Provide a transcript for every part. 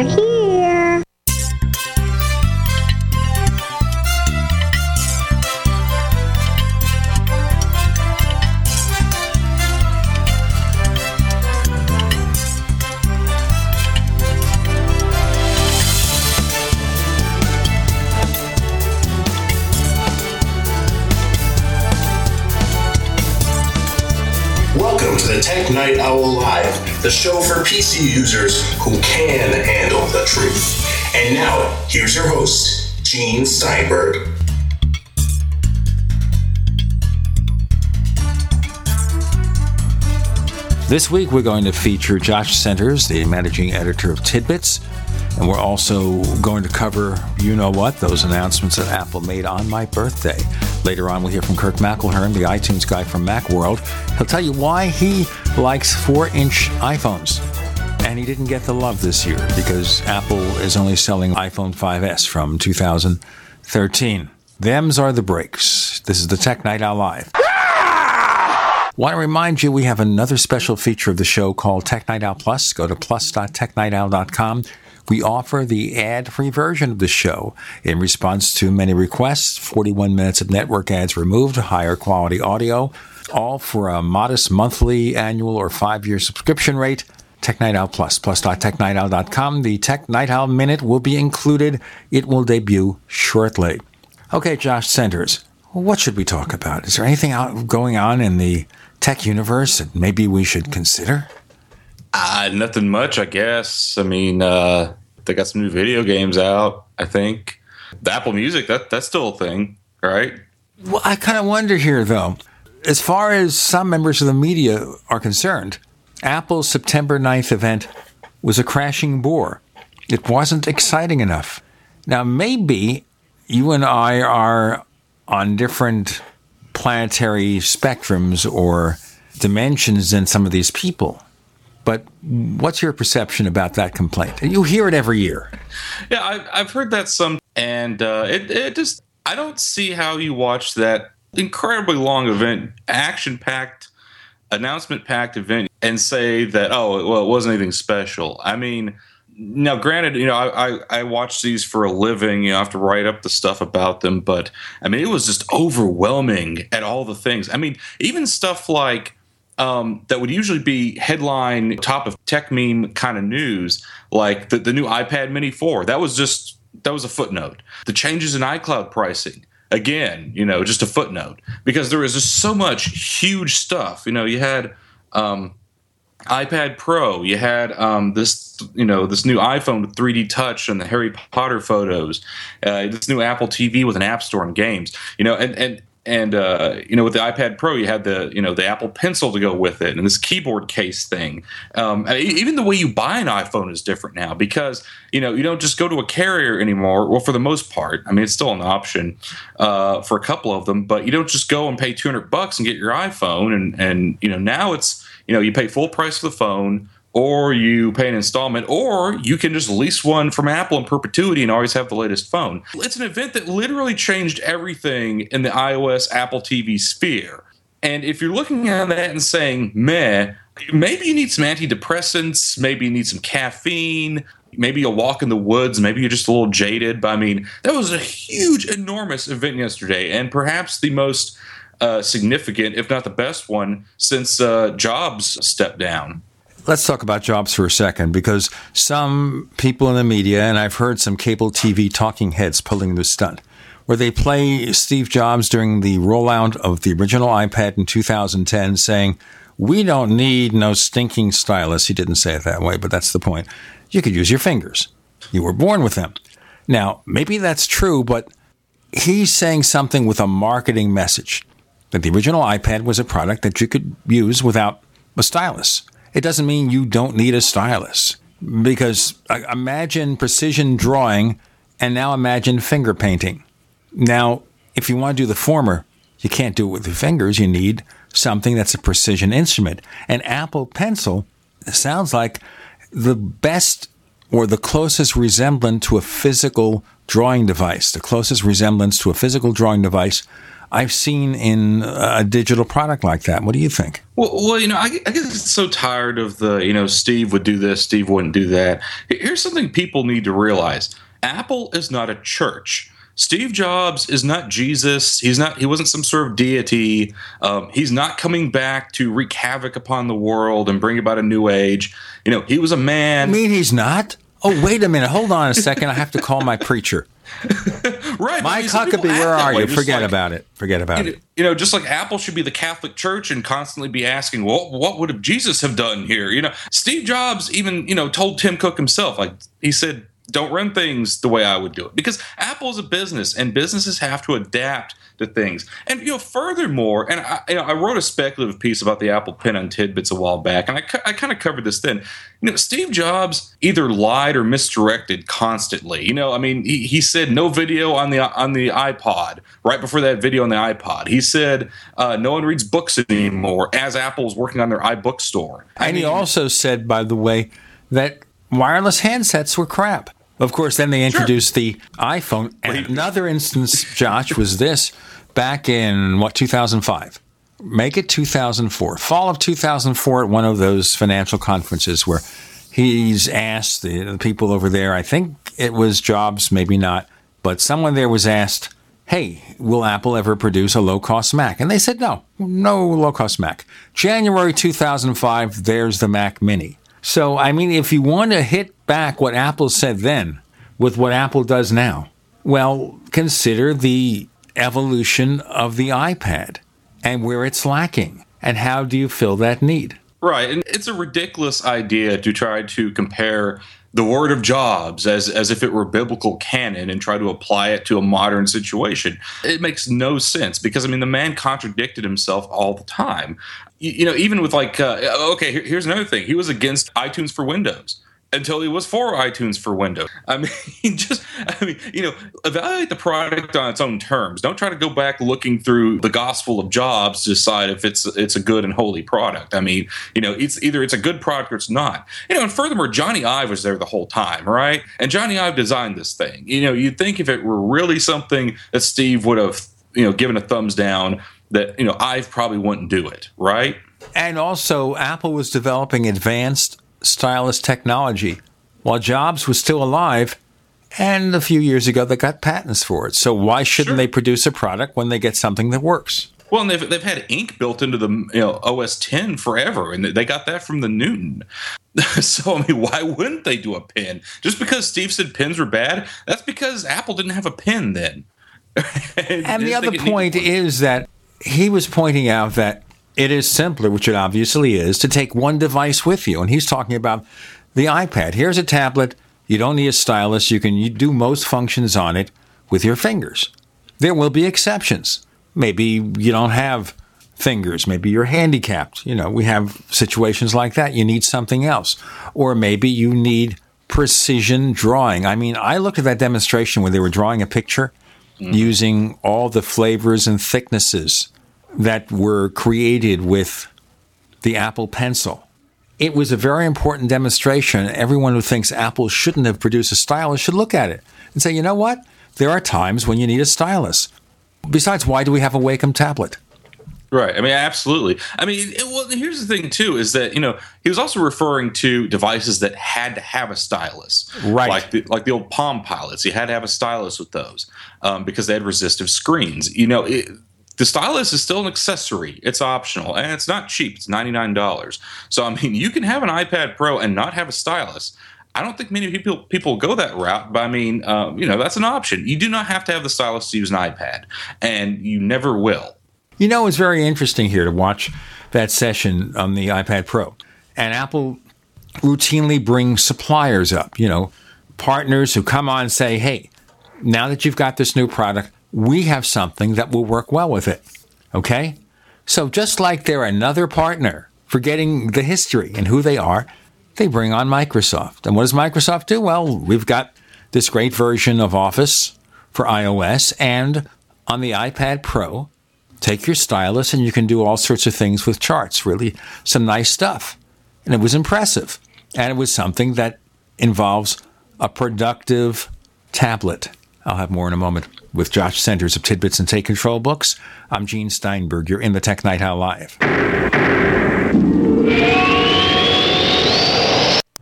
They're here. Welcome to the Tech Night Owl Live, the show for PC users who can handle the truth. And now, here's your host, Gene Steinberg. This week, we're going to feature Josh Centers, the managing editor of Tidbits, and we're also going to cover, you know what, those announcements that Apple made on my birthday. Later on, we'll hear from Kirk McElhearn, the iTunes guy from Macworld. He'll tell you why he likes four inch iPhones. And he didn't get the love this year because Apple is only selling iPhone 5S from 2013. Thems are the breaks. This is the Tech Night Owl Live. Ah! Want to remind you we have another special feature of the show called Tech Night Owl Plus. Go to plus.technightowl.com. We offer the ad free version of the show in response to many requests 41 minutes of network ads removed, higher quality audio, all for a modest monthly, annual, or five year subscription rate. Tech Night Owl Plus, plus.technightowl.com. The Tech Night Owl Minute will be included. It will debut shortly. Okay, Josh Centers, what should we talk about? Is there anything out going on in the tech universe that maybe we should consider? Uh, nothing much, I guess. I mean, uh, they got some new video games out. I think the Apple Music that that's still a thing, right? Well, I kind of wonder here, though. As far as some members of the media are concerned, Apple's September 9th event was a crashing bore. It wasn't exciting enough. Now, maybe you and I are on different planetary spectrums or dimensions than some of these people. But what's your perception about that complaint? You hear it every year. Yeah, I, I've heard that some, and uh, it it just I don't see how you watch that incredibly long event, action packed, announcement packed event, and say that oh well it wasn't anything special. I mean. Now, granted, you know, I, I, I watch these for a living. You know, I have to write up the stuff about them, but I mean, it was just overwhelming at all the things. I mean, even stuff like um, that would usually be headline top of Techmeme kind of news, like the, the new iPad Mini 4. That was just that was a footnote. The changes in iCloud pricing, again, you know, just a footnote because there was just so much huge stuff. You know, you had um, iPad Pro, you had um, this, you know, this new iPhone with 3D Touch and the Harry Potter photos, uh, this new Apple TV with an App Store and games. You know, and and and uh, you know with the iPad Pro you had the you know the Apple Pencil to go with it and this keyboard case thing. Um, even the way you buy an iPhone is different now because you know you don't just go to a carrier anymore. Well, for the most part, I mean it's still an option uh, for a couple of them, but you don't just go and pay 200 bucks and get your iPhone. And and you know now it's you know you pay full price for the phone or you pay an installment, or you can just lease one from Apple in perpetuity and always have the latest phone. It's an event that literally changed everything in the iOS Apple TV sphere. And if you're looking at that and saying, meh, maybe you need some antidepressants, maybe you need some caffeine, maybe you'll walk in the woods, maybe you're just a little jaded. But I mean, that was a huge, enormous event yesterday, and perhaps the most uh, significant, if not the best one, since uh, Jobs stepped down let's talk about jobs for a second because some people in the media, and I've heard some cable TV talking heads pulling this stunt, where they play Steve Jobs during the rollout of the original iPad in 2010 saying, We don't need no stinking stylus. He didn't say it that way, but that's the point. You could use your fingers. You were born with them. Now, maybe that's true, but he's saying something with a marketing message that the original iPad was a product that you could use without a stylus it doesn't mean you don't need a stylus. Because uh, imagine precision drawing and now imagine finger painting. Now, if you want to do the former, you can't do it with your fingers. You need something that's a precision instrument. An Apple Pencil sounds like the best or the closest resemblance to a physical drawing device, the closest resemblance to a physical drawing device I've seen in a digital product like that. What do you think? Well, well, you know, I, I get so tired of the, you know, Steve would do this, Steve wouldn't do that. Here's something people need to realize Apple is not a church. Steve Jobs is not Jesus. He's not. He wasn't some sort of deity. Um, he's not coming back to wreak havoc upon the world and bring about a new age. You know, he was a man. I mean, he's not. Oh, wait a minute. Hold on a second. I have to call my preacher. right, Mike Huckabee, where are you? Forget like, about it. Forget about you it. You know, just like Apple should be the Catholic Church and constantly be asking, "Well, what would have Jesus have done here?" You know, Steve Jobs even you know told Tim Cook himself, like he said, don't run things the way I would do it because Apple is a business and businesses have to adapt to things. And you know, furthermore, and I, you know, I wrote a speculative piece about the Apple Pen on Tidbits a while back, and I, I kind of covered this then. You know, Steve Jobs either lied or misdirected constantly. You know, I mean, he, he said no video on the on the iPod right before that video on the iPod. He said uh, no one reads books anymore as Apple's working on their iBook store. I and mean, he also said, by the way, that wireless handsets were crap. Of course, then they introduced sure. the iPhone. And another instance, Josh, was this back in what 2005. Make it 2004, fall of 2004, at one of those financial conferences where he's asked the, the people over there. I think it was Jobs, maybe not, but someone there was asked, "Hey, will Apple ever produce a low-cost Mac?" And they said, "No, no low-cost Mac." January 2005, there's the Mac Mini. So, I mean, if you want to hit back what Apple said then with what Apple does now, well, consider the evolution of the iPad and where it's lacking. And how do you fill that need? Right. And it's a ridiculous idea to try to compare the word of Jobs as, as if it were biblical canon and try to apply it to a modern situation. It makes no sense because, I mean, the man contradicted himself all the time. You, you know, even with like, uh, okay, here's another thing. He was against iTunes for Windows until he was for iTunes for Windows. I mean, just I mean, you know, evaluate the product on its own terms. Don't try to go back looking through the Gospel of Jobs to decide if it's it's a good and holy product. I mean, you know, it's either it's a good product or it's not. You know, and furthermore, Jony Ive was there the whole time, right? And Jony Ive designed this thing. You know, you'd think if it were really something that Steve would have, you know, given a thumbs down, that you know, Ive probably wouldn't do it, right? And also, Apple was developing advanced stylus technology while Jobs was still alive. And a few years ago, they got patents for it. So why shouldn't sure. they produce a product when they get something that works? Well, and they've, they've had ink built into the you know, OS 10 forever, and they got that from the Newton. so, I mean, why wouldn't they do a pen? Just because Steve said pens were bad, that's because Apple didn't have a pen then. and, and the other point is that he was pointing out that it is simpler, which it obviously is, to take one device with you. And he's talking about the iPad. Here's a tablet. You don't need a stylus. You can do most functions on it with your fingers. There will be exceptions. Maybe you don't have fingers. Maybe you're handicapped. You know, we have situations like that. You need something else. Or maybe you need precision drawing. I mean, I looked at that demonstration where they were drawing a picture mm-hmm. using all the flavors and thicknesses that were created with the Apple Pencil. It was a very important demonstration. Everyone who thinks Apple shouldn't have produced a stylus should look at it and say, you know what? There are times when you need a stylus. Besides, why do we have a Wacom tablet? Right. I mean, absolutely. I mean, it, well, here's the thing too: is that you know he was also referring to devices that had to have a stylus, right? Like the, like the old Palm Pilots. You had to have a stylus with those um, because they had resistive screens. You know, it, the stylus is still an accessory. It's optional and it's not cheap. It's $99. So, I mean, you can have an iPad Pro and not have a stylus. I don't think many people people go that route, but I mean, uh, you know, that's an option. You do not have to have the stylus to use an iPad, and you never will. You know, it's very interesting here to watch that session on the iPad Pro. And Apple routinely brings suppliers up, you know, partners who come on and say, hey, now that you've got this new product, we have something that will work well with it. Okay? So just like they're another partner, forgetting the history and who they are, they bring on Microsoft. And what does Microsoft do? Well, we've got this great version of Office for iOS and on the iPad Pro, take your stylus and you can do all sorts of things with charts. Really, some nice stuff. And it was impressive. And it was something that involves a productive tablet. I'll have more in a moment. With Josh Centers of Tidbits and Take Control Books. I'm Gene Steinberg. You're in the Tech Night Owl Live.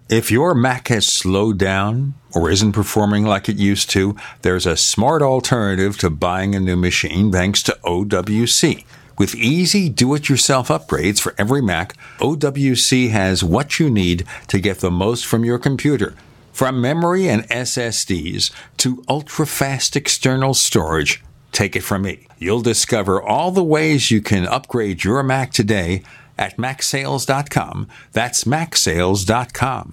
If your Mac has slowed down or isn't performing like it used to, there's a smart alternative to buying a new machine thanks to OWC. With easy do it yourself upgrades for every Mac, OWC has what you need to get the most from your computer. From memory and SSDs to ultra fast external storage, take it from me. You'll discover all the ways you can upgrade your Mac today at macsales.com. That's macsales.com.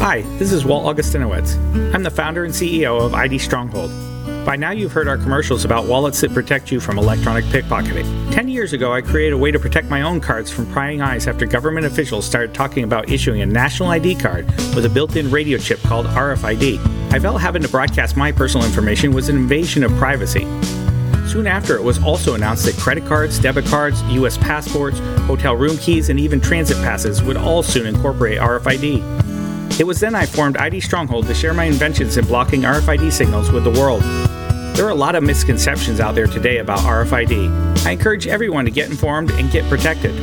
Hi, this is Walt Augustinowicz. I'm the founder and CEO of ID Stronghold. By now, you've heard our commercials about wallets that protect you from electronic pickpocketing. Ten years ago, I created a way to protect my own cards from prying eyes after government officials started talking about issuing a national ID card with a built in radio chip called RFID. I felt having to broadcast my personal information was an invasion of privacy. Soon after, it was also announced that credit cards, debit cards, US passports, hotel room keys, and even transit passes would all soon incorporate RFID. It was then I formed ID Stronghold to share my inventions in blocking RFID signals with the world. There are a lot of misconceptions out there today about RFID. I encourage everyone to get informed and get protected.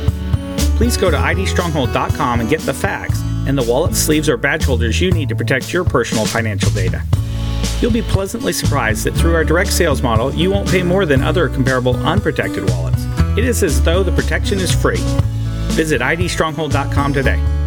Please go to idstronghold.com and get the facts and the wallet, sleeves, or badge holders you need to protect your personal financial data. You'll be pleasantly surprised that through our direct sales model, you won't pay more than other comparable unprotected wallets. It is as though the protection is free. Visit idstronghold.com today.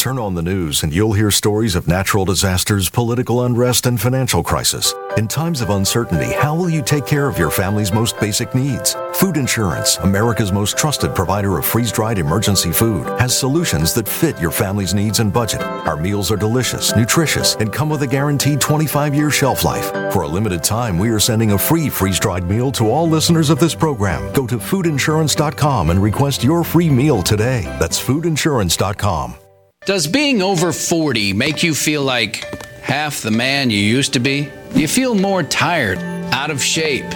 Turn on the news and you'll hear stories of natural disasters, political unrest, and financial crisis. In times of uncertainty, how will you take care of your family's most basic needs? Food Insurance, America's most trusted provider of freeze dried emergency food, has solutions that fit your family's needs and budget. Our meals are delicious, nutritious, and come with a guaranteed 25 year shelf life. For a limited time, we are sending a free freeze dried meal to all listeners of this program. Go to foodinsurance.com and request your free meal today. That's foodinsurance.com. Does being over 40 make you feel like half the man you used to be? Do you feel more tired, out of shape,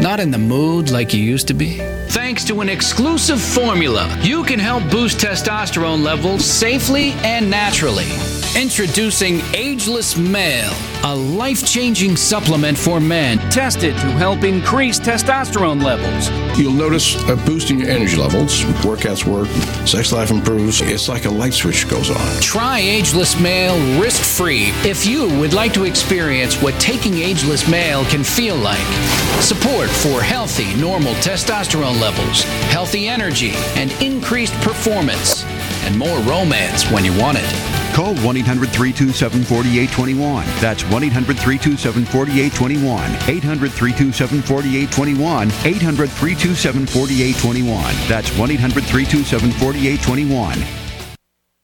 not in the mood like you used to be? Thanks to an exclusive formula, you can help boost testosterone levels safely and naturally. Introducing Ageless Male, a life changing supplement for men tested to help increase testosterone levels. You'll notice a boost in your energy levels, workouts work, sex life improves. It's like a light switch goes on. Try Ageless Male risk free if you would like to experience what taking Ageless Male can feel like. Support for healthy, normal testosterone levels, healthy energy, and increased performance, and more romance when you want it. Call 1 800 327 4821. That's 1 800 327 4821. 800 327 4821. 800 327 4821. That's 1 800 327 4821.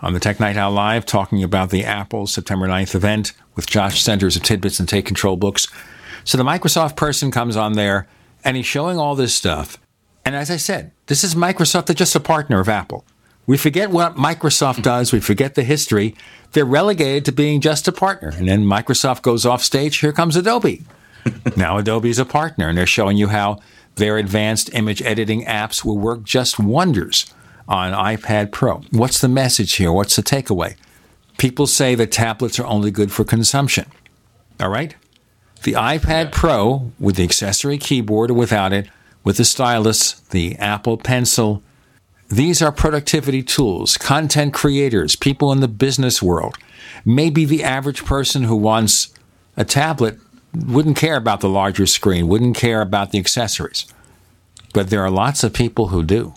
on the Tech Night Owl Live, talking about the Apple September 9th event with Josh Centers of Tidbits and Take Control Books. So, the Microsoft person comes on there and he's showing all this stuff. And as I said, this is Microsoft, they're just a partner of Apple. We forget what Microsoft does. We forget the history. They're relegated to being just a partner. And then Microsoft goes off stage. Here comes Adobe. now Adobe's a partner, and they're showing you how their advanced image editing apps will work just wonders on iPad Pro. What's the message here? What's the takeaway? People say that tablets are only good for consumption. All right? The iPad Pro, with the accessory keyboard or without it, with the stylus, the Apple Pencil, these are productivity tools, content creators, people in the business world. Maybe the average person who wants a tablet wouldn't care about the larger screen, wouldn't care about the accessories. But there are lots of people who do.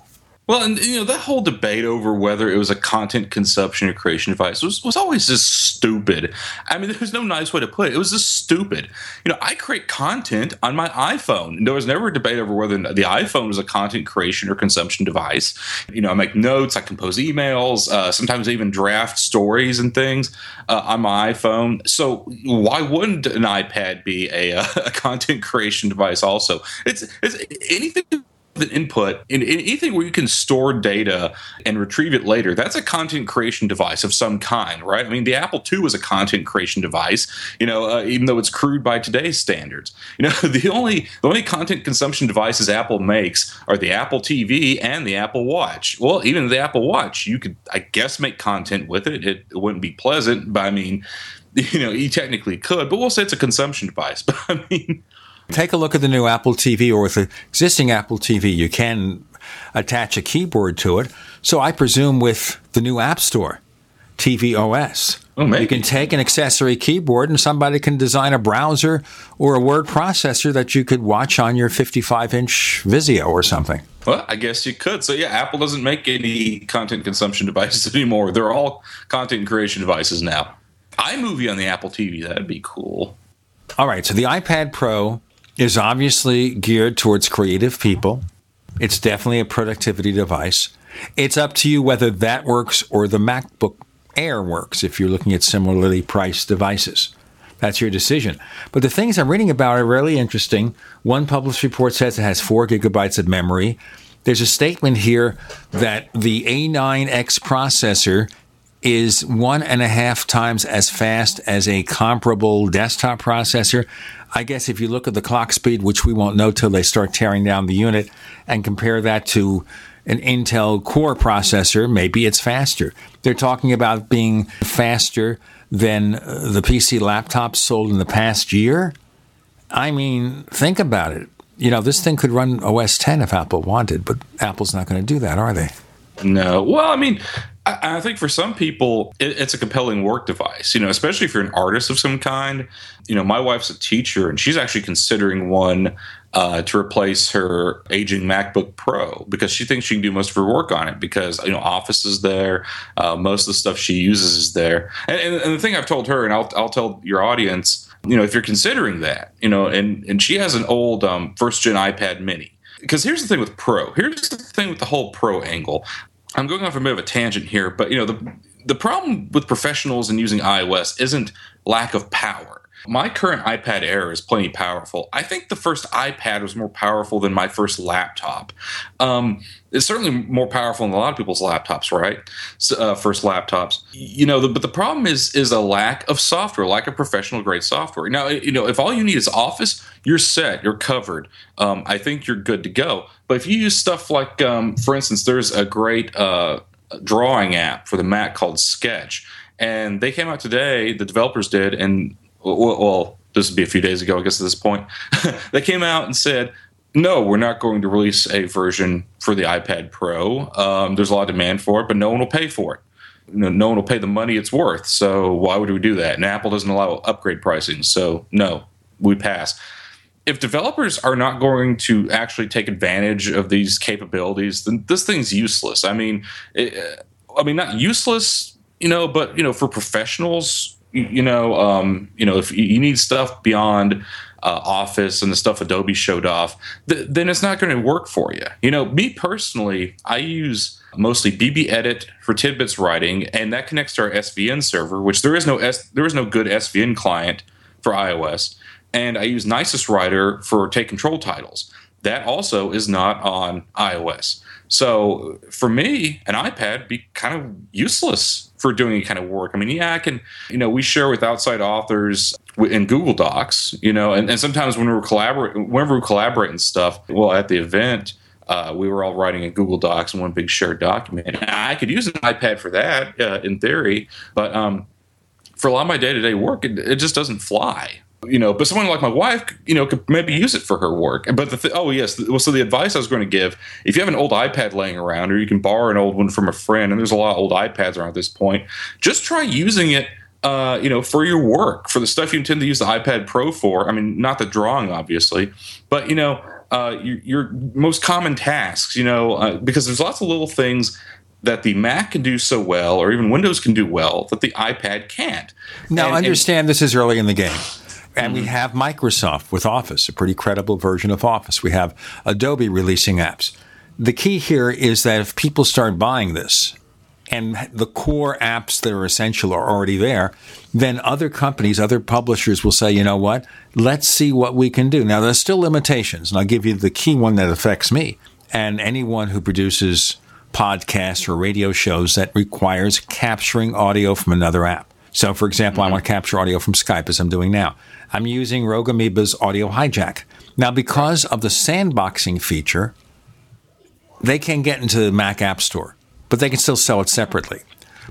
Well, and you know that whole debate over whether it was a content consumption or creation device was, was always just stupid. I mean, there's no nice way to put it. It was just stupid. You know, I create content on my iPhone. There was never a debate over whether the iPhone was a content creation or consumption device. You know, I make notes, I compose emails, uh, sometimes I even draft stories and things uh, on my iPhone. So why wouldn't an iPad be a, a content creation device? Also, it's, it's anything an input in, in, anything where you can store data and retrieve it later that's a content creation device of some kind right? I mean the apple ii was a content creation device you know uh, even though it's crude by today's standards. You know the only the only content consumption devices apple makes are the apple tv and the apple watch. Well even the apple watch you could i guess make content with it it, it wouldn't be pleasant but i mean you know you technically could but we'll say it's a consumption device. But i mean Take a look at the new Apple TV or with the existing Apple TV. You can attach a keyboard to it. So I presume with the new App Store, TV OS, oh, you can take an accessory keyboard and somebody can design a browser or a word processor that you could watch on your 55 inch Vizio or something. Well, I guess you could. So, yeah, Apple doesn't make any content consumption devices anymore. They're all content creation devices now. iMovie on the Apple TV, that'd be cool. All right. So, the iPad Pro is obviously geared towards creative people. It's definitely a productivity device. It's up to you whether that works or the MacBook Air works if you're looking at similarly priced devices. That's your decision. But the things I'm reading about are really interesting. One published report says it has four gigabytes of memory. There's a statement here that the A9X processor is one and a half times as fast as a comparable desktop processor. I guess if you look at the clock speed, which we won't know till they start tearing down the unit, and compare that to an Intel Core processor, maybe it's faster. They're talking about being faster than uh, the PC laptops sold in the past year. I mean, think about it. You know, this thing could run OS 10 if Apple wanted, but Apple's not going to do that, are they? No. Well, I mean, I, I think for some people, it, it's a compelling work device, you know, especially if you're an artist of some kind. You know, my wife's a teacher and she's actually considering one uh, to replace her aging MacBook Pro because she thinks she can do most of her work on it because you know Office is there, uh, most of the stuff she uses is there, and, and, and, the thing I've told her, and I'll I'll tell your audience, you know, if you're considering that, you know, and and she has an old um, first gen iPad Mini. Because here's the thing with Pro. Here's the thing with the whole Pro angle. I'm going off a bit of a tangent here, but you know the the problem with professionals and using iOS isn't lack of power. My current iPad Air is plenty powerful. I think the first iPad was more powerful than my first laptop. Um, it's certainly more powerful than a lot of people's laptops, right? So, uh, first laptops, you know. The, but the problem is is a lack of software, lack of professional grade software. Now, you know, if all you need is Office, you're set, you're covered. Um, I think you're good to go. But if you use stuff like, um, for instance, there's a great uh, drawing app for the Mac called Sketch, and they came out today. The developers did, and well, this would be a few days ago, I guess, at this point, they came out and said, no, we're not going to release a version for the iPad Pro. Um, there's a lot of demand for it, but no one will pay for it. No one will pay the money it's worth. So why would we do that? And Apple doesn't allow upgrade pricing. So no, we pass. If developers are not going to actually take advantage of these capabilities, then this thing's useless. I mean, it, I mean, not useless, you know, but you know, for professionals, you know, um, you know, if you need stuff beyond uh, Office and the stuff Adobe showed off, th- then it's not going to work for you. You know, me personally, I use mostly BBEdit for tidbits writing, and that connects to our SVN server, which there is no S- there is no good SVN client for iOS, and I use Nisus Writer for take control titles. that also is not on iOS. So for me, an iPad be kind of useless for doing any kind of work. I mean, yeah, I can, you know, we share with outside authors in Google Docs, you know, and, and sometimes when we're collaborating, whenever we collaborate and stuff, well, at the event, uh, we were all writing in Google Docs in one big shared document. And I could use an iPad for that uh, in theory, but um, for a lot of my day to day work, it, it, just doesn't fly. You know, but someone like my wife, you know, could maybe use it for her work. But the th- oh yes, well, so the advice I was going to give: if you have an old iPad laying around, or you can borrow an old one from a friend, and there's a lot of old iPads around at this point, just try using it uh, you know, for your work, for the stuff you intend to use the iPad Pro for. I mean, not the drawing, obviously, but you know, uh, your, your, most common tasks. You know, uh, because there's lots of little things that the Mac can do so well, or even Windows can do well, that the iPad can't. Now, and, understand and, this is early in the game. And mm-hmm. we have Microsoft with Office, a pretty credible version of Office. We have Adobe releasing apps. The key here is that if people start buying this, and the core apps that are essential are already there, then other companies, other publishers will say, you know what, let's see what we can do. Now, there's still limitations, and I'll give you the key one that affects me and anyone who produces podcasts or radio shows that requires capturing audio from another app. So, for example, mm-hmm. I want to capture audio from Skype as I'm doing now. I'm using Rogue Amoeba's Audio Hijack. Now, because of the sandboxing feature, they can get into the Mac App Store, but they can still sell it separately.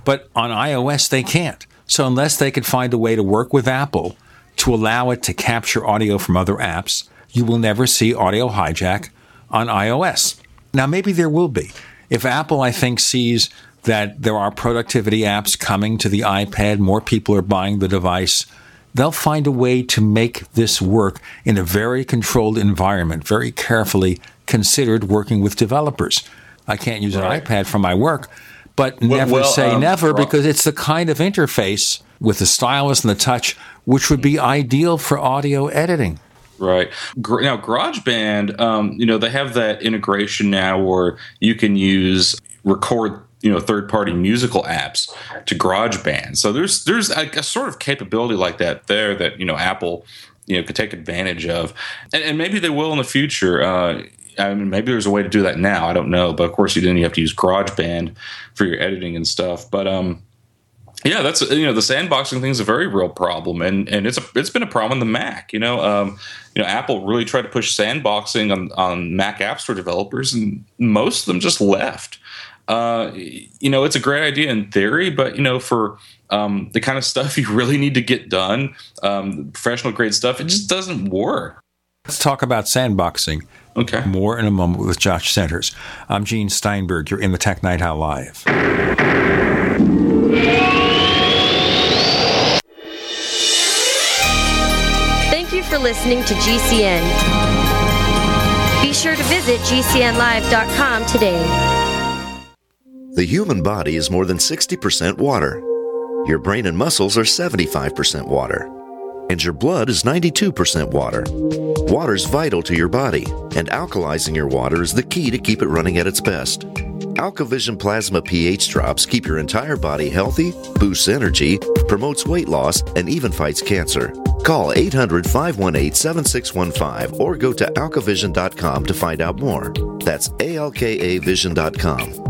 But on iOS, they can't. So, unless they could find a way to work with Apple to allow it to capture audio from other apps, you will never see Audio Hijack on iOS. Now, maybe there will be. If Apple, I think, sees that there are productivity apps coming to the iPad, more people are buying the device, they'll find a way to make this work in a very controlled environment, very carefully considered working with developers. I can't use right. an iPad for my work, but well, never well, say um, never because it's the kind of interface with the stylus and the touch which would be ideal for audio editing. Right now, GarageBand, um, you know, they have that integration now where you can use record you know third party musical apps to GarageBand. So there's there's a, a, sort of capability like that there that you know Apple you know could take advantage of, and, and maybe they will in the future. Uh, I mean, maybe there's a way to do that now. I don't know, but of course, you then you have to use GarageBand for your editing and stuff. But um, yeah, that's you know the sandboxing thing is a very real problem, and and it's a it's been a problem in the Mac. You know, um, you know, Apple really tried to push sandboxing on on Mac App Store developers, and most of them just left. Uh, you know, it's a great idea in theory, but you know, for um, the kind of stuff you really need to get done, um, professional grade stuff, it just doesn't work. Let's talk about sandboxing. Okay. More in a moment with Josh Centers. I'm Gene Steinberg. You're in the Tech Night Owl Live. For listening to GCN. Be sure to visit GCNlive.com today. The human body is more than 60% water. Your brain and muscles are 75% water. And your blood is 92% water. Water is vital to your body, and alkalizing your water is the key to keep it running at its best. AlkaVision Plasma pH drops keep your entire body healthy, boosts energy, promotes weight loss, and even fights cancer. Call 800 518 7615 or go to alkavision.com to find out more. That's alkavision.com.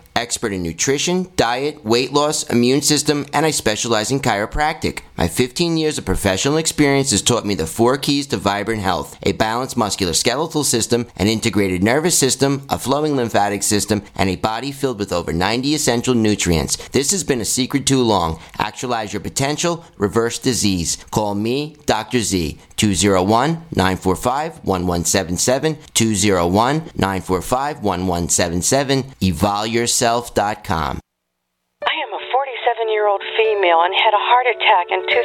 expert in nutrition, diet, weight loss, immune system, and I specialize in chiropractic. My 15 years of professional experience has taught me the four keys to vibrant health a balanced musculoskeletal system, an integrated nervous system, a flowing lymphatic system, and a body filled with over 90 essential nutrients. This has been a secret too long. Actualize your potential, reverse disease. Call me, Dr. Z, 201 945 1177, 201 945 1177, evolyourself.com. 47 year old female and had a heart attack in 2005.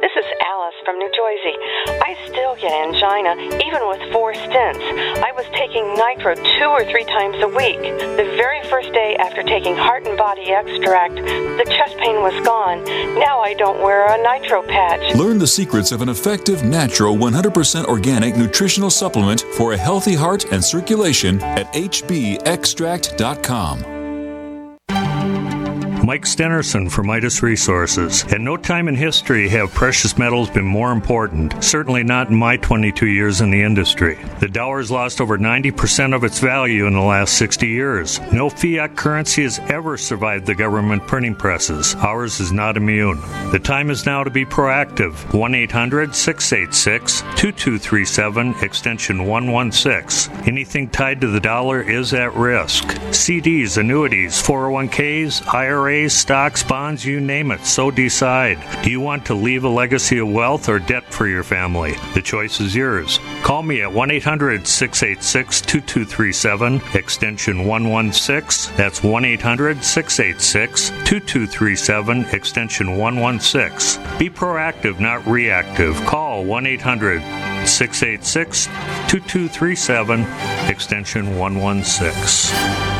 This is Alice from New Jersey. I still get angina, even with four stents. I was taking nitro two or three times a week. The very first day after taking heart and body extract, the chest pain was gone. Now I don't wear a nitro patch. Learn the secrets of an effective, natural, 100% organic nutritional supplement for a healthy heart and circulation at hbextract.com. Mike Stenerson for Midas Resources. At no time in history have precious metals been more important, certainly not in my 22 years in the industry. The dollar has lost over 90% of its value in the last 60 years. No fiat currency has ever survived the government printing presses. Ours is not immune. The time is now to be proactive. 1 800 686 2237, extension 116. Anything tied to the dollar is at risk. CDs, annuities, 401ks, IRAs, stocks, bonds, you name it. So decide. Do you want to leave a legacy of wealth or debt for your family? The choice is yours. Call me at 1 800 686 2237, extension 116. That's 1 800 686 2237, extension 116. Be proactive, not reactive. Call 1 800 686 2237, extension 116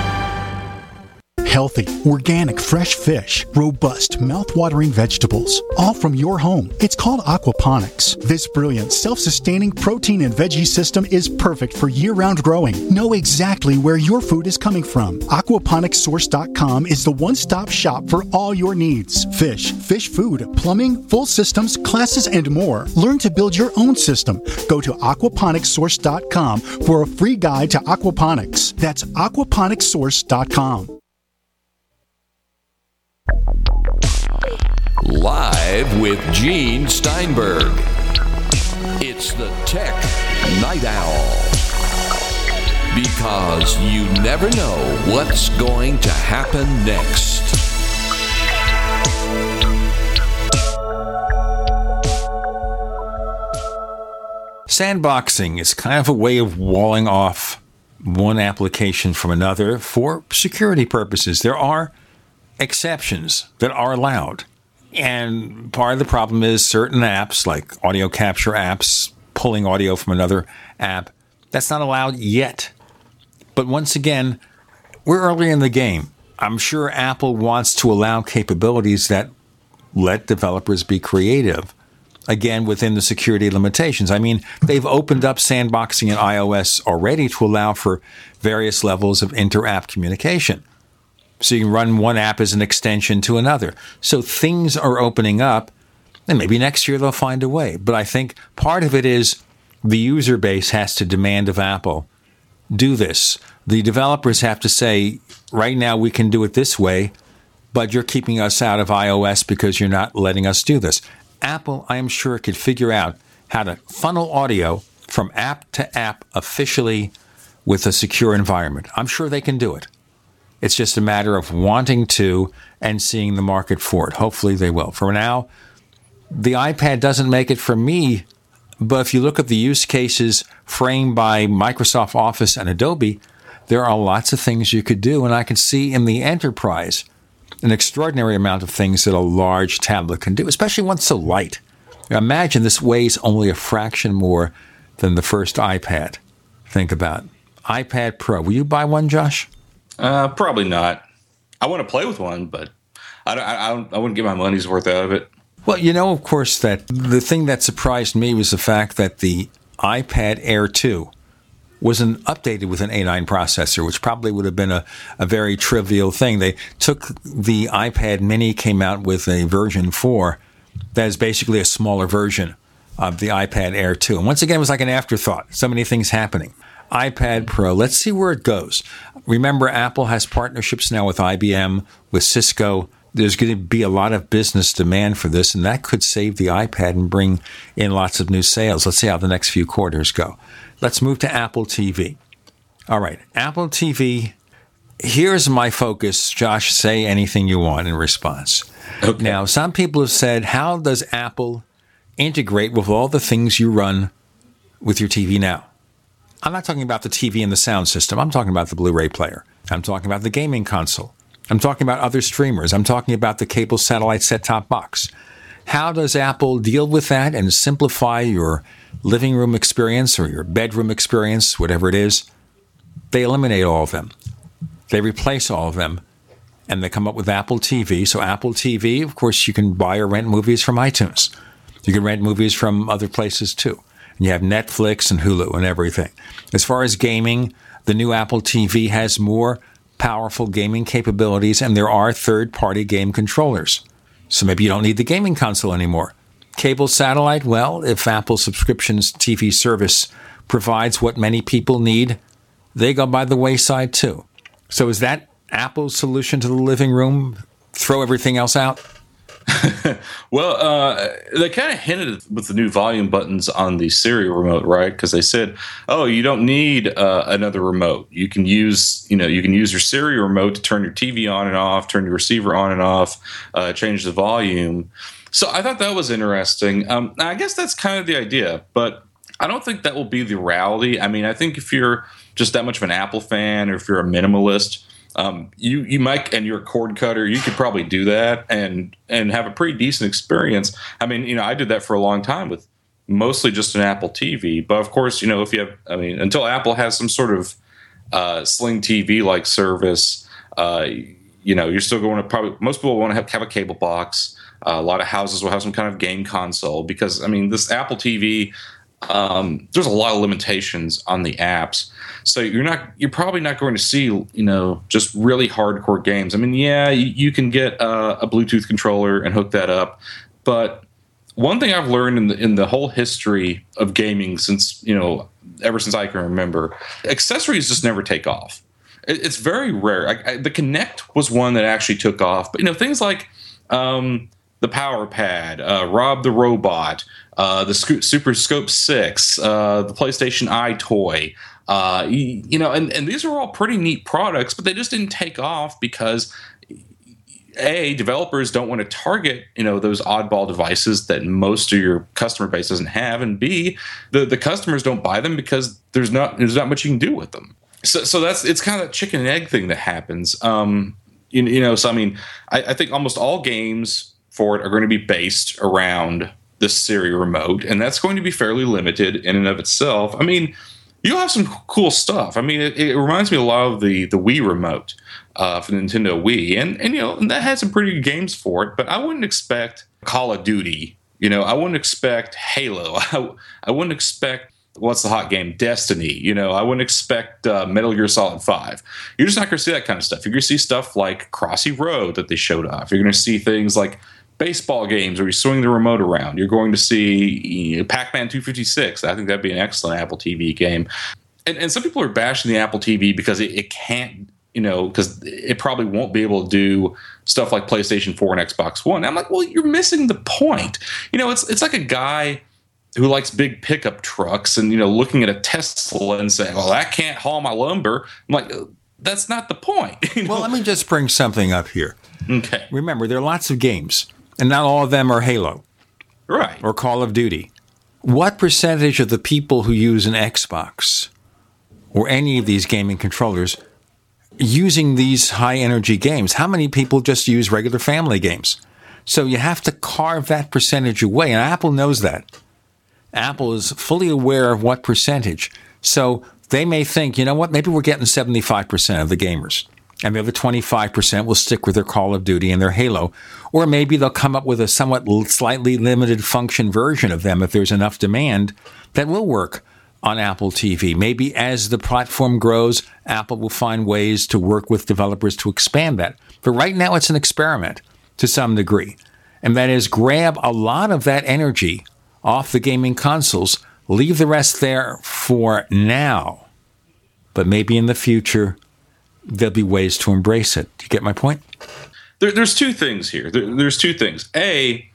healthy, organic, fresh fish, robust, mouth-watering vegetables, all from your home. It's called aquaponics. This brilliant, self-sustaining protein and veggie system is perfect for year-round growing. Know exactly where your food is coming from. Aquaponicssource.com is the one-stop shop for all your needs. Fish, fish food, plumbing, full systems, classes, and more. Learn to build your own system. Go to aquaponicssource.com for a free guide to aquaponics. That's aquaponicssource.com. Live with Gene Steinberg. It's the Tech Night Owl. Because you never know what's going to happen next. Sandboxing is kind of a way of walling off one application from another for security purposes. There are exceptions that are allowed. And part of the problem is certain apps, like audio capture apps, pulling audio from another app, that's not allowed yet. But once again, we're early in the game. I'm sure Apple wants to allow capabilities that let developers be creative, again, within the security limitations. I mean, they've opened up sandboxing in iOS already to allow for various levels of inter app communication. So you can run one app as an extension to another. So things are opening up, and maybe next year they'll find a way. But I think part of it is the user base has to demand of Apple do this. The developers have to say, right now we can do it this way, but you're keeping us out of iOS because you're not letting us do this. Apple, I am sure, could figure out how to funnel audio from app to app officially with a secure environment. I'm sure they can do it. It's just a matter of wanting to and seeing the market for it. Hopefully they will. For now, the iPad doesn't make it for me, but if you look at the use cases framed by Microsoft Office and Adobe, there are lots of things you could do. And I can see in the enterprise an extraordinary amount of things that a large tablet can do, especially one so light. Imagine this weighs only a fraction more than the first iPad. Think about it. iPad Pro. Will you buy one, Josh? Uh, probably not. I want to play with one, but I don't, I, don't, I wouldn't get my money's worth out of it. Well, you know, of course, that the thing that surprised me was the fact that the iPad Air 2 was an updated with an A9 processor, which probably would have been a, a very trivial thing. They took the iPad Mini, came out with a version 4 that is basically a smaller version of the iPad Air 2. And once again, it was like an afterthought. So many things happening. iPad Pro. Let's see where it goes. Remember, Apple has partnerships now with IBM, with Cisco. There's going to be a lot of business demand for this, and that could save the iPad and bring in lots of new sales. Let's see how the next few quarters go. Let's move to Apple TV. All right, Apple TV. Here's my focus. Josh, say anything you want in response. Okay. Now, some people have said, how does Apple integrate with all the things you run with your TV now? I'm not talking about the TV and the sound system. I'm talking about the Blu ray player. I'm talking about the gaming console. I'm talking about other streamers. I'm talking about the cable satellite set top box. How does Apple deal with that and simplify your living room experience or your bedroom experience, whatever it is? They eliminate all of them, they replace all of them, and they come up with Apple TV. So, Apple TV, of course, you can buy or rent movies from iTunes. You can rent movies from other places too. And you have Netflix and Hulu and everything. As far as gaming, the new Apple TV has more powerful gaming capabilities, and there are third party game controllers. So maybe you don't need the gaming console anymore. Cable satellite, well, if Apple subscriptions TV service provides what many people need, they go by the wayside too. So is that Apple's solution to the living room? Throw everything else out? well, uh, they kind of hinted with the new volume buttons on the Siri remote, right? Because they said, "Oh, you don't need uh, another remote. You can use, you know, you can use your Siri remote to turn your TV on and off, turn your receiver on and off, uh, change the volume." So I thought that was interesting. Um, I guess that's kind of the idea, but I don't think that will be the reality. I mean, I think if you're just that much of an Apple fan, or if you're a minimalist um, you you might and you're a cord cutter. You could probably do that and and have a pretty decent experience. I mean you know i did that for a long time with mostly just an apple tv but of course you know if you have i mean until apple has some sort of uh, sling tv like service uh, you know you're still going to probably most people want to have, have a cable box. Uh, a lot of houses will have some kind of game console because i mean this apple tv um, there's a lot of limitations on the apps. So you're not you're probably not going to see you know just really hardcore games. I mean, yeah, you, you can get a Bluetooth controller and hook that up, but one thing I've learned in the in the whole history of gaming since you know ever since I can remember, accessories just never take off. It, it's very rare. I, I, the Kinect was one that actually took off, but you know things like um, the Power Pad, uh, Rob the Robot, uh, the Super Scope 6, uh, the PlayStation EyeToy. Uh, you, you, know, and, and these are all pretty neat products, but they just didn't take off because a developers don't want to target you know those oddball devices that most of your customer base doesn't have, and b the the customers don't buy them because there's not there's not much you can do with them. So so that's it's kind of a chicken and egg thing that happens. Um, you, you know, so I mean, I, I think almost all games for it are going to be based around the Siri remote, and that's going to be fairly limited in and of itself. I mean, you'll have some cool stuff. I mean, it, it reminds me a lot of the the Wii remote uh, for Nintendo Wii, and and you know and that had some pretty good games for it. But I wouldn't expect Call of Duty. You know, I wouldn't expect Halo. I, I wouldn't expect what's the hot game? Destiny. You know, I wouldn't expect uh, Metal Gear Solid Five. You're just not going to see that kind of stuff. You're going to see stuff like Crossy Road that they showed off. You're going to see things like baseball games where you swing the remote around. You're going to see you know, Pac-Man 256. I think that'd be an excellent Apple TV game. And, and some people are bashing the Apple TV because it, it can't, you know, because it probably won't be able to do stuff like PlayStation 4 and Xbox One. I'm like, well, you're missing the point. You know, it's it's like a guy who likes big pickup trucks and you know looking at a Tesla and saying, "Well, that can't haul my lumber." I'm like, that's not the point. You know? Well, let me just bring something up here. Okay. Remember, there are lots of games and not all of them are Halo. Right. Or Call of Duty. What percentage of the people who use an Xbox or any of these gaming controllers using these high energy games? How many people just use regular family games? So you have to carve that percentage away, and Apple knows that. Apple is fully aware of what percentage. So they may think, you know what, maybe we're getting 75% of the gamers and the other 25% will stick with their Call of Duty and their Halo. Or maybe they'll come up with a somewhat slightly limited function version of them if there's enough demand that will work on Apple TV. Maybe as the platform grows, Apple will find ways to work with developers to expand that. But right now, it's an experiment to some degree. And that is grab a lot of that energy off the gaming consoles, leave the rest there for now but maybe in the future there'll be ways to embrace it. Do you get my point? There, there's two things here. There, there's two things. A,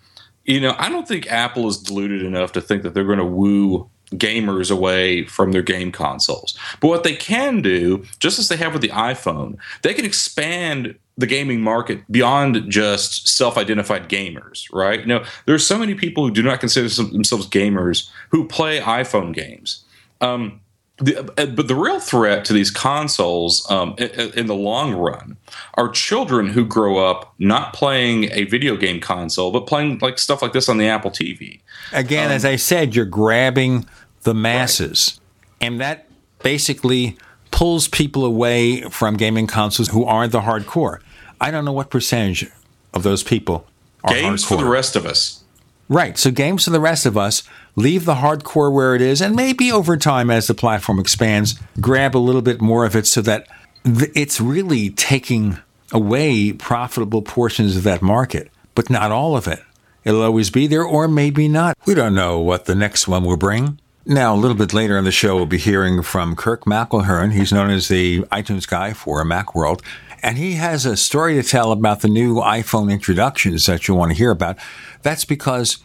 you know, I don't think Apple is deluded enough to think that they're going to woo gamers away from their game consoles. But what they can do, just as they have with the iPhone, they can expand the gaming market beyond just self-identified gamers, right? You know, there's so many people who do not consider themselves gamers who play iPhone games. Um, the, uh, but the real threat to these consoles um, in, in, the long run are children who grow up not playing a video game console, but playing like stuff like this on the Apple TV. Again, um, as I said, you're grabbing the masses, right. and that basically pulls people away from gaming consoles who aren't the hardcore. I don't know what percentage of those people are games hardcore. for the rest of us. Right. So games for the rest of us leave the hardcore where it is, and maybe over time, as the platform expands, grab a little bit more of it so that th- it's really taking away profitable portions of that market, but not all of it. It'll always be there, or maybe not. We don't know what the next one will bring. Now, a little bit later in the show, we'll be hearing from Kirk McElhearn. He's known as the iTunes guy for Macworld. And he has a story to tell about the new iPhone introductions that you want to hear about. That's because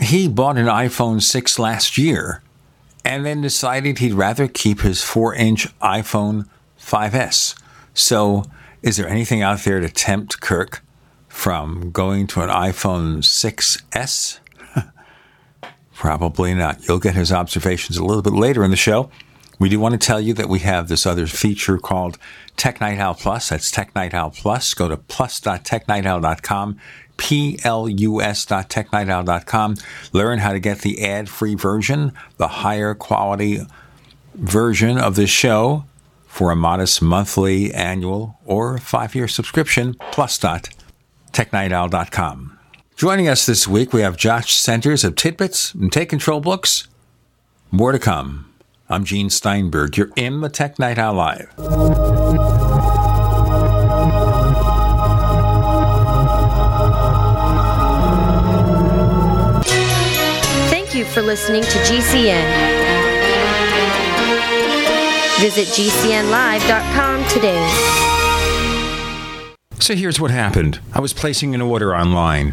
he bought an iPhone 6 last year and then decided he'd rather keep his 4 inch iPhone 5S. So, is there anything out there to tempt Kirk from going to an iPhone 6S? Probably not. You'll get his observations a little bit later in the show. We do want to tell you that we have this other feature called Tech Night Owl Plus. That's Tech Night Owl Plus. Go to plus.technightowl.com, plus.technightowl.com. Learn how to get the ad-free version, the higher quality version of this show for a modest monthly, annual, or five-year subscription, plus.technightowl.com. Joining us this week, we have Josh Centers of Tidbits and Take Control Books. More to come. I'm Gene Steinberg. You're in the Tech Night Owl Live. For listening to GCN. Visit GCNlive.com today. So here's what happened. I was placing an order online.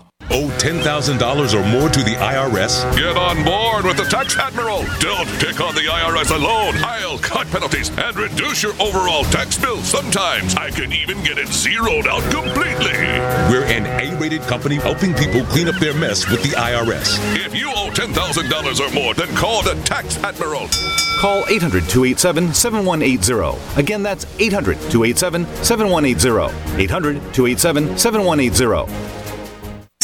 Owe $10,000 or more to the IRS? Get on board with the Tax Admiral. Don't pick on the IRS alone. I'll cut penalties and reduce your overall tax bill. Sometimes I can even get it zeroed out completely. We're an A rated company helping people clean up their mess with the IRS. If you owe $10,000 or more, then call the Tax Admiral. Call 800 287 7180. Again, that's 800 287 7180. 800 287 7180.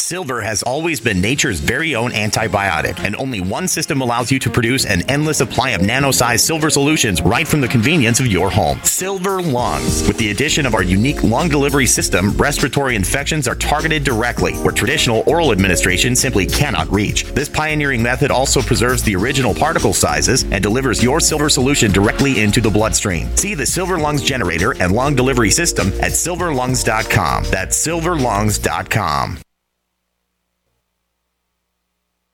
Silver has always been nature's very own antibiotic, and only one system allows you to produce an endless supply of nano-sized silver solutions right from the convenience of your home. Silver Lungs. With the addition of our unique lung delivery system, respiratory infections are targeted directly, where traditional oral administration simply cannot reach. This pioneering method also preserves the original particle sizes and delivers your silver solution directly into the bloodstream. See the Silver Lungs generator and lung delivery system at silverlungs.com. That's silverlungs.com.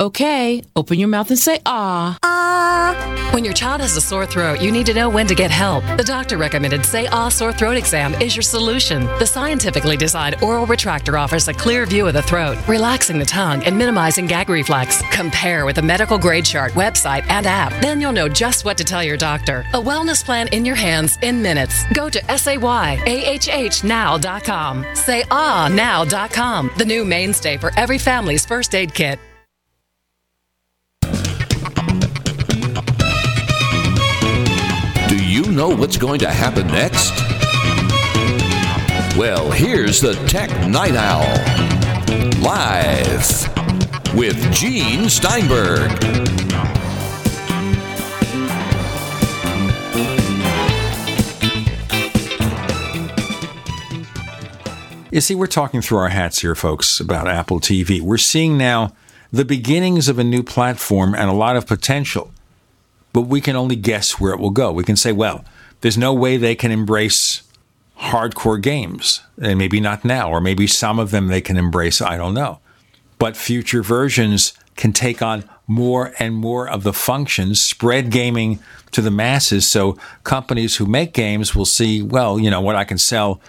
Okay, open your mouth and say ah. Ah. When your child has a sore throat, you need to know when to get help. The doctor recommended Say Ah Sore Throat Exam is your solution. The scientifically designed oral retractor offers a clear view of the throat, relaxing the tongue and minimizing gag reflex. Compare with the medical grade chart website and app. Then you'll know just what to tell your doctor. A wellness plan in your hands in minutes. Go to. Sayahnow.com, the new mainstay for every family's first aid kit. You know what's going to happen next? Well, here's the Tech Night Owl. Live with Gene Steinberg. You see, we're talking through our hats here, folks, about Apple TV. We're seeing now the beginnings of a new platform and a lot of potential, but we can only guess where it will go. We can say, well, there's no way they can embrace hardcore games, and maybe not now, or maybe some of them they can embrace, I don't know. But future versions can take on more and more of the functions, spread gaming to the masses. So companies who make games will see, well, you know what, I can sell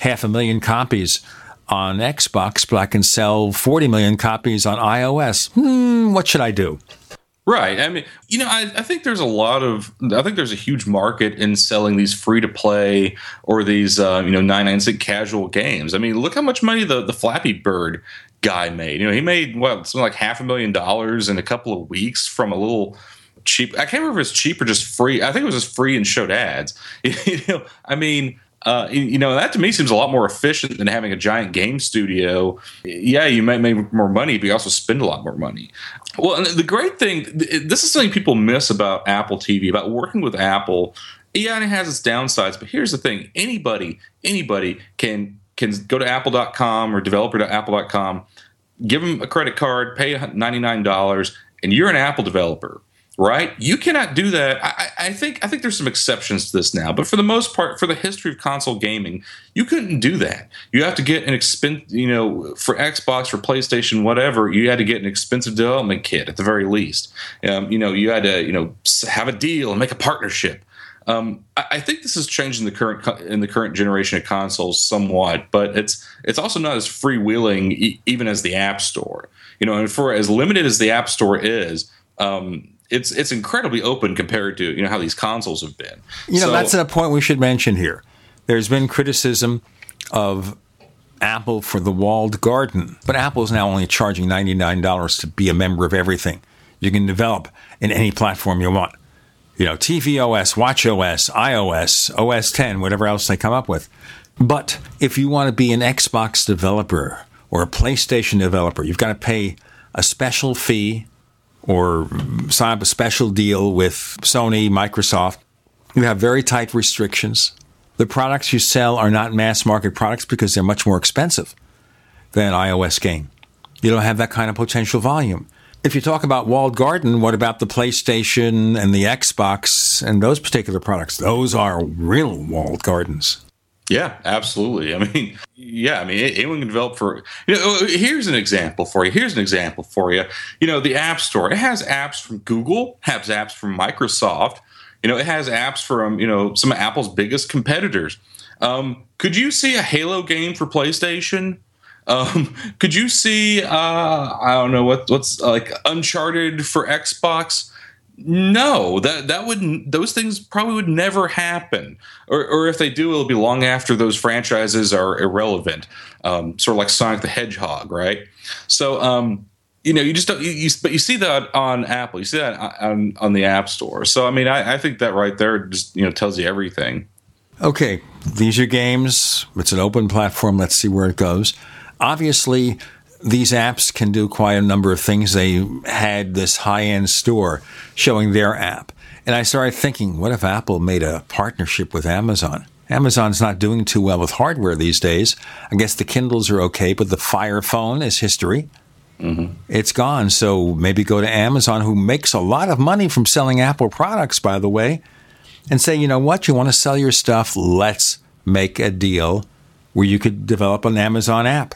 half a million copies on Xbox, but I can sell 40 million copies on iOS. Hmm, what should I do? Right. I mean, you know, I, I, think there's a lot of, I think there's a huge market in selling these free to play or these, uh, you know, 99 cent casual games. I mean, look how much money the, the Flappy Bird guy made. You know, he made, what, something like half a million dollars in a couple of weeks from a little cheap, I can't remember if it's cheap or just free. I think it was just free and showed ads. you know, I mean, uh, you know, that to me seems a lot more efficient than having a giant game studio. Yeah, you might make more money, but you also spend a lot more money. Well, and the great thing, this is something people miss about Apple TV, about working with Apple. Yeah, and it has its downsides, but here's the thing: anybody, anybody can can go to apple.com or developer.apple.com, give them a credit card, pay $99, and you're an Apple developer right? You cannot do that. I, I, think I think there's some exceptions to this now, but for the most part, for the history of console gaming, you couldn't do that. You have to get an expense, you know, for Xbox, for PlayStation, whatever. You had to get an expensive development kit at the very least. Um, you know, you had to, you know, have a deal and make a partnership. Um, I, think this is changing the current in the current generation of consoles somewhat, but it's it's also not as freewheeling e- even as the App Store. You know, and for as limited as the App Store is, um, it's it's incredibly open compared to you know how these consoles have been. You know, so, that's a point we should mention here. There's been criticism of Apple for the walled garden, but Apple is now only charging ninety nine dollars to be a member of everything. You can develop in any platform you want. You know, tvOS, watchOS, iOS, OS 10, whatever else they come up with. But if you want to be an Xbox developer or a PlayStation developer, you've got to pay a special fee or sign up a special deal with Sony, Microsoft. You have very tight restrictions. The products you sell are not mass market products because they're much more expensive than iOS game. You don't have that kind of potential volume. If you talk about walled garden, what about the PlayStation and the Xbox and those particular products? Those are real walled gardens. Yeah, absolutely. I mean, yeah, I mean, anyone can develop for. You know, here's an example for you. Here's an example for you. You know, the App Store. It has apps from Google, has apps from Microsoft. You know, it has apps from you know some of Apple's biggest competitors. Um, could you see a Halo game for PlayStation? Um, could you see uh, I don't know what what's like Uncharted for Xbox? No, that that would those things probably would never happen, or or if they do, it'll be long after those franchises are irrelevant. Um, sort of like Sonic the Hedgehog, right? So, um, you know, you just don't. You, you, but you see that on Apple, you see that on on the App Store. So, I mean, I, I think that right there just you know tells you everything. Okay, these are games. It's an open platform. Let's see where it goes. Obviously, these apps can do quite a number of things. They had this high end store showing their app. And I started thinking, what if Apple made a partnership with Amazon? Amazon's not doing too well with hardware these days. I guess the Kindles are okay, but the Fire phone is history. Mm-hmm. It's gone. So maybe go to Amazon, who makes a lot of money from selling Apple products, by the way, and say, you know what, you want to sell your stuff? Let's make a deal where you could develop an Amazon app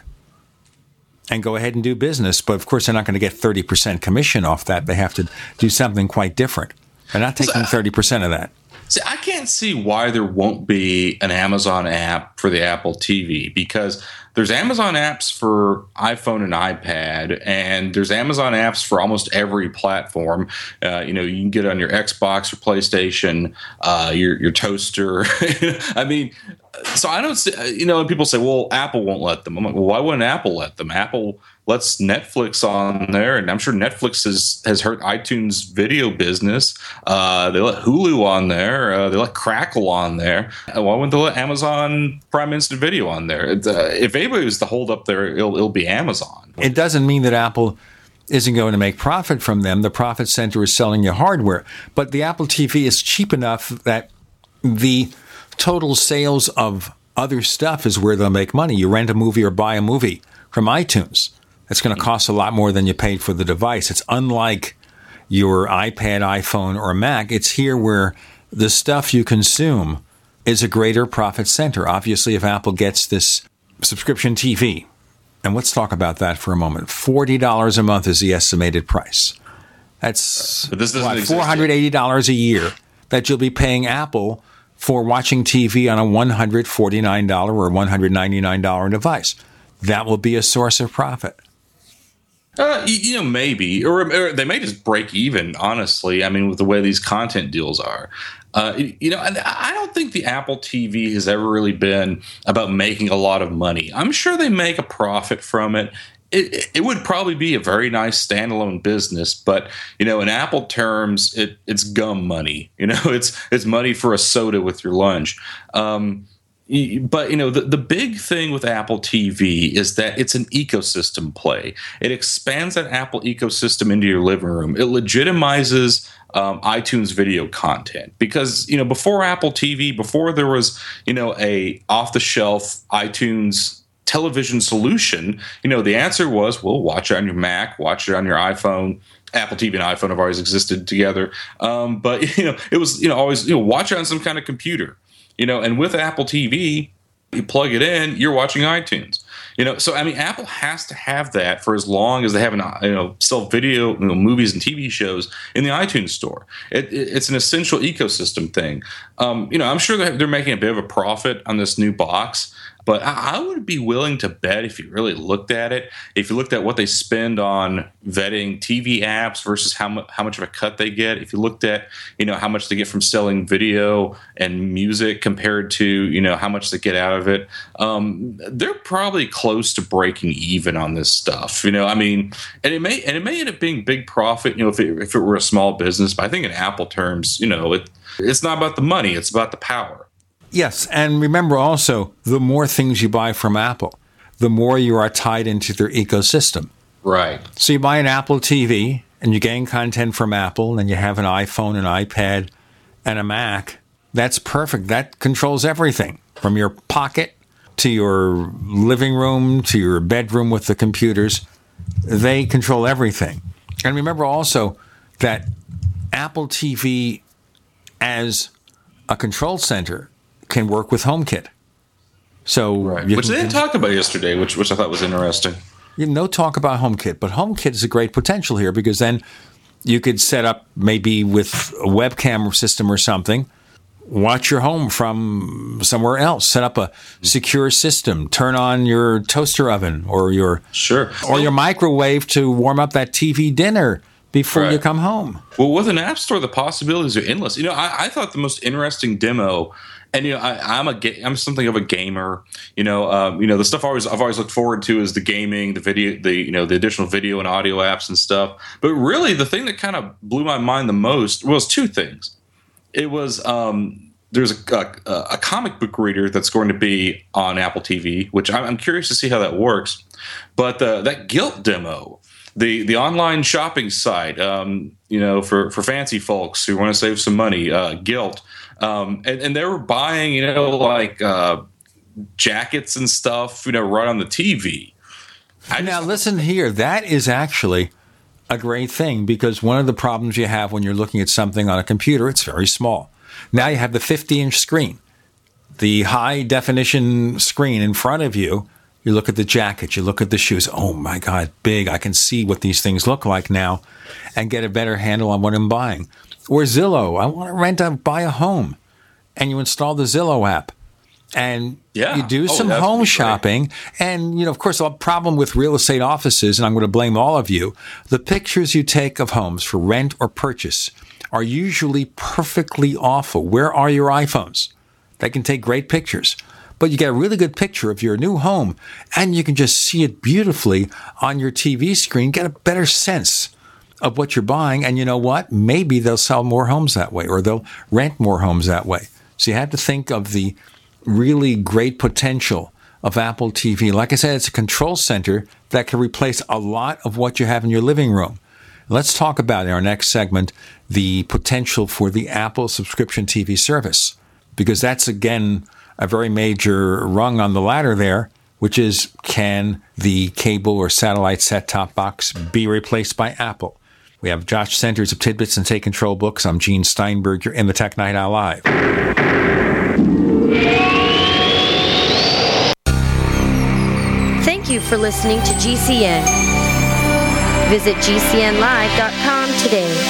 and go ahead and do business. But of course, they're not going to get 30% commission off that. They have to do something quite different. They're not taking 30% of that. See, I can't see why there won't be an Amazon app for the Apple TV because there's Amazon apps for iPhone and iPad, and there's Amazon apps for almost every platform. Uh, you know, you can get it on your Xbox, or PlayStation, uh, your your toaster. I mean, so I don't you know, people say, well, Apple won't let them. I'm like, well, why wouldn't Apple let them? Apple lets Netflix on there, and I'm sure Netflix has, has hurt iTunes video business. Uh, they let Hulu on there. Uh, they let Crackle on there. Uh, why wouldn't they let Amazon Prime Instant Video on there? Uh, if anybody was to hold up there, it'll, it'll be Amazon. It doesn't mean that Apple isn't going to make profit from them. The profit center is selling you hardware. But the Apple TV is cheap enough that the total sales of other stuff is where they'll make money. You rent a movie or buy a movie from iTunes. It's going to cost a lot more than you paid for the device. It's unlike your iPad, iPhone, or Mac. It's here where the stuff you consume is a greater profit center. Obviously, if Apple gets this subscription TV, and let's talk about that for a moment. $40 a month is the estimated price. That's what, $480 a year that you'll be paying Apple for watching TV on a $149 or $199 device. That will be a source of profit. Uh, you know, maybe, or, or, they may just break even. Honestly, I mean, with the way these content deals are, uh, you know, I don't think the Apple TV has ever really been about making a lot of money. I'm sure they make a profit from it, it, it would probably be a very nice standalone business, but you know, in Apple terms, it, it's gum money. You know, it's it's money for a soda with your lunch. Um, but you know, the, the big thing with Apple TV is that it's an ecosystem play. It expands that Apple ecosystem into your living room. It legitimizes um, iTunes video content because you know before Apple TV, before there was you know a off the shelf iTunes television solution, you know, the answer was, well, watch it on your Mac, watch it on your iPhone. Apple TV and iPhone have always existed together, um, but you know, it was you know always you know watch it on some kind of computer, you know, and with Apple TV, you plug it in, you're watching iTunes. You know, so I mean, Apple has to have that for as long as they have an you know sell video you know, movies and TV shows in the iTunes store. It, it, it's an essential ecosystem thing. Um, you know, I'm sure they're making a bit of a profit on this new box. But I, would be willing to bet if you really looked at it, if you looked at what they spend on vetting TV apps versus how much how much of a cut they get, if you looked at you know how much they get from selling video and music compared to you know how much they get out of it, um, they're probably close to breaking even on this stuff. You know, I mean, and it may and it may end up being big profit. You know, if it, if it were a small business, but I think in Apple terms, you know, it it's not about the money; it's about the power. Yes, and remember also, the more things you buy from Apple, the more you are tied into their ecosystem. Right. So you buy an Apple TV and you gain content from Apple, and you have an iPhone, an iPad, and a Mac. That's perfect. That controls everything from your pocket to your living room to your bedroom with the computers. They control everything. And remember also that Apple TV as a control center can work with HomeKit. So, which they didn't talk about yesterday, which which I thought was interesting. You know, no talk about HomeKit, but HomeKit is a great potential here because then you could set up maybe with a webcam system or something, watch your home from somewhere else, set up a secure system, turn on your toaster oven or your sure or your microwave to warm up that TV dinner before right. you come home. Well, with an app store, the possibilities are endless. You know, I, I thought the most interesting demo and you know I, am a ga- I'm something of a gamer. You know, um, you know the stuff I always I've always looked forward to is the gaming, the video, the you know the additional video and audio apps and stuff. But really, the thing that kind of blew my mind the most was two things. It was um, there's a, a, a, comic book reader that's going to be on Apple TV, which I'm, I'm curious to see how that works. But the, that Gilt demo, the the online shopping site, um, you know, for for fancy folks who want to save some money, uh, Gilt um, and, and they were buying, you know, like uh, jackets and stuff, you know, right on the TV. I now, listen here. That is actually a great thing because one of the problems you have when you're looking at something on a computer, it's very small. Now you have the 50 inch screen, the high definition screen in front of you. You look at the jacket, you look at the shoes. Oh my God, big. I can see what these things look like now and get a better handle on what I'm buying. Or Zillow, I want to rent a buy a home, and you install the Zillow app, and yeah. you do oh, some home shopping. And you know, of course, a problem with real estate offices, and I'm going to blame all of you. The pictures you take of homes for rent or purchase are usually perfectly awful. Where are your iPhones? They can take great pictures but you get a really good picture of your new home and you can just see it beautifully on your TV screen, get a better sense of what you're buying. And you know what? Maybe they'll sell more homes that way or they'll rent more homes that way. So you have to think of the really great potential of Apple TV. Like I said, it's a control center that can replace a lot of what you have in your living room. Let's talk about in our next segment the potential for the Apple subscription TV service, because that's again a very major rung on the ladder there, which is can the cable or satellite set top box be replaced by Apple? We have Josh Centers of Tidbits and Take Control Books. I'm Gene Steinberg. You're in the Tech Night Owl Live. Thank you for listening to GCN. Visit GCNlive.com today.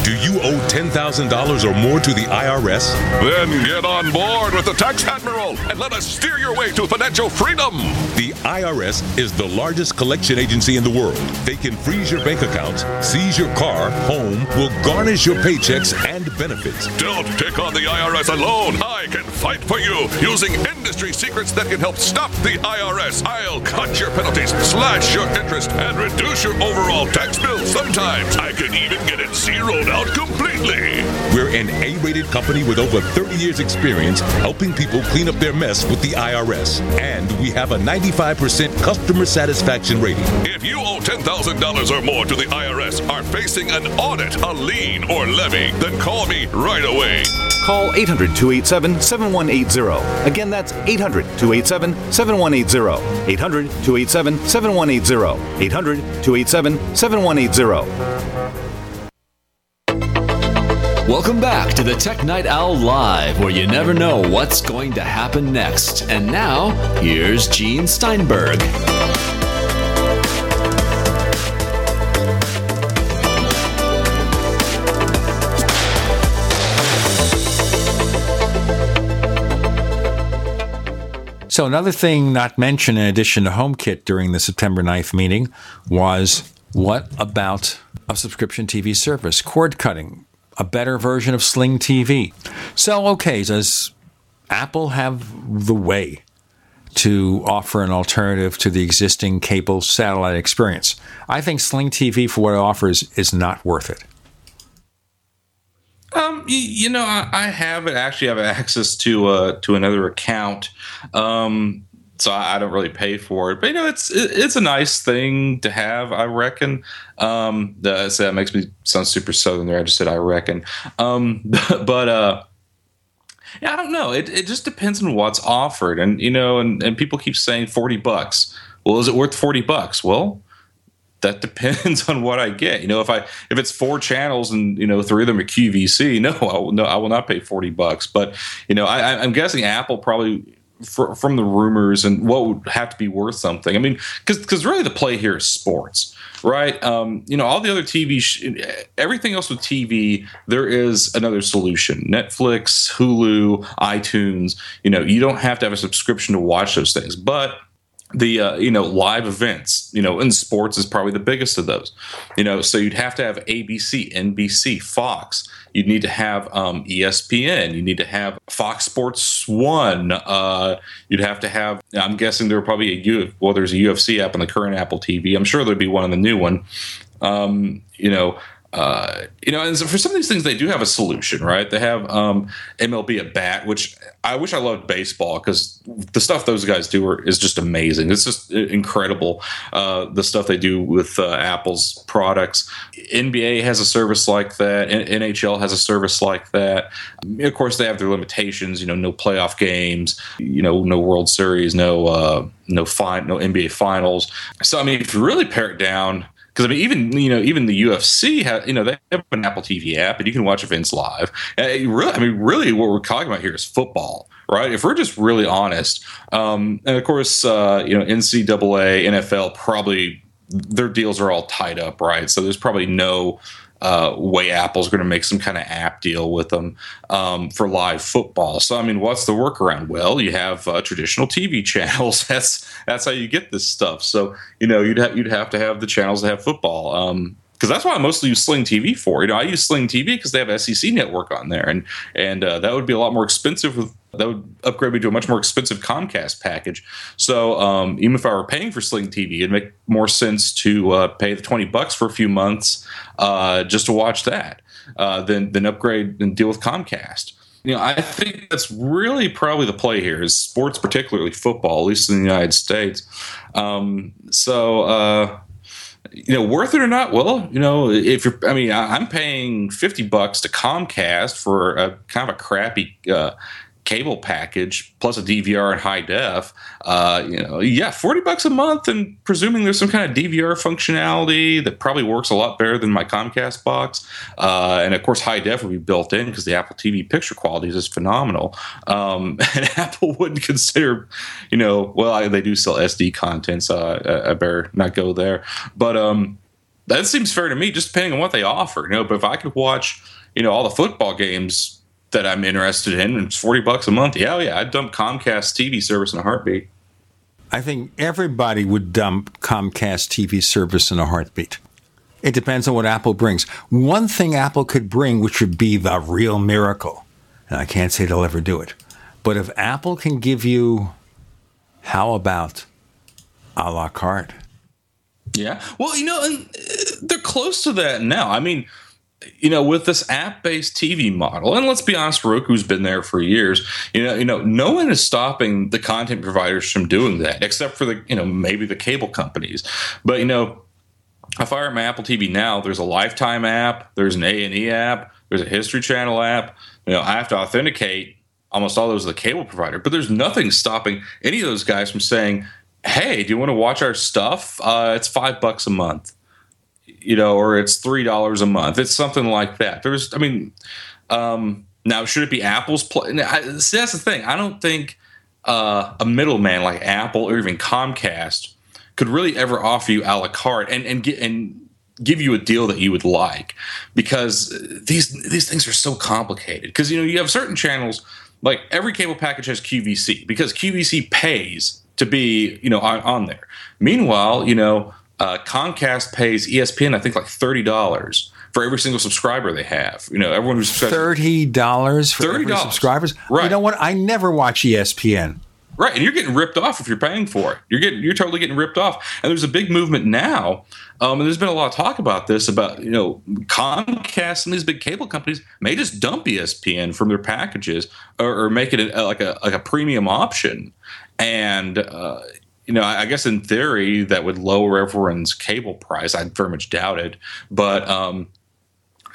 Do you owe $10,000 or more to the IRS? Then get on board with the Tax Admiral and let us steer your way to financial freedom. The IRS is the largest collection agency in the world. They can freeze your bank accounts, seize your car, home, will garnish your paychecks and benefits. Don't take on the IRS alone. I can fight for you using industry secrets that can help stop the IRS. I'll cut your penalties, slash your interest, and reduce your overall tax bill. Sometimes I can even get it zeroed out completely. We're an A rated company with over 30 years' experience helping people clean up their mess with the IRS. And we have a 95% customer satisfaction rating. If you owe $10,000 or more to the IRS, are facing an audit, a lien, or levy, then call me right away. Call 800 287 7180. Again, that's 800 287 7180. 800 287 7180. 800 287 7180. Welcome back to the Tech Night Owl Live, where you never know what's going to happen next. And now, here's Gene Steinberg. So, another thing not mentioned in addition to HomeKit during the September 9th meeting was what about a subscription TV service? Cord cutting, a better version of Sling TV. So, okay, does Apple have the way to offer an alternative to the existing cable satellite experience? I think Sling TV, for what it offers, is not worth it. Um, you, know, I, I, have actually have access to uh to another account. Um, so I, I, don't really pay for it, but you know, it's it, it's a nice thing to have. I reckon. Um, the, that makes me sound super southern there. I just said I reckon. Um, but uh. Yeah, I don't know. It, it just depends on what's offered, and you know, and, and people keep saying forty bucks. Well, is it worth forty bucks? Well, that depends on what I get. You know, if I if it's four channels and you know three of them are QVC, no, I will, no, I will not pay forty bucks. But you know, I, I'm guessing Apple probably. For, from the rumors and what would have to be worth something. I mean, because really the play here is sports, right? Um, you know, all the other TV, sh- everything else with TV, there is another solution: Netflix, Hulu, iTunes. You know, you don't have to have a subscription to watch those things, but the uh, you know live events you know in sports is probably the biggest of those you know so you'd have to have abc nbc fox. You'd need to have um, espn you need to have fox sports one. Uh, you'd have to have i'm guessing there are probably a U, well there's a ufc app on the current apple tv i'm sure there'd be one on the new one. Um, you know uh, you know, and so for some of these things, they do have a solution, right? They have um, MLB at bat, which I wish I loved baseball because the stuff those guys do are, is just amazing. It's just incredible uh, the stuff they do with uh, Apple's products. NBA has a service like that. NHL has a service like that. Of course, they have their limitations. You know, no playoff games. You know, no World Series. No uh, no fine. No NBA Finals. So I mean, if you really pare it down because I mean, even you know, even the UFC have you know they have an Apple TV app and you can watch events live. And really, I mean, really, what we're talking about here is football, right? If we're just really honest, um, and of course, uh, you know, NCAA, NFL probably their deals are all tied up, right? So there's probably no uh, way Apple's going to make some kind of app deal with them um, for live football. So I mean, what's the workaround? Well, you have uh, traditional TV channels. That's that's how you get this stuff. So you know, you'd have you'd have to have the channels that have football. Um, because that's why I mostly use Sling TV for. You know, I use Sling TV because they have SEC network on there, and and uh, that would be a lot more expensive. That would upgrade me to a much more expensive Comcast package. So um, even if I were paying for Sling TV, it'd make more sense to uh, pay the twenty bucks for a few months uh, just to watch that uh, than than upgrade and deal with Comcast. You know, I think that's really probably the play here is sports, particularly football, at least in the United States. Um, so uh, you know, worth it or not? Well, you know, if you're, I mean, I'm paying 50 bucks to Comcast for a kind of a crappy uh, cable package plus a DVR and high def, uh, you know, yeah, 40 bucks a month. And presuming there's some kind of DVR functionality that probably works a lot better than my Comcast box. Uh, and of course, high def would be built in because the Apple TV picture quality is just phenomenal. Um, and Apple wouldn't consider, you know, well, I, they do sell SD content, so I, I better not go there. But um, that seems fair to me, just depending on what they offer. You know, but if I could watch, you know, all the football games that I'm interested in, and it's forty bucks a month. Yeah, yeah, I'd dump Comcast TV service in a heartbeat. I think everybody would dump Comcast TV service in a heartbeat. It depends on what Apple brings. One thing Apple could bring, which would be the real miracle, and I can't say they'll ever do it, but if Apple can give you, how about a la carte? Yeah. Well, you know, and uh, they're close to that now. I mean, you know, with this app-based TV model, and let's be honest, Roku's been there for years. You know, you know, no one is stopping the content providers from doing that, except for the, you know, maybe the cable companies. But you know, if I my Apple TV now, there's a Lifetime app, there's an A and E app, there's a History Channel app. You know, I have to authenticate almost all those of the cable provider, but there's nothing stopping any of those guys from saying, "Hey, do you want to watch our stuff? Uh, it's five bucks a month." You know, or it's three dollars a month. It's something like that. There's, I mean, Um, now, should it be Apple's play? See, that's the thing. I don't think uh, a middleman like Apple or even Comcast could really ever offer you a la carte and and get and give you a deal that you would like because these these things are so complicated because you know you have certain channels like every cable package has QVC because QVC pays to be you know on, on there. Meanwhile, you know uh, Comcast pays ESPN I think like thirty dollars for every single subscriber they have. You know, everyone who's thirty dollars for $30. every subscribers. Right. You know what? I never watch ESPN. Right, and you're getting ripped off if you're paying for it. You're getting you're totally getting ripped off. And there's a big movement now, um, and there's been a lot of talk about this about you know Comcast and these big cable companies may just dump ESPN from their packages or, or make it a, like a like a premium option. And uh, you know, I, guess in theory that would lower everyone's cable price. I very much doubt it, but um,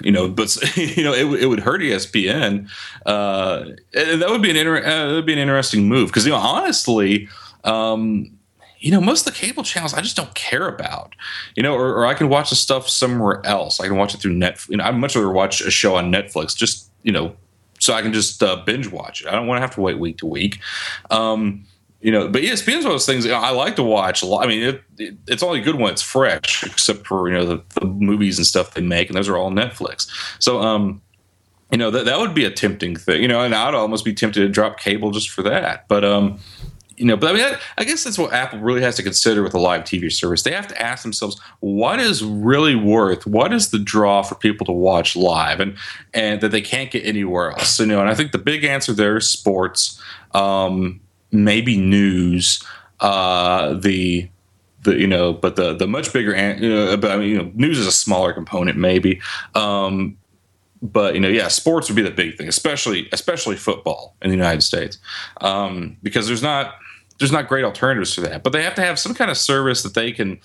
you know, but you know, it, it would hurt ESPN. Uh, that would be an inter- uh, that would be an interesting move because you know, honestly, um, you know, most of the cable channels I just don't care about. You know, or, or I can watch the stuff somewhere else. I can watch it through Netflix. You know, I'd much rather watch a show on Netflix. Just you know, so I can just uh, binge watch it. I don't want to have to wait week to week. Um, you know, but ESPN's one of those things I like to watch. A lot. I mean, it, it, it's only good when it's fresh, except for you know the, the, movies and stuff they make, and those are all Netflix. So, um, you know, that that would be a tempting thing. You know, and I'd almost be tempted to drop cable just for that. But um, you know, but I mean, I, I guess that's what Apple really has to consider with a live TV service. They have to ask themselves, what is really worth? What is the draw for people to watch live, and and that they can't get anywhere else? You know, and I think the big answer there is sports. Um, maybe news, uh, the the you know, but the the much bigger, you but I mean, you know, news is a smaller component maybe. Um, but you know, yeah, sports would be the big thing, especially especially football in the United States, um, because there's not there's not great alternatives to that. But they have to have some kind of service that they can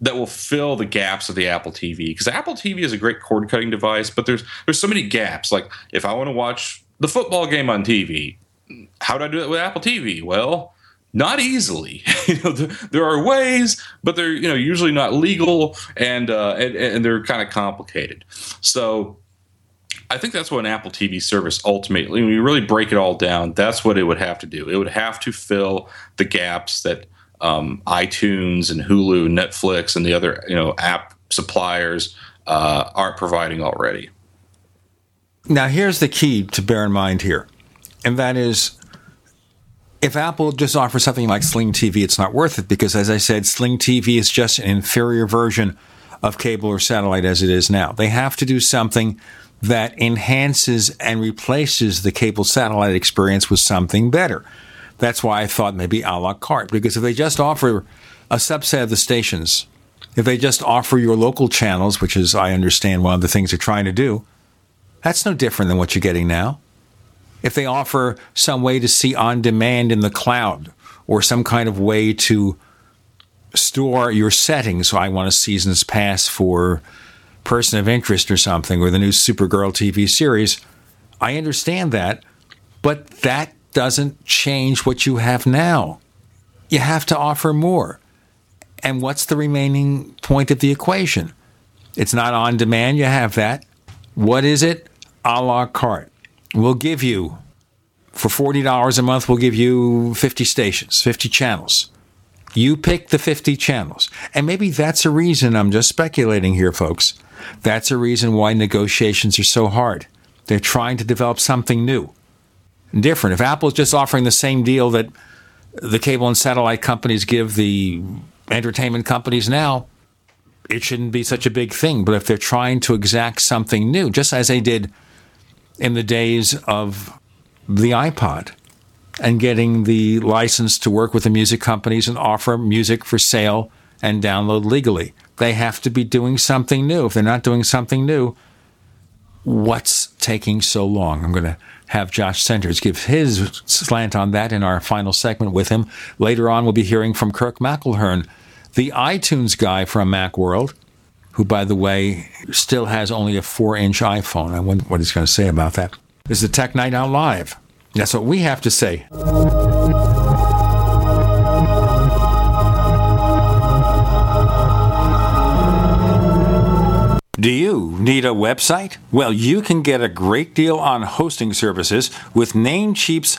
that will fill the gaps of the Apple TV because Apple TV is a great cord cutting device, but there's there's so many gaps. Like if I want to watch the football game on TV, how do I do it with Apple TV? Well, not easily. you know, there are ways, but they're you know usually not legal and uh, and, and they're kind of complicated. So I think that's what an Apple TV service ultimately, when you really break it all down, that's what it would have to do. It would have to fill the gaps that um, iTunes and Hulu, Netflix, and the other you know app suppliers uh, aren't providing already. Now, here's the key to bear in mind here, and that is if Apple just offers something like Sling TV, it's not worth it because, as I said, Sling TV is just an inferior version of cable or satellite as it is now. They have to do something that enhances and replaces the cable satellite experience with something better. That's why I thought maybe a la carte, because if they just offer a subset of the stations, if they just offer your local channels, which is, I understand, one of the things they're trying to do, that's no different than what you're getting now if they offer some way to see on demand in the cloud or some kind of way to store your settings. So I want a season's pass for person of interest or something, or the new Supergirl TV series. I understand that, but that doesn't change what you have now. You have to offer more. And what's the remaining point of the equation? It's not on demand, you have that. What is it? A la carte. We'll give you, for $40 a month, we'll give you 50 stations, 50 channels. You pick the 50 channels. And maybe that's a reason, I'm just speculating here, folks. That's a reason why negotiations are so hard. They're trying to develop something new, different. If Apple's just offering the same deal that the cable and satellite companies give the entertainment companies now, it shouldn't be such a big thing. But if they're trying to exact something new, just as they did in the days of the iPod and getting the license to work with the music companies and offer music for sale and download legally. They have to be doing something new. If they're not doing something new, what's taking so long? I'm going to have Josh Centers give his slant on that in our final segment with him. Later on, we'll be hearing from Kirk McElhearn, the iTunes guy from Macworld, who, by the way, still has only a four inch iPhone. I wonder what he's going to say about that. This is Tech Night Owl Live. That's what we have to say. Do you need a website? Well, you can get a great deal on hosting services with Namecheap's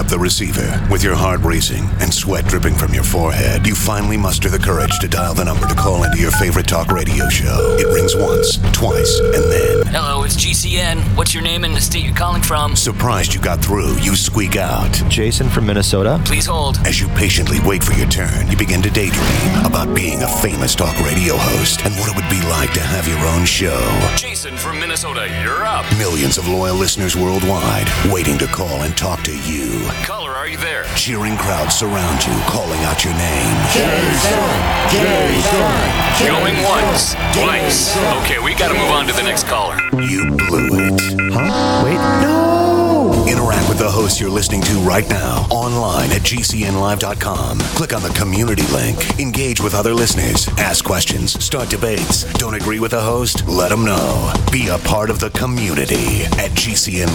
You pick up the receiver with your heart racing and sweat dripping from your forehead. You finally muster the courage to dial the number to call into your favorite talk radio show. It rings once, twice, and then. Hello, it's GCN. What's your name and the state you're calling from? Surprised you got through, you squeak out. Jason from Minnesota. Please hold. As you patiently wait for your turn, you begin to daydream about being a famous talk radio host and what it would be like to have your own show. Jason from Minnesota, you're up. Millions of loyal listeners worldwide waiting to call and talk to you. Caller, are you there? Cheering crowds surround you, calling out your name. Going once, twice. Okay, we gotta move on to the next caller. You blew it. Huh? Wait, no! Interact with the host you're listening to right now online at gcnlive.com. Click on the community link. Engage with other listeners. Ask questions. Start debates. Don't agree with the host? Let them know. Be a part of the community at gcnlive.com.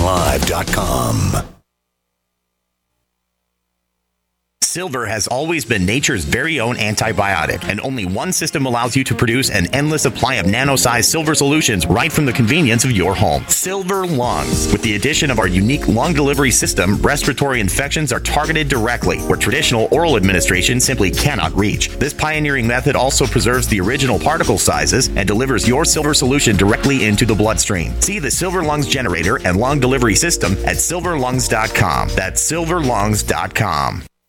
Silver has always been nature's very own antibiotic, and only one system allows you to produce an endless supply of nano-sized silver solutions right from the convenience of your home. Silver Lungs. With the addition of our unique lung delivery system, respiratory infections are targeted directly, where traditional oral administration simply cannot reach. This pioneering method also preserves the original particle sizes and delivers your silver solution directly into the bloodstream. See the Silver Lungs generator and lung delivery system at silverlungs.com. That's silverlungs.com.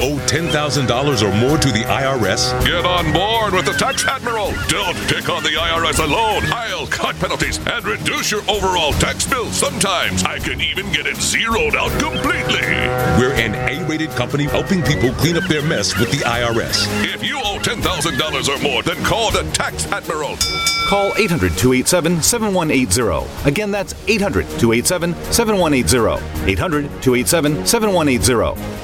Owe $10,000 or more to the IRS? Get on board with the Tax Admiral. Don't pick on the IRS alone. I'll cut penalties and reduce your overall tax bill. Sometimes I can even get it zeroed out completely. We're an A-rated company helping people clean up their mess with the IRS. If you owe $10,000 or more, then call the Tax Admiral. Call 800 287 7180. Again, that's 800 287 7180. 800 287 7180.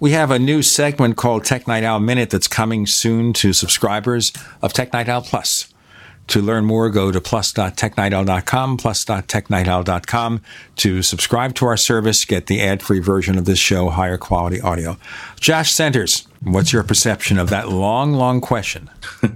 We have a new segment called Tech Night Owl Minute that's coming soon to subscribers of Tech Night Owl Plus. To learn more, go to plus.technightowl.com, plus.technightowl.com to subscribe to our service, get the ad-free version of this show, higher quality audio. Josh Centers, what's your perception of that long, long question?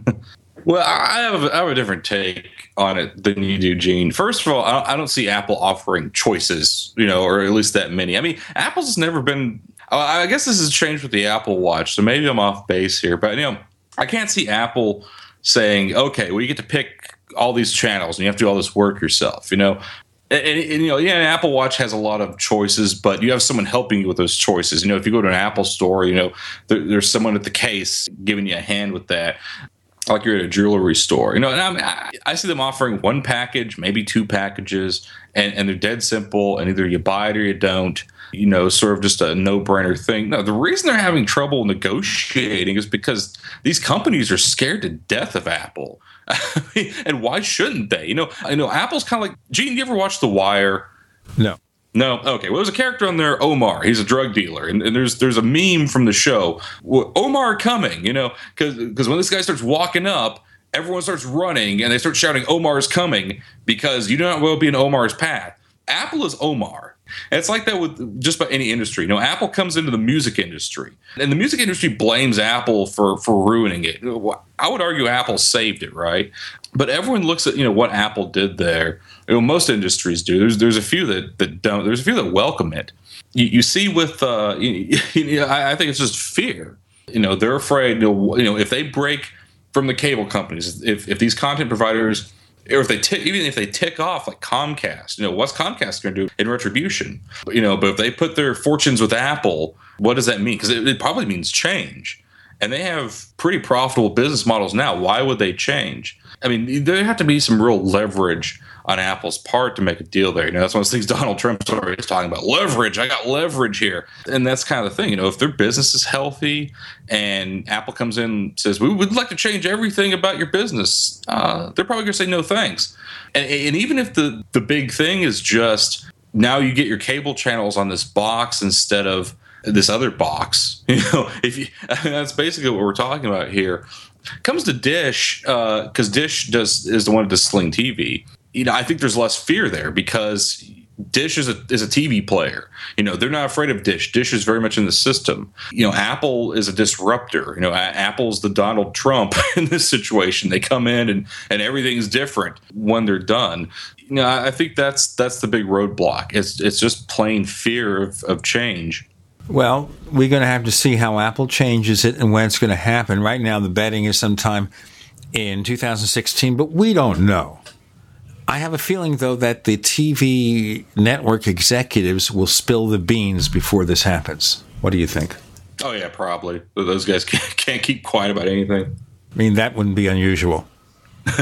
Well, I have, have a different take on it than you do, Gene. First of all, I don't see Apple offering choices, you know, or at least that many. I mean, Apple's never been. Oh, I guess this has changed with the Apple Watch, so maybe I'm off base here, but you know, I can't see Apple saying, "Okay, well, you get to pick all these channels and you have to do all this work yourself." You know, and, and, you know, yeah, an Apple Watch has a lot of choices, but you have someone helping you with those choices. You know, if you go to an Apple store, you know, there, there's someone at the case giving you a hand with that like you're at a jewelry store, you know. And I, I see them offering one package, maybe two packages, and, and they're dead simple. And either you buy it or you don't. You know, sort of just a no-brainer thing. No, the reason they're having trouble negotiating is because these companies are scared to death of Apple. and why shouldn't they? You know, I know Apple's kind of like. Gene, you ever watch The Wire? No. No, okay. Well, there's a character on there, Omar. He's a drug dealer, and, and there's there's a meme from the show, Omar coming. You know, because because when this guy starts walking up, everyone starts running and they start shouting, "Omar's coming!" Because you do not will be in Omar's path. Apple is Omar. And it's like that with just about any industry. You know, Apple comes into the music industry, and the music industry blames Apple for for ruining it. I would argue Apple saved it, right? But everyone looks at you know what Apple did there you know, most industries do. There's there's a few that, that don't. There's a few that welcome it. You, you see with uh, you, you I, I, think it's just fear. You know, they're afraid. You know, you know, if they break from the cable companies, if if these content providers or if they tick, even if they tick off like Comcast, you know, what's Comcast going to do in retribution? You know, but if they put their fortunes with Apple, what does that mean? Because it, it, probably means change, and they have pretty profitable business models now. Why would they change? I mean, there have to be some real leverage on Apple's part to make a deal there. You know, that's one of the things Donald Trump's always talking about leverage. I got leverage here. And that's kind of the thing. You know, if their business is healthy and Apple comes in and says, we would like to change everything about your business, uh, they're probably going to say no thanks. And, and even if the, the big thing is just now you get your cable channels on this box instead of this other box, you know, if you, that's basically what we're talking about here comes to Dish, because uh, Dish does is the one that does Sling TV you know, I think there's less fear there because Dish is a is a TV player. You know, they're not afraid of Dish. Dish is very much in the system. You know, Apple is a disruptor. You know, Apple's the Donald Trump in this situation. They come in and and everything's different when they're done. You know, I think that's that's the big roadblock. It's it's just plain fear of, of change. Well, we're going to have to see how Apple changes it and when it's going to happen. Right now, the betting is sometime in 2016, but we don't know. I have a feeling, though, that the TV network executives will spill the beans before this happens. What do you think? Oh, yeah, probably. Those guys can't, can't keep quiet about anything. I mean, that wouldn't be unusual.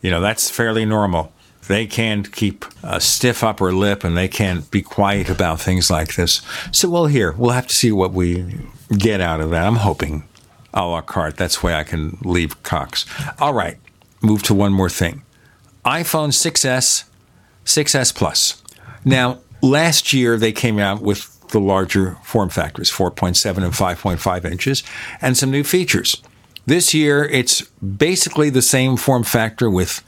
you know, that's fairly normal. They can't keep a stiff upper lip and they can't be quiet about things like this. So, well, here, we'll have to see what we get out of that. I'm hoping a la carte. That's the way I can leave Cox. All right, move to one more thing iPhone 6S, 6S Plus. Now, last year they came out with the larger form factors, 4.7 and 5.5 inches, and some new features. This year, it's basically the same form factor with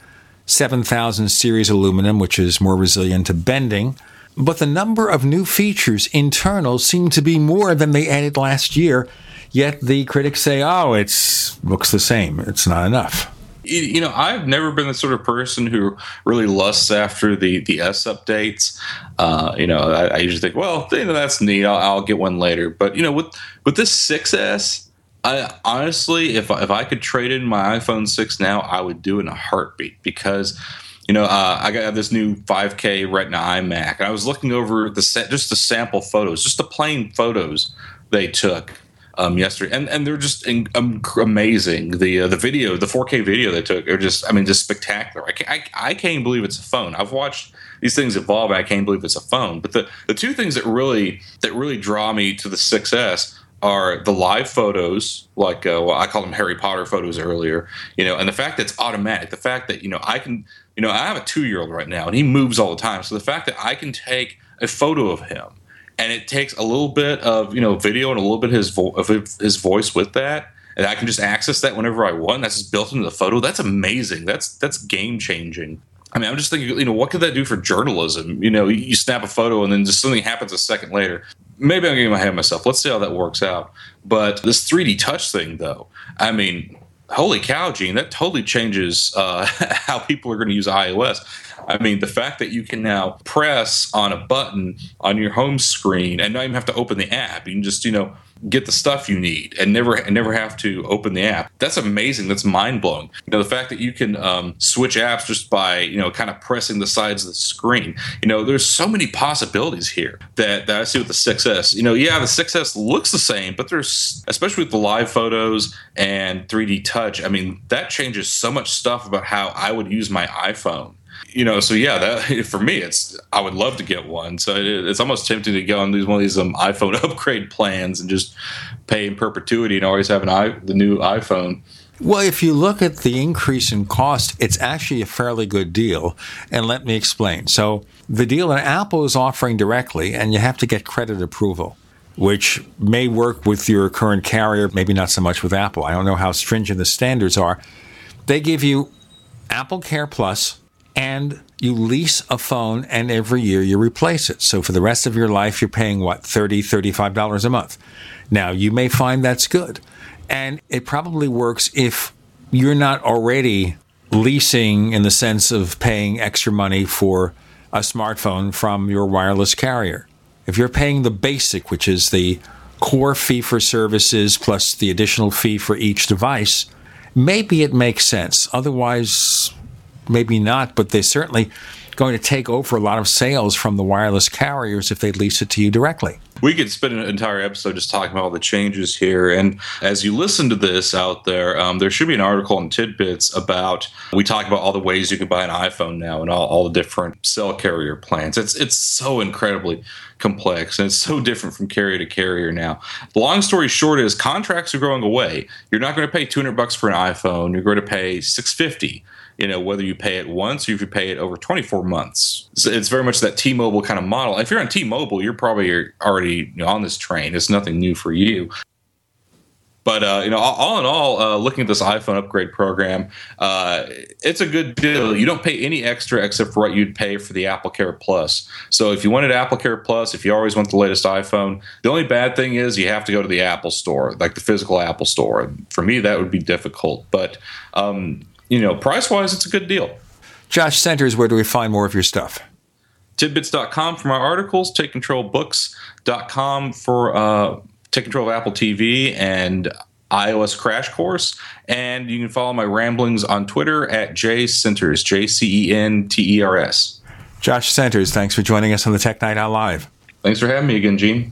7000 series aluminum, which is more resilient to bending. But the number of new features internal seem to be more than they added last year. Yet the critics say, oh, it looks the same. It's not enough you know, I've never been the sort of person who really lusts after the the S updates. Uh, you know, I, I, usually think, well, you know, that's neat. I'll, I'll, get one later. But you know, with with this 6S, I honestly, if if I could trade in my iPhone 6 now, I would do in a heartbeat because. You know, uh, I got this new 5K Retina iMac, and I was looking over the set, just the sample photos, just the plain photos they took um, yesterday, and and they're just in, um, amazing. The uh, the video, the 4K video they took, are just I mean just spectacular. I can't, I, I can't believe it's a phone. I've watched these things evolve. I can't believe it's a phone. But the the two things that really that really draw me to the 6S are the live photos, like uh, well, I called them Harry Potter photos earlier, you know, and the fact that it's automatic, the fact that you know I can, you know, I have a two year old right now and he moves all the time, so the fact that I can take a photo of him and it takes a little bit of you know video and a little bit of his, vo- of his voice with that and i can just access that whenever i want. That's just built into the photo. That's amazing. That's that's game changing i mean i'm just thinking you know what could that do for journalism? You know you snap a photo and then just something happens a second later. Maybe i'm getting my head myself let's see how that works out. But this 3d touch thing though i mean holy cow, Gene, that totally changes uh, how people are going to use iOS. I mean, the fact that you can now press on a button on your home screen and not even have to open the app. You can just, you know, get the stuff you need and never and never have to open the app. That's amazing. That's mind blowing. You know, the fact that you can um, switch apps just by you know kind of pressing the sides of the screen. You know, there's so many possibilities here that, that I see with the 6S. You know, yeah, the 6S looks the same, but there's especially with the live photos and 3D touch. I mean, that changes so much stuff about how I would use my iPhone you know, so yeah, that for me, it's I would love to get one. So it, it's almost tempting to go on these one of these um, iPhone upgrade plans and just pay in perpetuity and always have an i the new iPhone. Well, if you look at the increase in cost, it's actually a fairly good deal. And let me explain. So, the deal that Apple is offering directly, and you have to get credit approval, which may work with your current carrier, maybe not so much with Apple. I don't know how stringent the standards are. They give you Apple Care Plus, and you lease a phone and every year you replace it. So for the rest of your life, you're paying what, $30, $35 a month. Now, you may find that's good. And it probably works if you're not already leasing in the sense of paying extra money for a smartphone from your wireless carrier. If you're paying the basic, which is the core fee for services plus the additional fee for each device, maybe it makes sense. Otherwise, maybe not, but they're certainly going to take over a lot of sales from the wireless carriers if they lease it to you directly. We could spend an entire episode just talking about all the changes here. And as you listen to this out there, um, there should be an article in Tidbits about we talk about all the ways you can buy an iPhone now and all, all the different cell carrier plans. It's it's so incredibly complex and it's so different from carrier to carrier now. The long story short is contracts are going away. You're not going to pay 200 bucks for an iPhone. You're going to pay 650 you know whether you pay it once or if you pay it over 24 months so it's very much that t-mobile kind of model if you're on t-mobile you're probably already on this train it's nothing new for you but uh, you know, all in all, uh, looking at this iPhone upgrade program, uh, it's a good deal. You don't pay any extra except for what you'd pay for the Apple Care Plus. So if you wanted Apple Care Plus, if you always want the latest iPhone, the only bad thing is you have to go to the Apple Store, like the physical Apple Store. For me, that would be difficult. But um, you know, price wise, it's a good deal. Josh Centers, where do we find more of your stuff? Tidbits.com for my articles, takecontrolbooks.com for uh, Take Control of Apple TV and iOS Crash Course. And you can follow my ramblings on Twitter at jcenters, J C E N T E R S. Josh Centers, thanks for joining us on the Tech Night Owl Live. Thanks for having me again, Gene.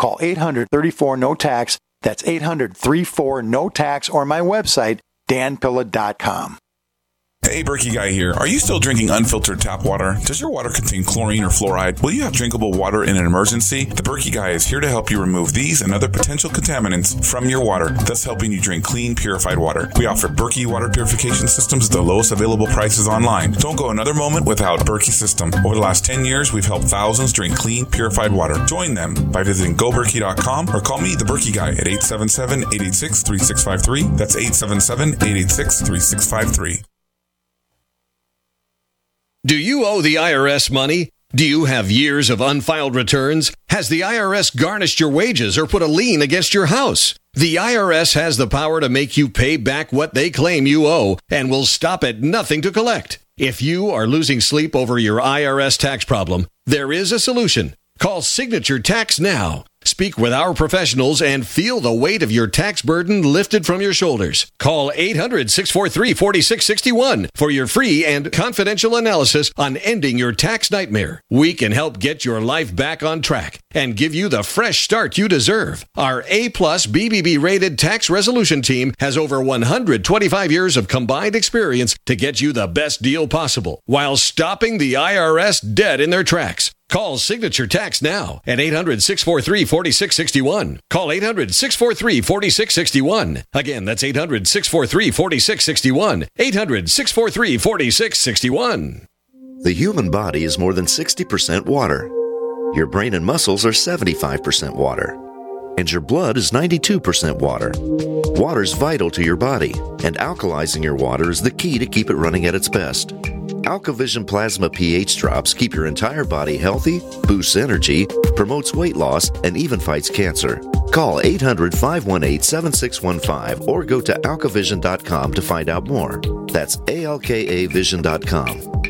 Call 800 34 no tax. That's 800 34 no tax or my website, danpilla.com. Hey, Berkey Guy here. Are you still drinking unfiltered tap water? Does your water contain chlorine or fluoride? Will you have drinkable water in an emergency? The Berkey Guy is here to help you remove these and other potential contaminants from your water, thus helping you drink clean, purified water. We offer Berkey water purification systems at the lowest available prices online. Don't go another moment without Berkey system. Over the last 10 years, we've helped thousands drink clean, purified water. Join them by visiting goberkey.com or call me, the Berkey Guy, at 877-886-3653. That's 877-886-3653. Do you owe the IRS money? Do you have years of unfiled returns? Has the IRS garnished your wages or put a lien against your house? The IRS has the power to make you pay back what they claim you owe and will stop at nothing to collect. If you are losing sleep over your IRS tax problem, there is a solution. Call Signature Tax now. Speak with our professionals and feel the weight of your tax burden lifted from your shoulders. Call 800 643 4661 for your free and confidential analysis on ending your tax nightmare. We can help get your life back on track and give you the fresh start you deserve. Our A plus BBB rated tax resolution team has over 125 years of combined experience to get you the best deal possible while stopping the IRS dead in their tracks. Call Signature Tax now at 800 643 4661. Call 800 643 4661. Again, that's 800 643 4661. 800 643 4661. The human body is more than 60% water. Your brain and muscles are 75% water. And your blood is 92% water. Water is vital to your body, and alkalizing your water is the key to keep it running at its best. AlkaVision Plasma pH drops keep your entire body healthy, boosts energy, promotes weight loss, and even fights cancer. Call 800 518 7615 or go to alkavision.com to find out more. That's alkavision.com.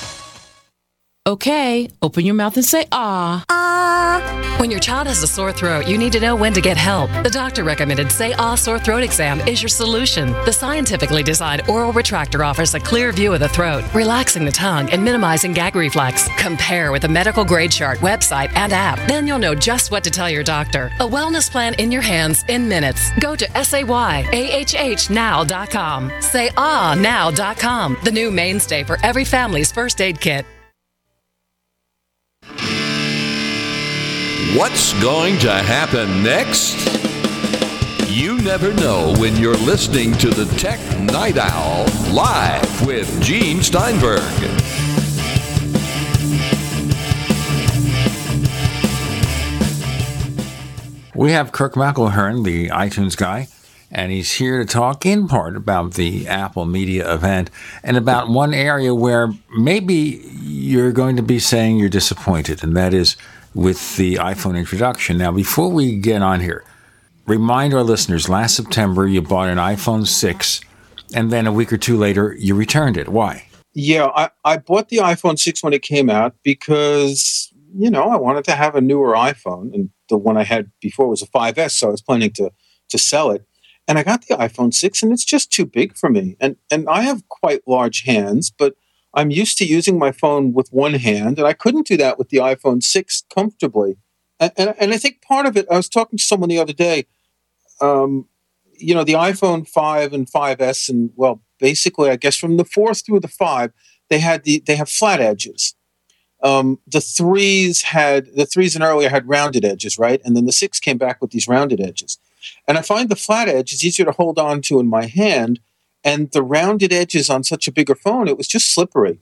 Okay, open your mouth and say ah. Ah. When your child has a sore throat, you need to know when to get help. The doctor recommended Say Ah Sore Throat Exam is your solution. The scientifically designed oral retractor offers a clear view of the throat, relaxing the tongue and minimizing gag reflex. Compare with a medical grade chart website and app. Then you'll know just what to tell your doctor. A wellness plan in your hands in minutes. Go to sayahhnow.com. Sayahnow.com, the new mainstay for every family's first aid kit. What's going to happen next? You never know when you're listening to the Tech Night Owl live with Gene Steinberg. We have Kirk McElhearn, the iTunes guy, and he's here to talk in part about the Apple Media event and about one area where maybe you're going to be saying you're disappointed, and that is with the iPhone introduction. Now, before we get on here, remind our listeners last September you bought an iPhone 6, and then a week or two later you returned it. Why? Yeah, I, I bought the iPhone 6 when it came out because, you know, I wanted to have a newer iPhone. And the one I had before was a 5S, so I was planning to, to sell it. And I got the iPhone 6, and it's just too big for me. And, and I have quite large hands, but I'm used to using my phone with one hand, and I couldn't do that with the iPhone 6 comfortably. And, and, and I think part of it, I was talking to someone the other day, um, you know, the iPhone 5 and 5S, and well, basically, I guess from the 4th through the 5, they had the they have flat edges. Um, the threes had the threes and earlier had rounded edges, right? And then the six came back with these rounded edges. And I find the flat edge is easier to hold on to in my hand and the rounded edges on such a bigger phone, it was just slippery.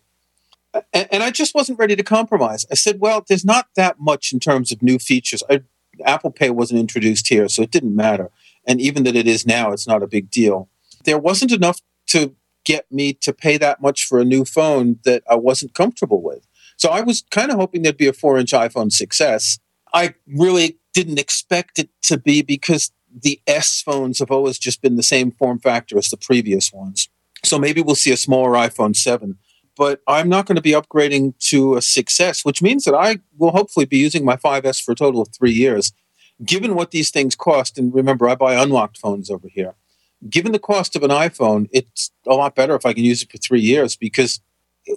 And, and, I just wasn't ready to compromise. I said, well, there's not that much in terms of new features. I, Apple Pay wasn't introduced here, so it didn't matter. And even that it is now, it's not a big deal. There wasn't enough to get me to pay that much for a new phone that I wasn't comfortable with. So I was kind of hoping there'd be a four inch iPhone 6S. I really didn't expect it to be because the S phones have always just been the same form factor as the previous ones. So maybe we'll see a smaller iPhone 7. But I'm not going to be upgrading to a 6S, which means that I will hopefully be using my 5S for a total of three years. Given what these things cost, and remember, I buy unlocked phones over here. Given the cost of an iPhone, it's a lot better if I can use it for three years because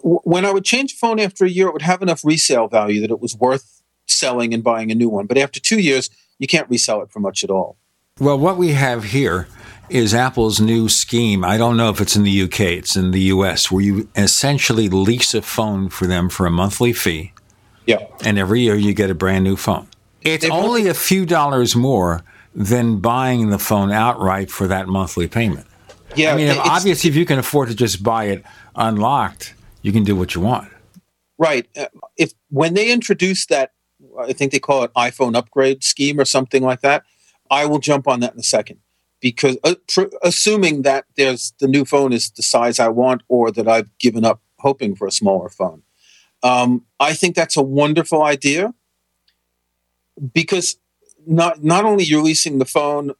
when I would change a phone after a year, it would have enough resale value that it was worth selling and buying a new one. But after two years, you can't resell it for much at all. Well, what we have here is Apple's new scheme. I don't know if it's in the UK, it's in the US, where you essentially lease a phone for them for a monthly fee. Yeah. And every year you get a brand new phone. It's They've only a few dollars more than buying the phone outright for that monthly payment. Yeah. I mean, obviously, if you can afford to just buy it unlocked, you can do what you want. Right. Uh, if when they introduced that I think they call it iPhone upgrade scheme or something like that. I will jump on that in a second because uh, pr- assuming that there's the new phone is the size I want or that I've given up hoping for a smaller phone. Um, I think that's a wonderful idea because not not only you're leasing the phone,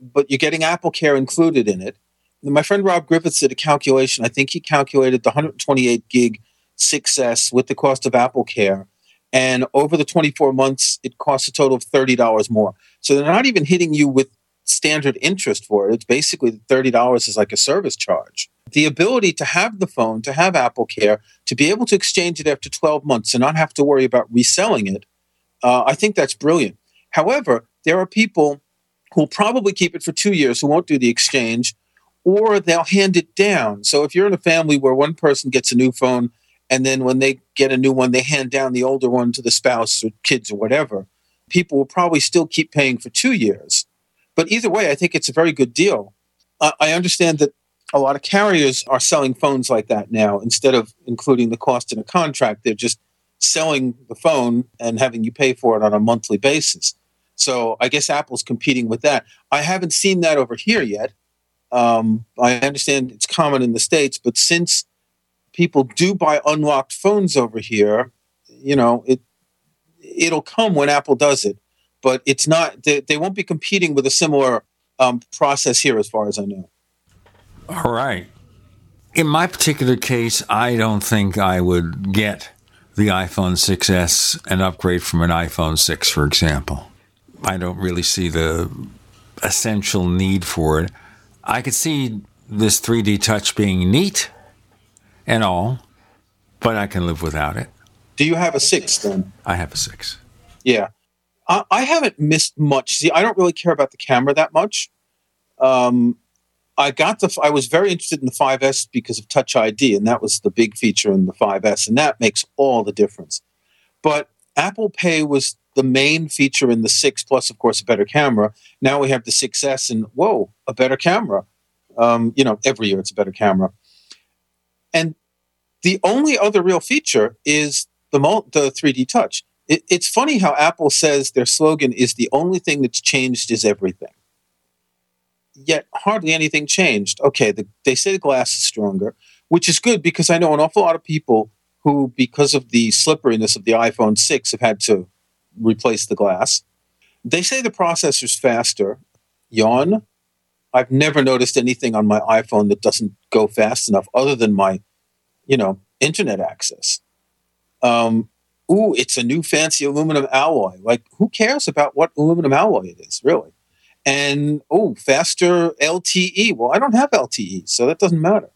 but you're getting Apple Care included in it. My friend Rob Griffiths did a calculation. I think he calculated the 128 gig 6S with the cost of Apple Care. And over the 24 months, it costs a total of $30 more. So they're not even hitting you with standard interest for it. It's basically $30 is like a service charge. The ability to have the phone, to have Apple Care, to be able to exchange it after 12 months and not have to worry about reselling it, uh, I think that's brilliant. However, there are people who'll probably keep it for two years who won't do the exchange, or they'll hand it down. So if you're in a family where one person gets a new phone and then when they get a new one, they hand down the older one to the spouse or kids or whatever, people will probably still keep paying for two years. But either way, I think it's a very good deal. Uh, I understand that a lot of carriers are selling phones like that now. Instead of including the cost in a contract, they're just selling the phone and having you pay for it on a monthly basis. So I guess Apple's competing with that. I haven't seen that over here yet. Um, I understand it's common in the States, but since people do buy unlocked phones over here, you know, it it'll come when Apple does it, but it's not. They, they won't be competing with a similar um, process here, as far as I know. All right. In my particular case, I don't think I would get the iPhone 6S and upgrade from an iPhone 6, for example. I don't really see the essential need for it. I could see this 3D touch being neat and all, but I can live without it. Do you have a 6 then? I have a 6. Yeah. I, I haven't missed much. See, I don't really care about the camera that much. Um, I got the. I was very interested in the 5S because of Touch ID, and that was the big feature in the 5S, and that makes all the difference. But Apple Pay was the main feature in the 6 plus, of course, a better camera. Now we have the 6S, and whoa, a better camera. Um, you know, every year it's a better camera. And the only other real feature is the the 3D Touch. It, it's funny how Apple says their slogan is the only thing that's changed is everything yet hardly anything changed. Okay, the, they say the glass is stronger, which is good because I know an awful lot of people who, because of the slipperiness of the iPhone 6, have had to replace the glass. They say the processor's faster. Yawn. I've never noticed anything on my iPhone that doesn't go fast enough other than my, you know, internet access. Um, ooh, it's a new fancy aluminum alloy. Like, who cares about what aluminum alloy it is, really? and oh, faster LTE. Well, I don't have LTE, so that doesn't matter.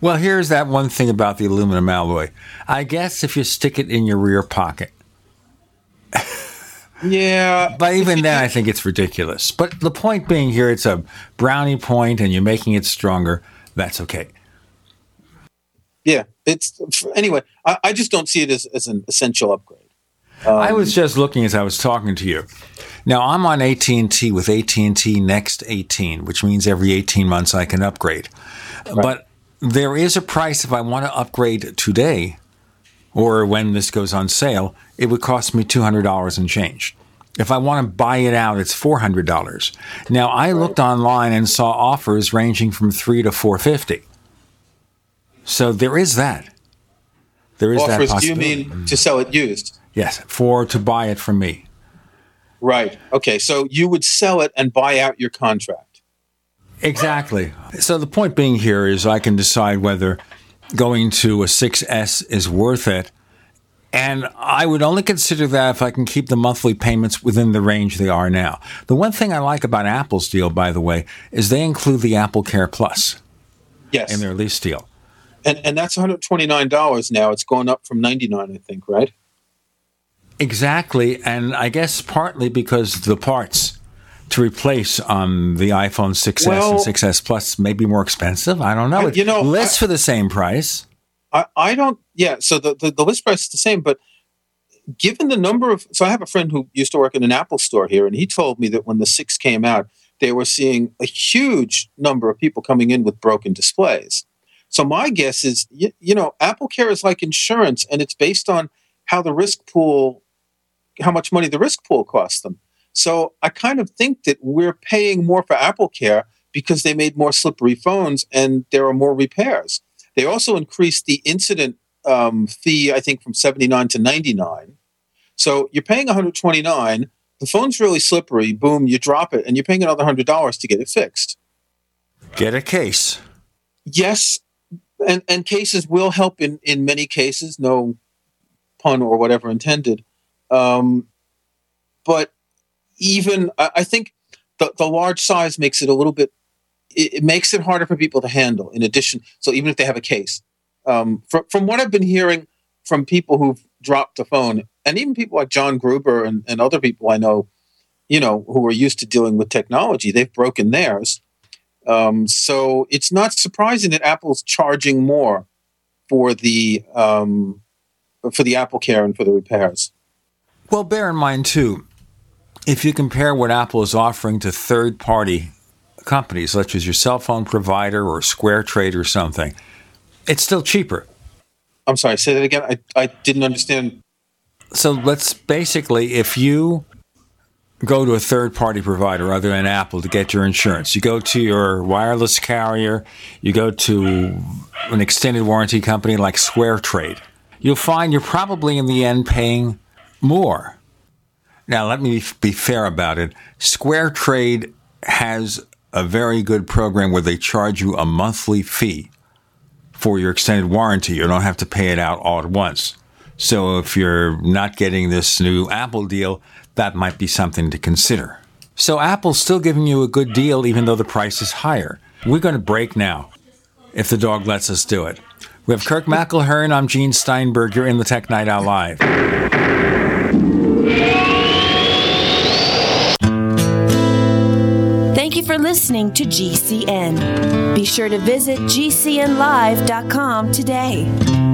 Well, here's that one thing about the aluminum alloy. I guess if you stick it in your rear pocket. yeah. But even then, I think it's ridiculous. But the point being here, it's a brownie point and you're making it stronger. That's okay. Yeah. It's anyway, I, I just don't see it as, as an essential upgrade. Um, I was just looking as I was talking to you. Now I'm on AT&T with AT&T Next 18, which means every 18 months I can upgrade. Right. But there is a price if I want to upgrade today or when this goes on sale, it would cost me $200 and change. If I want to buy it out, it's $400. Now I looked online and saw offers ranging from 3 to 450. So there is that. There is offers, that possibility. Do you mean to sell it used? Yes, for to buy it from me. Right. Okay. So you would sell it and buy out your contract. Exactly. So the point being here is I can decide whether going to a 6S is worth it. And I would only consider that if I can keep the monthly payments within the range they are now. The one thing I like about Apple's deal, by the way, is they include the Apple Care Plus. Yes. In their lease deal. And, and that's $129 now. It's going up from 99 I think, right? Exactly, and I guess partly because the parts to replace um, the iPhone 6s well, and 6s Plus may be more expensive. I don't know. you know, lists for the same price. I, I don't. Yeah, so the, the, the list price is the same, but given the number of so I have a friend who used to work in an Apple store here, and he told me that when the six came out, they were seeing a huge number of people coming in with broken displays. So my guess is, you, you know, Apple Care is like insurance, and it's based on how the risk pool how much money the risk pool costs them. So I kind of think that we're paying more for Apple Care because they made more slippery phones and there are more repairs. They also increased the incident um, fee, I think, from 79 to 99. So you're paying 129. The phone's really slippery. Boom, you drop it, and you're paying another $100 to get it fixed. Get a case. Yes, and, and cases will help in, in many cases, no pun or whatever intended. Um, but even, I, I think the, the large size makes it a little bit it, it, makes it harder for people to handle. In addition, so even if they have a case, um, from from what I've been hearing from people who've dropped the phone, and even people like John Gruber and, and other people I know, you know, who are used to dealing with technology, they've broken theirs. Um, so it's not surprising that Apple's charging more for the um, for the Apple Care and for the repairs. Well, bear in mind too, if you compare what Apple is offering to third party companies, such as your cell phone provider or Square Trade or something, it's still cheaper. I'm sorry, say that again. I, I didn't understand. So let's basically, if you go to a third party provider other than Apple to get your insurance, you go to your wireless carrier, you go to an extended warranty company like SquareTrade, you'll find you're probably in the end paying more. Now, let me be fair about it. SquareTrade has a very good program where they charge you a monthly fee for your extended warranty. You don't have to pay it out all at once. So if you're not getting this new Apple deal, that might be something to consider. So Apple's still giving you a good deal even though the price is higher. We're going to break now if the dog lets us do it. We have Kirk McElhearn. I'm Gene Steinberg. You're in the Tech Night Owl Live. Thank you for listening to GCN. Be sure to visit GCNlive.com today.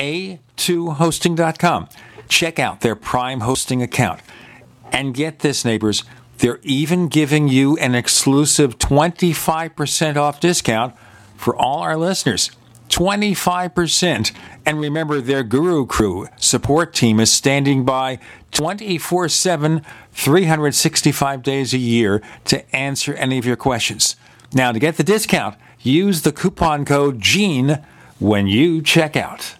a2hosting.com. Check out their Prime hosting account. And get this, neighbors, they're even giving you an exclusive 25% off discount for all our listeners. 25%. And remember, their Guru Crew support team is standing by 24 7, 365 days a year to answer any of your questions. Now, to get the discount, use the coupon code GENE when you check out.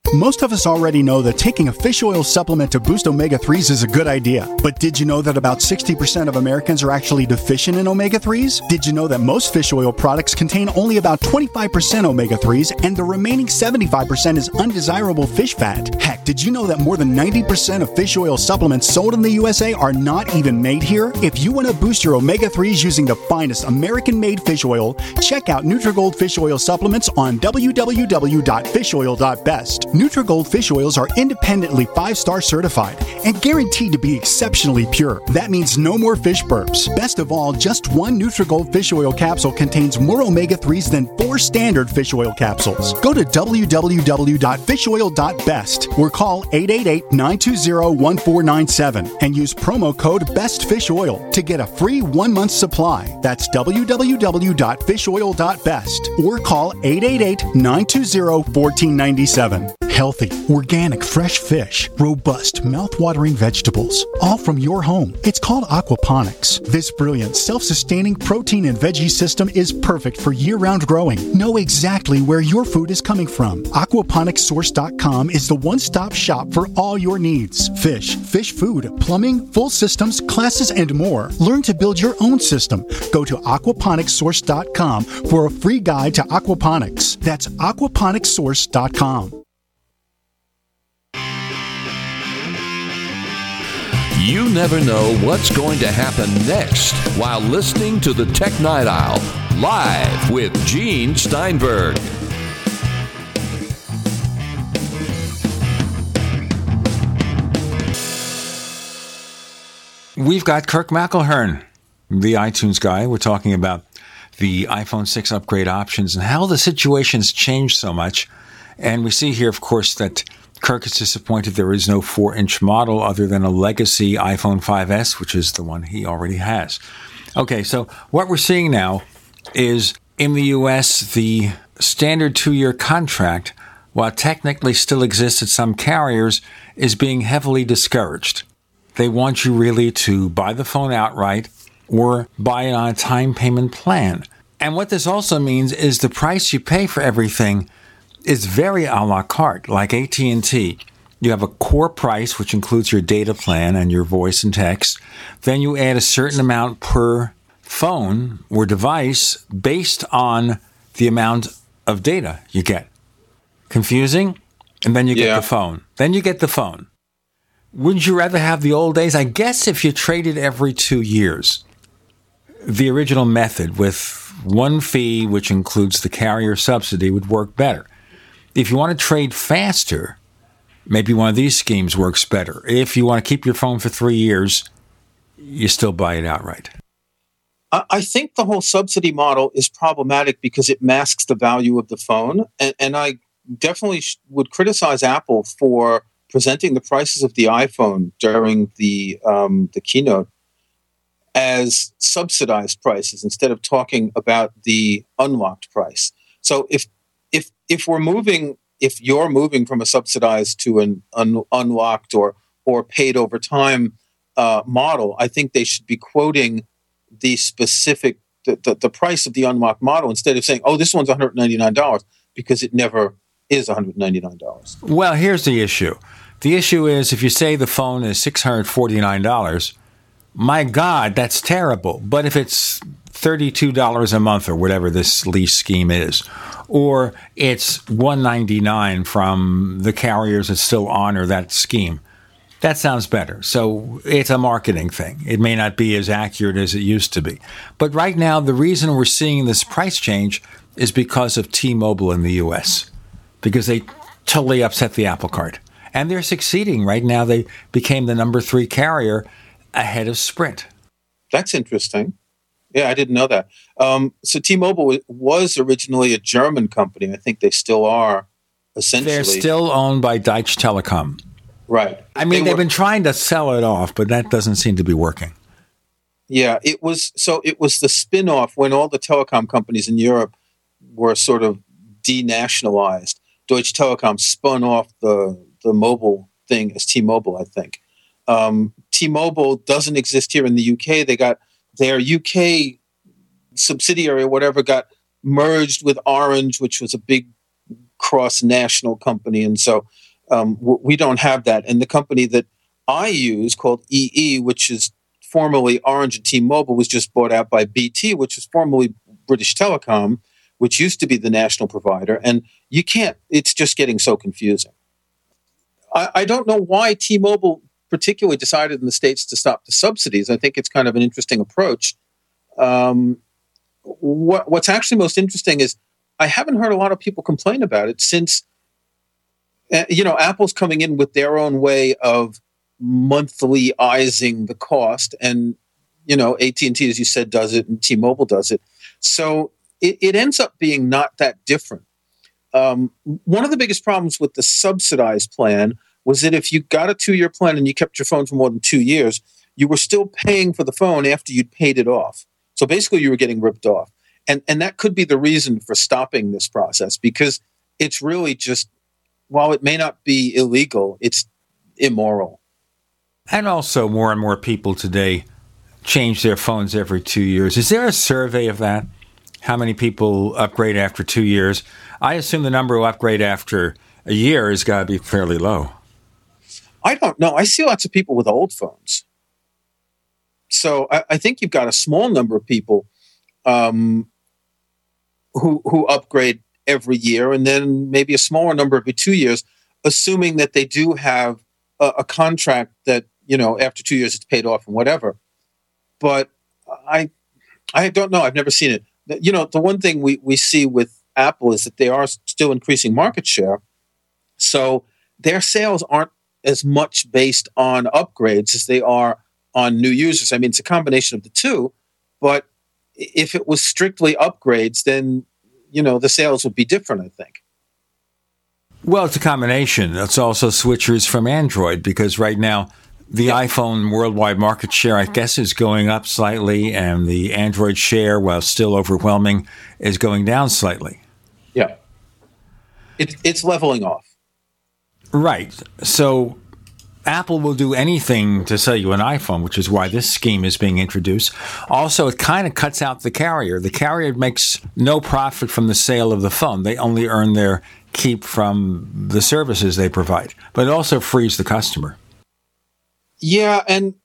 Most of us already know that taking a fish oil supplement to boost omega 3s is a good idea. But did you know that about 60% of Americans are actually deficient in omega 3s? Did you know that most fish oil products contain only about 25% omega 3s and the remaining 75% is undesirable fish fat? Heck, did you know that more than 90% of fish oil supplements sold in the USA are not even made here? If you want to boost your omega 3s using the finest American made fish oil, check out Nutrigold fish oil supplements on www.fishoil.best. Nutrigold fish oils are independently five star certified and guaranteed to be exceptionally pure. That means no more fish burps. Best of all, just one Nutrigold fish oil capsule contains more omega 3s than four standard fish oil capsules. Go to www.fishoil.best or call 888 920 1497 and use promo code BESTFISHOIL to get a free one month supply. That's www.fishoil.best or call 888 920 1497. Healthy, organic, fresh fish, robust, mouth-watering vegetables, all from your home. It's called aquaponics. This brilliant, self-sustaining protein and veggie system is perfect for year-round growing. Know exactly where your food is coming from. Aquaponicssource.com is the one-stop shop for all your needs. Fish, fish food, plumbing, full systems, classes, and more. Learn to build your own system. Go to aquaponicssource.com for a free guide to aquaponics. That's aquaponicssource.com. You never know what's going to happen next while listening to the Tech Night Owl live with Gene Steinberg. We've got Kirk McElhearn, the iTunes guy. We're talking about the iPhone 6 upgrade options and how the situation's changed so much. And we see here, of course, that Kirk is disappointed there is no 4 inch model other than a legacy iPhone 5S, which is the one he already has. Okay, so what we're seeing now is in the US, the standard two year contract, while technically still exists at some carriers, is being heavily discouraged. They want you really to buy the phone outright or buy it on a time payment plan. And what this also means is the price you pay for everything is very a la carte, like AT&T. You have a core price, which includes your data plan and your voice and text. Then you add a certain amount per phone or device based on the amount of data you get. Confusing? And then you get Yeah. the phone. Then you get the phone. Wouldn't you rather have the old days? I guess if you traded every two years, the original method with one fee, which includes the carrier subsidy, would work better. If you want to trade faster, maybe one of these schemes works better. If you want to keep your phone for three years, you still buy it outright. I think the whole subsidy model is problematic because it masks the value of the phone. And, and I definitely sh- would criticize Apple for presenting the prices of the iPhone during the, um, the keynote as subsidized prices instead of talking about the unlocked price. So if, if, we're moving, if you're moving from a subsidized to an un- unlocked or, or paid over time uh, model, I think they should be quoting the specific the, the, the price of the unlocked model instead of saying, "Oh, this one's one hundred ninety nine dollars," because it never is one hundred ninety nine dollars. Well, here's the issue. The issue is if you say the phone is $649, my God, that's terrible. But if it's $32 a month or whatever this lease scheme is, or it's 199 from the carriers that still honor that scheme, that sounds better. So it's a marketing thing. It may not be as accurate as it used to be. But right now, the reason we're seeing this price change is because of T Mobile in the US, because they totally upset the apple cart. And they're succeeding. Right now, they became the number three carrier ahead of Sprint. That's interesting. Yeah, I didn't know that. Um, so T-Mobile was originally a German company. I think they still are. Essentially, They're still owned by Deutsche Telekom. right. I mean, They they've were- been trying to sell it off, but that doesn't seem to be working. Yeah, it was so it was the spin-off when all the telecom companies in Europe were sort of denationalized. Deutsche Telekom spun off the the mobile thing as T-Mobile, I think. Um, T-Mobile doesn't exist here in the UK. They got their UK subsidiary or whatever got merged with Orange, which was a big cross national company. And so um, we don't have that. And the company that I use called EE, which is formerly Orange and T-Mobile, was just bought out by BT, which is formerly British Telecom, which used to be the national provider. And you can't, it's just getting so confusing. I, I don't know why T-Mobile particularly decided in the States to stop the subsidies. I think it's kind of an interesting approach. Um, what, what's actually most interesting is I haven't heard a lot of people complain about it since, uh, you know, Apple's coming in with their own way of monthlyizing the cost, and you know, AT and T, as you said, does it, and T-Mobile does it. So it, it ends up being not that different. Um, one of the biggest problems with the subsidized plan was that if you got a two-year plan and you kept your phone for more than two years, you were still paying for the phone after you'd paid it off. So basically, you were getting ripped off, and and that could be the reason for stopping this process because it's really just while it may not be illegal, it's immoral. And also, more and more people today change their phones every two years. Is there a survey of that? How many people upgrade after two years? I assume the number who upgrade after a year has got to be fairly low. I don't know. I see lots of people with old phones. So I, I think you've got a small number of people um, who who upgrade every year, and then maybe a smaller number every two years, assuming that they do have a, a contract that you know after two years it's paid off and whatever. But I I don't know. I've never seen it. You know, the one thing we, we see with Apple is that they are still increasing market share. So their sales aren't as much based on upgrades as they are on new users. I mean, it's a combination of the two, but if it was strictly upgrades, then you know the sales would be different. I think. Well, it's a combination. It's also switchers from Android because right now the yeah. iPhone worldwide market share, I guess, is going up slightly, and the Android share, while still overwhelming, is going down slightly. Yeah, it's it's leveling off. Right. So Apple will do anything to sell you an iPhone, which is why this scheme is being introduced. Also, it kind of cuts out the carrier. The carrier makes no profit from the sale of the phone. They only earn their keep from the services they provide, but it also frees the customer. Yeah, and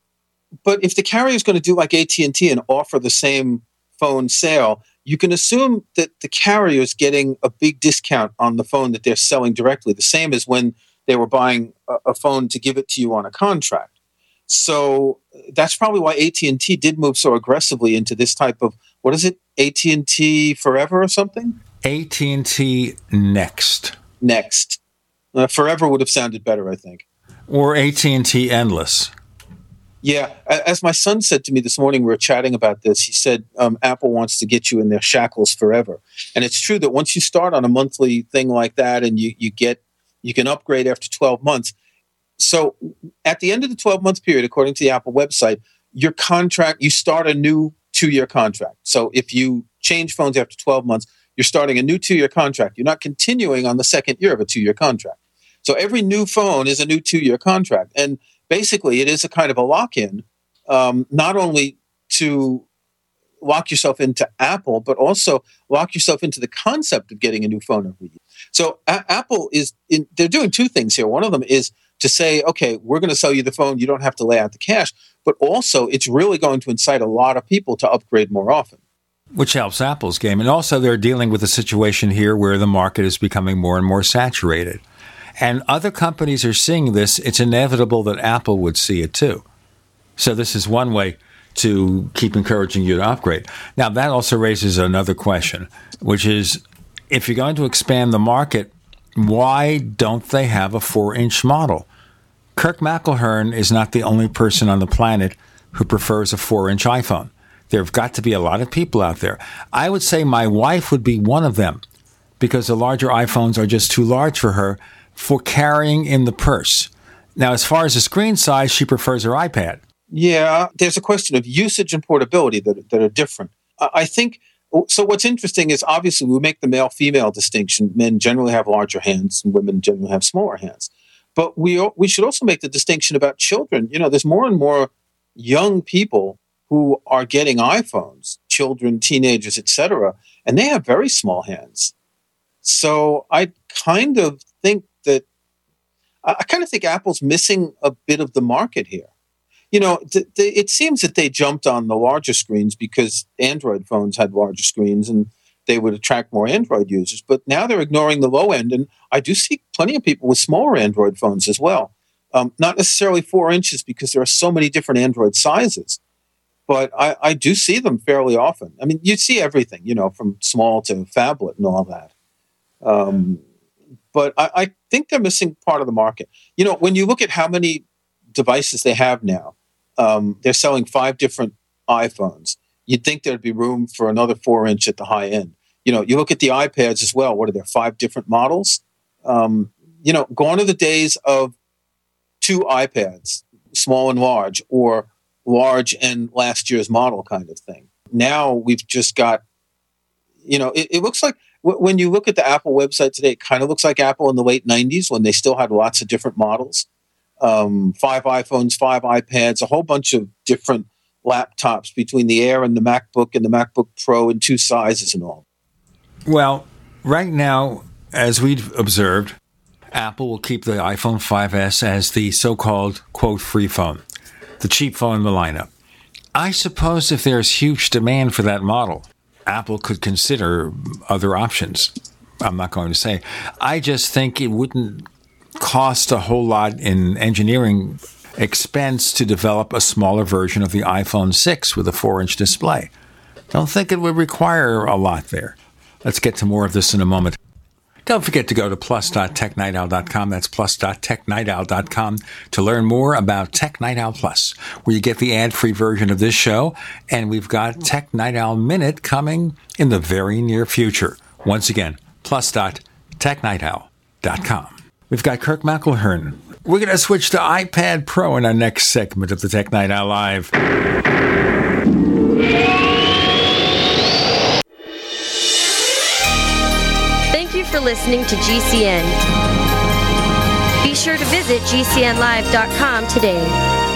but if the carrier is going to do like AT and T and offer the same phone sale, you can assume that the carrier is getting a big discount on the phone that they're selling directly. The same as when they were buying a, a phone to give it to you on a contract. So that's probably why AT and T did move so aggressively into this type of what is it? AT and T Forever or something? AT and T Next. Next. Uh, forever would have sounded better, I think. Or AT and T Endless. Yeah, as my son said to me this morning, we were chatting about this. He said um, Apple wants to get you in their shackles forever, and it's true that once you start on a monthly thing like that, and you you get you can upgrade after 12 months. So at the end of the 12 month period, according to the Apple website, your contract, you start a new two year contract. So if you change phones after 12 months, you're starting a new two year contract. You're not continuing on the second year of a two year contract. So every new phone is a new two year contract. And basically, it is a kind of a lock in, um, not only to lock yourself into Apple, but also lock yourself into the concept of getting a new phone every year. So a- Apple is in, they're doing two things here. One of them is to say, okay, we're going to sell you the phone. You don't have to lay out the cash, but also it's really going to incite a lot of people to upgrade more often. Which helps Apple's game. And also, they're dealing with a situation here where the market is becoming more and more saturated. And other companies are seeing this. It's inevitable that Apple would see it too. So, this is one way to keep encouraging you to upgrade. Now, that also raises another question, which is if you're going to expand the market, why don't they have a four inch model? Kirk McElhearn is not the only person on the planet who prefers a four inch iPhone. There have got to be a lot of people out there. I would say my wife would be one of them because the larger iPhones are just too large for her for carrying in the purse. Now, as far as the screen size, she prefers her iPad. Yeah, there's a question of usage and portability that, that are different. I think so. What's interesting is obviously we make the male female distinction. Men generally have larger hands, and women generally have smaller hands. But we we should also make the distinction about children. You know, there's more and more young people who are getting iPhones, children, teenagers, etc., and they have very small hands. So I kind of think that I kind of think Apple's missing a bit of the market here. You know, th- th- it seems that they jumped on the larger screens because Android phones had larger screens and they would attract more Android users. But now they're ignoring the low end, and I do see plenty of people with smaller Android phones as well. Um, not necessarily four inches because there are so many different Android sizes, but I, I do see them fairly often. I mean, you see everything, you know, from small to phablet and all that. Um, but I, I think they're missing part of the market. You know, when you look at how many devices they have now, um, they're selling five different iPhones. You'd think there'd be room for another four inch at the high end. You know, you look at the iPads as well. What are there? Five different models. Um, you know, gone are the days of two iPads, small and large, or large and last year's model kind of thing. Now we've just got, you know, it, it looks like w- when you look at the Apple website today, it kind of looks like Apple in the late 90s when they still had lots of different models um, five iPhones, five iPads, a whole bunch of different laptops between the Air and the MacBook and the MacBook Pro in two sizes and all. Well, right now, as we've observed, Apple will keep the iPhone 5S as the so called, quote, free phone, the cheap phone in the lineup. I suppose if there's huge demand for that model, Apple could consider other options. I'm not going to say. I just think it wouldn't cost a whole lot in engineering expense to develop a smaller version of the iPhone 6 with a 4 inch display. Don't think it would require a lot there. Let's get to more of this in a moment. Don't forget to go to plus.technightowl.com. That's plus.technightowl.com to learn more about Tech Night Owl Plus, where you get the ad free version of this show. And we've got Tech Night Owl Minute coming in the very near future. Once again, plus.technightowl.com. We've got Kirk McElhearn. We're going to switch to iPad Pro in our next segment of the Tech Night Owl Live. Thank you for listening to GCN. Be sure to visit GCNlive.com today.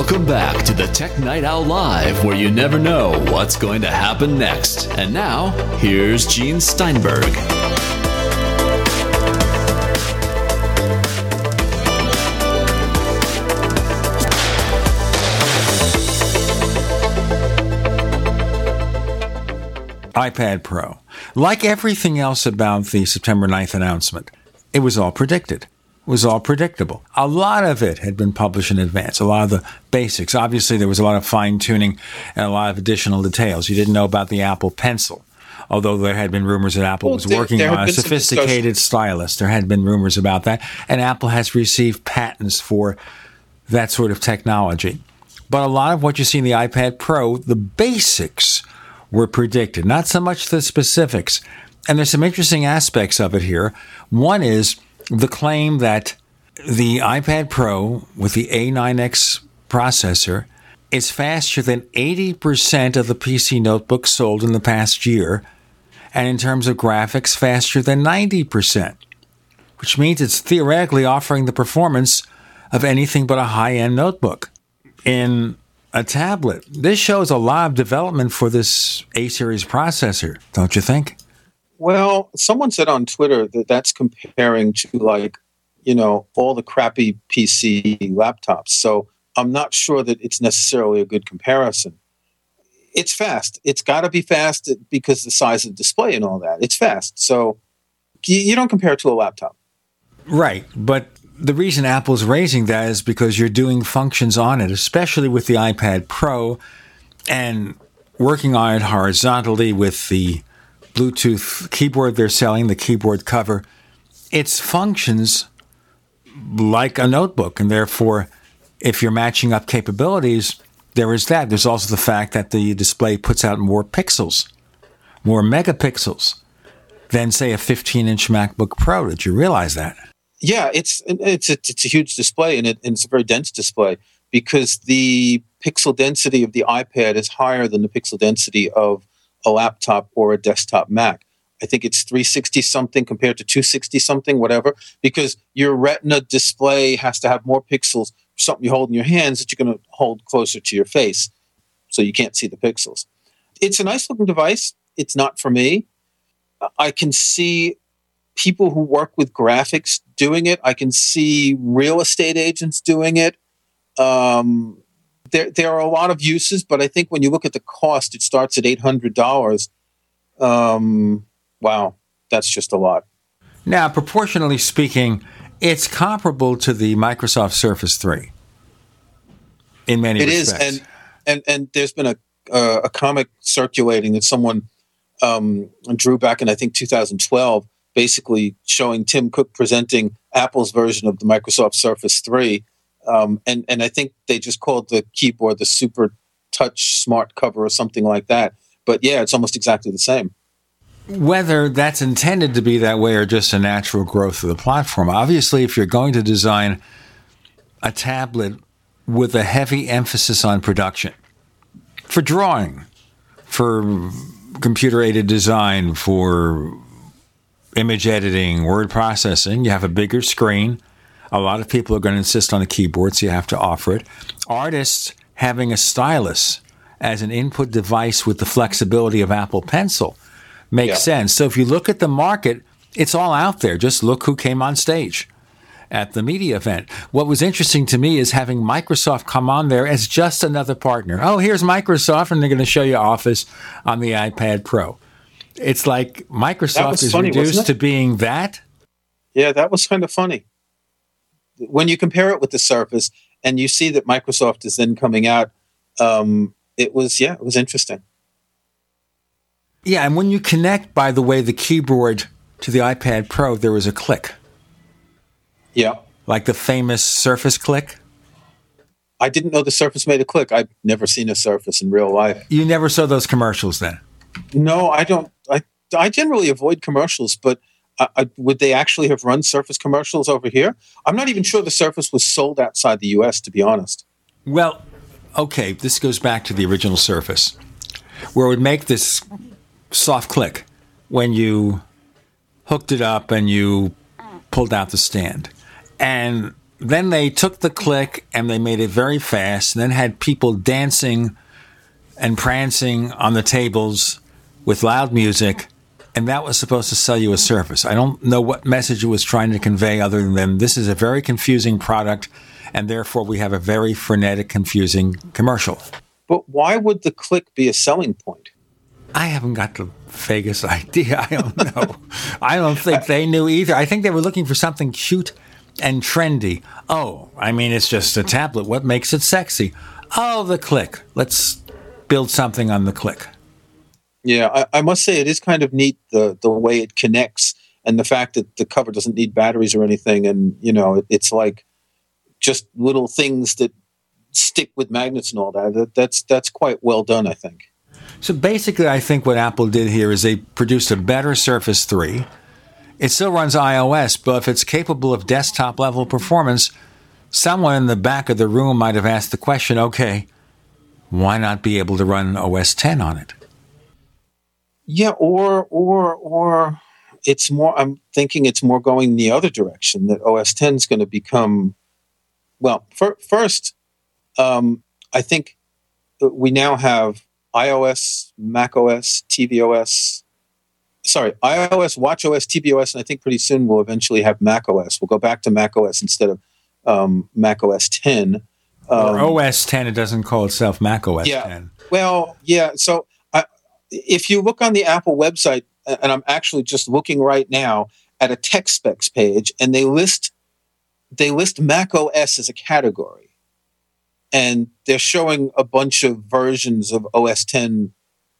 Welcome back to the Tech Night Owl Live, where you never know what's going to happen next. And now, here's Gene Steinberg. iPad Pro. Like everything else about the September 9th announcement, it was all predicted. Was all predictable. A lot of it had been published in advance, a lot of the basics. Obviously, there was a lot of fine tuning and a lot of additional details. You didn't know about the Apple Pencil, although there had been rumors that Apple Well, was there- working there on a sophisticated stylus. There had been rumors about that, and Apple has received patents for that sort of technology. But a lot of what you see in the iPad Pro, the basics were predicted, not so much the specifics. And there's some interesting aspects of it here. One is the claim that the iPad Pro with the A9X processor is faster than 80% of the PC notebooks sold in the past year, and in terms of graphics, faster than 90%, which means it's theoretically offering the performance of anything but a high end notebook in a tablet. This shows a lot of development for this A series processor, don't you think? Well, someone said on Twitter that that's comparing to like, you know, all the crappy PC laptops. So I'm not sure that it's necessarily a good comparison. It's fast. It's got to be fast because the size of the display and all that. It's fast. So you, don't compare it to a laptop. Right. But the reason Apple's raising that is because you're doing functions on it, especially with the iPad Pro and working on it horizontally with the Bluetooth keyboard they're selling, the keyboard cover. It's functions like a notebook. And therefore, if you're matching up capabilities, there is that. There's also the fact that the display puts out more pixels, more megapixels than, say, a 15 inch MacBook Pro. Did you realize that? Yeah, it's it's a, it's a huge display and, it, and it's a very dense display because the pixel density of the iPad is higher than the pixel density of a laptop or a desktop Mac. I think it's 360 something compared to 260 something, whatever, because your Retina display has to have more pixels, something you hold in your hands that you're going to hold closer to your face, so you can't see the pixels. It's a nice looking device. It's not for me. I can see people who work with graphics doing it. I can see real estate agents doing it. Um, there, there are a lot of uses, but I think when you look at the cost, it starts at eight hundred dollars. Um, wow, that's just a lot. Now, proportionally speaking, it's comparable to the Microsoft Surface 3 in many It is, respects. and and and there's been a uh, a comic circulating that someone um, drew back in I think 2012, basically showing Tim Cook presenting Apple's version of the Microsoft Surface 3, um, and and I think they just called the keyboard the Super Touch Smart Cover or something like that. But yeah, it's almost exactly the same. Whether that's intended to be that way or just a natural growth of the platform. Obviously, if you're going to design a tablet with a heavy emphasis on production for drawing, for computer aided design, for image editing, word processing, you have a bigger screen. A lot of people are going to insist on a keyboard, so you have to offer it. Artists having a stylus as an input device with the flexibility of Apple Pencil makes Yeah. sense. So if you look at the market, it's all out there. Just look who came on stage at the media event. What was interesting to me is having Microsoft come on there as just another partner. Oh, here's Microsoft, and they're going to show you Office on the iPad Pro. It's like Microsoft is funny, reduced to being that. Yeah, that was kind of funny. When you compare it with the Surface and you see that Microsoft is then coming out, um, it was yeah, it was interesting. Yeah, and when you connect, by the way, the keyboard to the iPad Pro, there was a click, Yeah. like the famous Surface click. I didn't know the Surface made a click. I've never seen a Surface in real life. You never saw those commercials then. No, I don't. I I generally avoid commercials, but I, I, would they actually have run Surface commercials over here? I'm not even sure the Surface was sold outside the U.S. To be honest. Well, okay, this goes back to the original Surface, where it would make this soft click when you hooked it up and you pulled out the stand. And then they took the click and they made it very fast, and then had people dancing and prancing on the tables with loud music. And that was supposed to sell you a Surface. I don't know what message it was trying to convey other than this is a very confusing product, and therefore we have a very frenetic, confusing commercial. But why would the click be a selling point? I haven't got the vaguest idea. I don't know. I don't think they knew either. I think they were looking for something cute and trendy. Oh, I mean, it's just a tablet. What makes it sexy? Oh, the click. Let's build something on the click. Yeah, I, I must say it is kind of neat the the way it connects and the fact that the cover doesn't need batteries or anything, and you know it, it's like just little things that stick with magnets and all that. that. That's that's quite well done, I think. So basically, I think what Apple did here is they produced a better Surface 3. It still runs iOS, but if it's capable of desktop level performance, someone in the back of the room might have asked the question okay, why not be able to run OS 10 on it? Yeah, or or or it's more. I'm thinking it's more going the other direction. That OS 10 is going to become. Well, for, first, um, I think we now have iOS, macOS, tvOS. Sorry, iOS, watchOS, tvOS, and I think pretty soon we'll eventually have macOS. We'll go back to macOS instead of um, macOS 10. Um, or OS 10, it doesn't call itself macOS yeah, 10. Well, yeah. So if you look on the Apple website, and I'm actually just looking right now at a tech specs page, and they list they list Mac OS as a category, and they're showing a bunch of versions of OS 10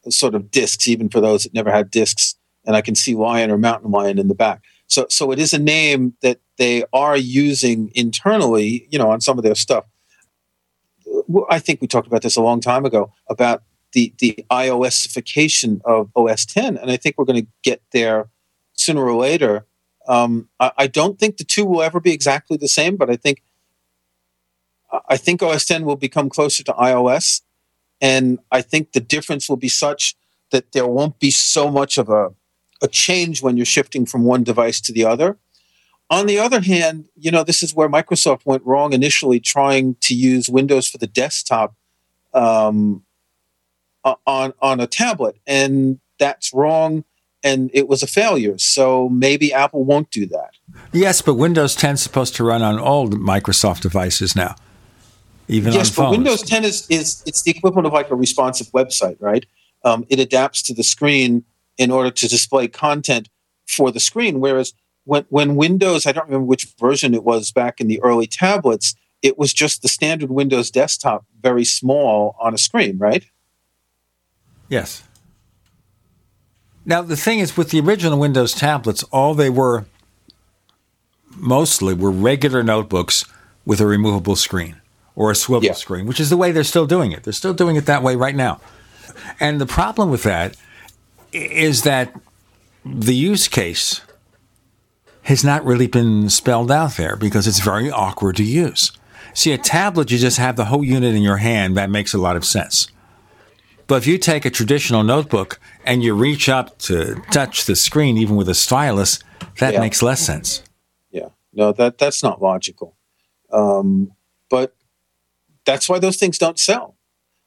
sort of discs, even for those that never had discs. And I can see Lion or Mountain Lion in the back. So, so it is a name that they are using internally, you know, on some of their stuff. I think we talked about this a long time ago about the the iOSification of OS 10, and I think we're going to get there sooner or later. Um, I, I, don't think the two will ever be exactly the same, but I think I think OS 10 will become closer to iOS, and I think the difference will be such that there won't be so much of a a change when you're shifting from one device to the other. On the other hand, you know, this is where Microsoft went wrong initially, trying to use Windows for the desktop um, on on a tablet, and that's wrong, and it was a failure. So maybe Apple won't do that. Yes, but Windows 10 is supposed to run on all Microsoft devices now, even yes, on phones. but Windows 10 is is it's the equivalent of like a responsive website, right? Um, it adapts to the screen in order to display content for the screen, whereas when, when Windows, I don't remember which version it was back in the early tablets, it was just the standard Windows desktop, very small on a screen, right? Yes. Now, the thing is, with the original Windows tablets, all they were mostly were regular notebooks with a removable screen or a swivel yeah. screen, which is the way they're still doing it. They're still doing it that way right now. And the problem with that is that the use case has not really been spelled out there because it's very awkward to use. See, a tablet, you just have the whole unit in your hand. That makes a lot of sense. But if you take a traditional notebook and you reach up to touch the screen, even with a stylus, that yeah. makes less sense. Yeah, no, that that's not logical. Um, but that's why those things don't sell.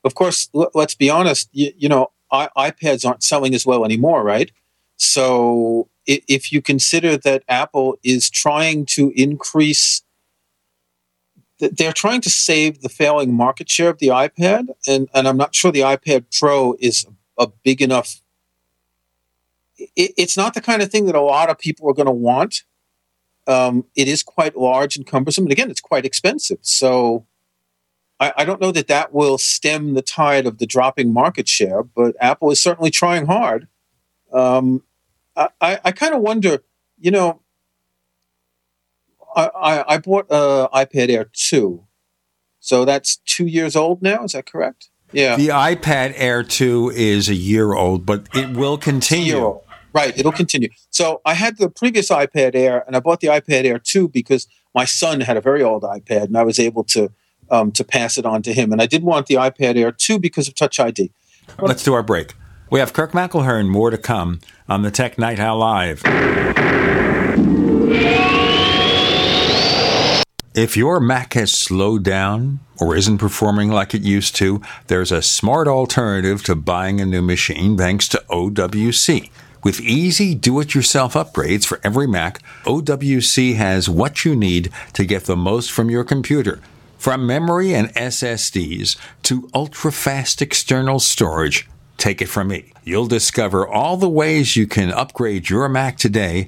Of course, l- let's be honest. You, you know, I- iPads aren't selling as well anymore, right? So if you consider that Apple is trying to increase they're trying to save the failing market share of the iPad, and, and I'm not sure the iPad Pro is a big enough. It, it's not the kind of thing that a lot of people are going to want. Um, it is quite large and cumbersome, and again, it's quite expensive. So I, I, don't know that that will stem the tide of the dropping market share, but Apple is certainly trying hard. Um, I, I, I kind of wonder, you know, I, I, bought an iPad Air 2. So that's two years old now. Is that correct? Yeah. The iPad Air 2 is a year old, but it will continue. Right. It'll continue. So I had the previous iPad Air, and I bought the iPad Air 2 because my son had a very old iPad, and I was able to um, to pass it on to him. And I did want the iPad Air 2 because of Touch ID. Let's do our break. We have Kirk McElhearn, more to come on the Tech Night Owl Live. If your Mac has slowed down or isn't performing like it used to, there's a smart alternative to buying a new machine thanks to OWC. With easy do it yourself upgrades for every Mac, OWC has what you need to get the most from your computer. From memory and SSDs to ultra fast external storage, take it from me. You'll discover all the ways you can upgrade your Mac today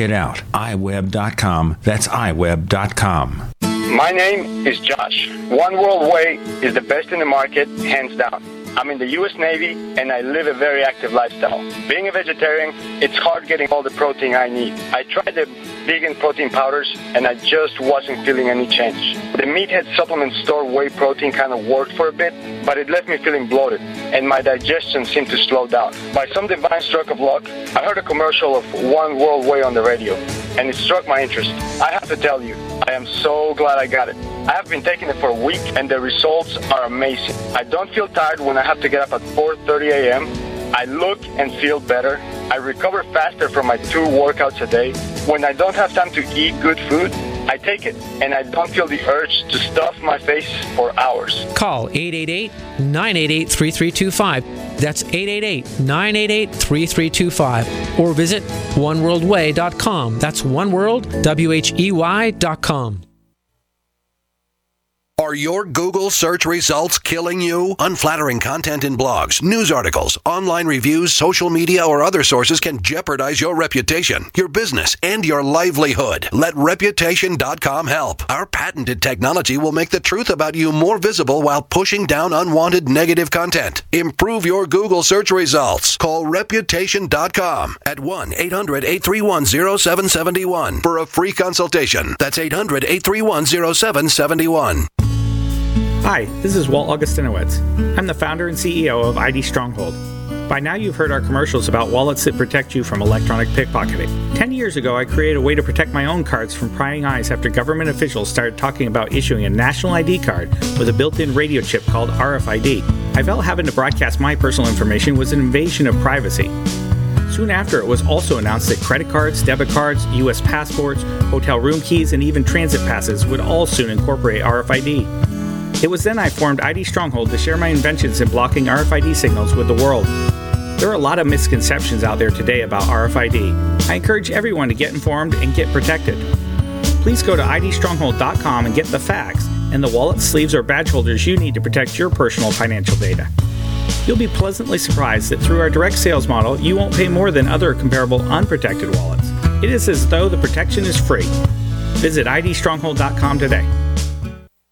it out. iWeb.com. That's iWeb.com. My name is Josh. One World Whey is the best in the market, hands down. I'm in the U.S. Navy and I live a very active lifestyle. Being a vegetarian, it's hard getting all the protein I need. I tried the vegan protein powders and I just wasn't feeling any change. The Meathead supplement store whey protein kind of worked for a bit, but it left me feeling bloated and my digestion seemed to slow down. By some divine stroke of luck, I heard a commercial of One World Whey on the radio and it struck my interest. I have to tell you, I am so glad I got it. I have been taking it for a week and the results are amazing. I don't feel tired when I have to get up at 4:30 a.m. I look and feel better. I recover faster from my two workouts a day. When I don't have time to eat good food, I take it and I don't feel the urge to stuff my face for hours. Call 888 988 3325. That's 888 988 3325. Or visit oneworldwhey.com. That's oneworld, E Y.com. Are your Google search results killing you? Unflattering content in blogs, news articles, online reviews, social media, or other sources can jeopardize your reputation, your business, and your livelihood. Let Reputation.com help. Our patented technology will make the truth about you more visible while pushing down unwanted negative content. Improve your Google search results. Call Reputation.com at 1 800 831 0771 for a free consultation. That's 800 831 0771. Hi, this is Walt Augustinowicz. I'm the founder and CEO of ID Stronghold. By now, you've heard our commercials about wallets that protect you from electronic pickpocketing. Ten years ago, I created a way to protect my own cards from prying eyes after government officials started talking about issuing a national ID card with a built in radio chip called RFID. I felt having to broadcast my personal information was an invasion of privacy. Soon after, it was also announced that credit cards, debit cards, U.S. passports, hotel room keys, and even transit passes would all soon incorporate RFID. It was then I formed ID Stronghold to share my inventions in blocking RFID signals with the world. There are a lot of misconceptions out there today about RFID. I encourage everyone to get informed and get protected. Please go to idstronghold.com and get the facts and the wallet, sleeves, or badge holders you need to protect your personal financial data. You'll be pleasantly surprised that through our direct sales model, you won't pay more than other comparable unprotected wallets. It is as though the protection is free. Visit idstronghold.com today.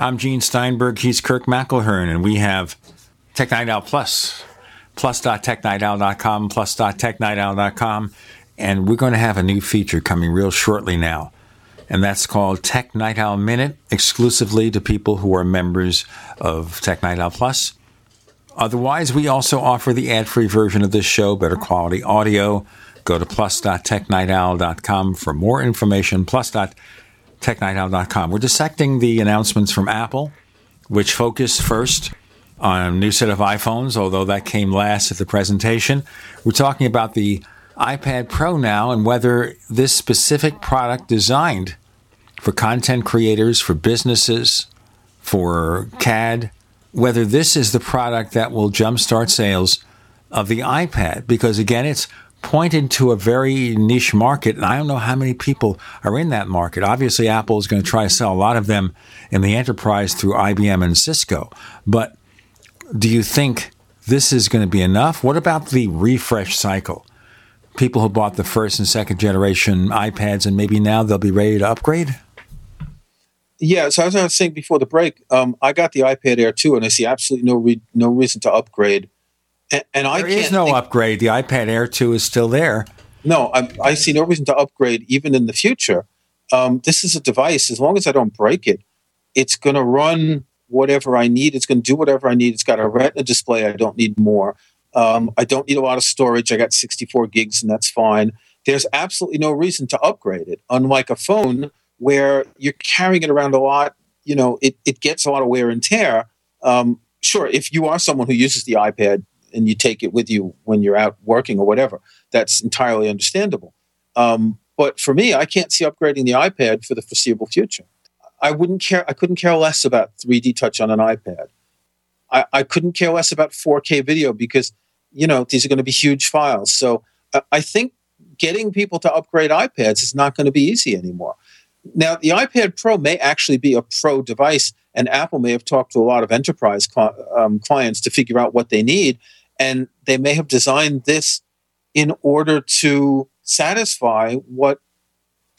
I'm Gene Steinberg. He's Kirk McElhearn, and we have Tech Night Owl Plus, plus.technightowl.com, plus.technightowl.com, and we're going to have a new feature coming real shortly now, and that's called Tech Night Owl Minute, exclusively to people who are members of Tech Night Owl Plus. Otherwise, we also offer the ad-free version of this show, better quality audio. Go to plus.technightowl.com for more information, plus.technightowl.com technightowl.com. We're dissecting the announcements from Apple, which focus first on a new set of iPhones, although that came last at the presentation. We're talking about the iPad Pro now and whether this specific product designed for content creators, for businesses, for CAD, whether this is the product that will jumpstart sales of the iPad. Because again, it's pointed to a very niche market, and I don't know how many people are in that market. Obviously, Apple is going to try to sell a lot of them in the enterprise through IBM and Cisco. But do you think this is going to be enough? What about the refresh cycle? People who bought the first and second generation iPads, and maybe now they'll be ready to upgrade? Yeah, so as I was saying before the break, um, I got the iPad Air 2, and I see absolutely no re- no reason to upgrade. And, and I there is no think, upgrade. The iPad Air 2 is still there. No, I, I see no reason to upgrade even in the future. Um, this is a device. As long as I don't break it, it's going to run whatever I need. It's going to do whatever I need. It's got a Retina display. I don't need more. Um, I don't need a lot of storage. I got 64 gigs, and that's fine. There's absolutely no reason to upgrade it. Unlike a phone where you're carrying it around a lot, you know, it, it gets a lot of wear and tear. Um, sure, if you are someone who uses the iPad and you take it with you when you're out working or whatever, that's entirely understandable. Um, but for me, I can't see upgrading the iPad for the foreseeable future. I wouldn't care. I couldn't care less about 3D touch on an iPad. I, I couldn't care less about 4K video because you know these are going to be huge files. So uh, I think getting people to upgrade iPads is not going to be easy anymore. Now, the iPad Pro may actually be a pro device, and Apple may have talked to a lot of enterprise cl- um, clients to figure out what they need, and they may have designed this in order to satisfy what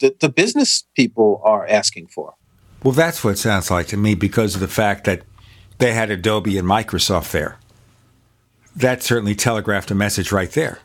the, the business people are asking for. Well, that's what it sounds like to me because of the fact that they had Adobe and Microsoft there. That certainly telegraphed a message right there.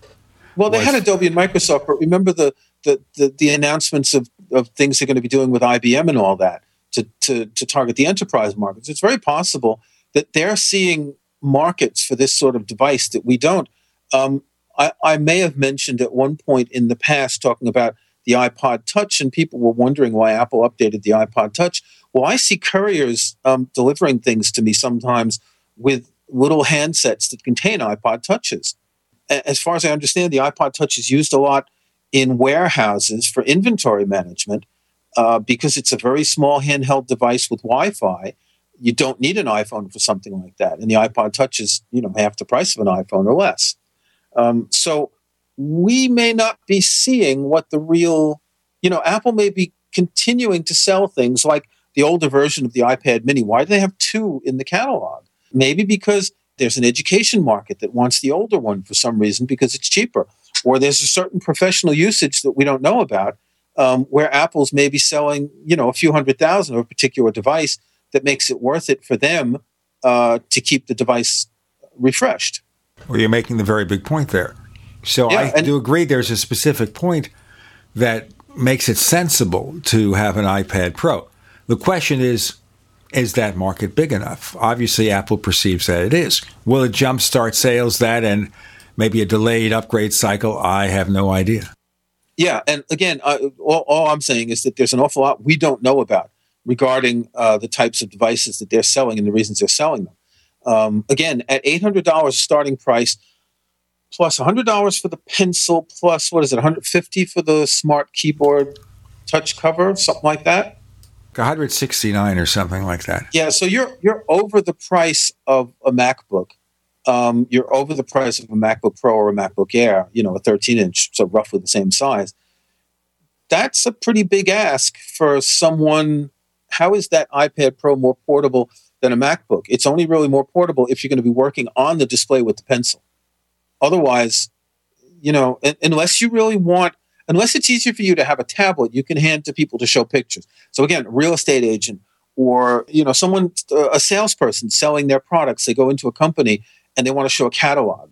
Well, they was, had Adobe and Microsoft, but remember the, the, the, the announcements of, of things they're going to be doing with IBM and all that to, to, to target the enterprise markets. It's very possible that they're seeing markets for this sort of device that we don't. Um, I, I, may have mentioned at one point in the past talking about the iPod Touch, and people were wondering why Apple updated the iPod Touch. Well, I see couriers um, delivering things to me sometimes with little handsets that contain iPod Touches. As far as I understand, the iPod Touch is used a lot in warehouses for inventory management uh, because it's a very small handheld device with Wi-Fi. You don't need an iPhone for something like that, and the iPod Touch is you know half the price of an iPhone or less. Um, so we may not be seeing what the real, you know, Apple may be continuing to sell things like the older version of the iPad mini. Why do they have two in the catalog? Maybe because there's an education market that wants the older one for some reason because it's cheaper, or there's a certain professional usage that we don't know about um, where Apple's maybe selling, you know, a few hundred thousand of a particular device that makes it worth it for them uh, to keep the device refreshed. Well, you're making the very big point there. So yeah, I do agree there's a specific point that makes it sensible to have an iPad Pro. The question is, is that market big enough? Obviously, Apple perceives that it is. Will it jumpstart sales that and maybe a delayed upgrade cycle? I have no idea. Yeah, and again, uh, all, all, I'm saying is that there's an awful lot we don't know about regarding uh, the types of devices that they're selling and the reasons they're selling them. Um, again, at $800 starting price, plus $100 for the pencil, plus what is it, 150 for the smart keyboard touch cover, something like that. 169 or something like that. Yeah, so you're you're over the price of a MacBook. Um, you're over the price of a MacBook Pro or a MacBook Air, you know, a 13 inch, so roughly the same size. That's a pretty big ask for someone. How is that iPad Pro more portable than a MacBook? It's only really more portable if you're going to be working on the display with the pencil. Otherwise, you know, unless you really want, unless it's easier for you to have a tablet you can hand to people to show pictures. So again, real estate agent or you know someone, a salesperson selling their products, they go into a company and they want to show a catalog.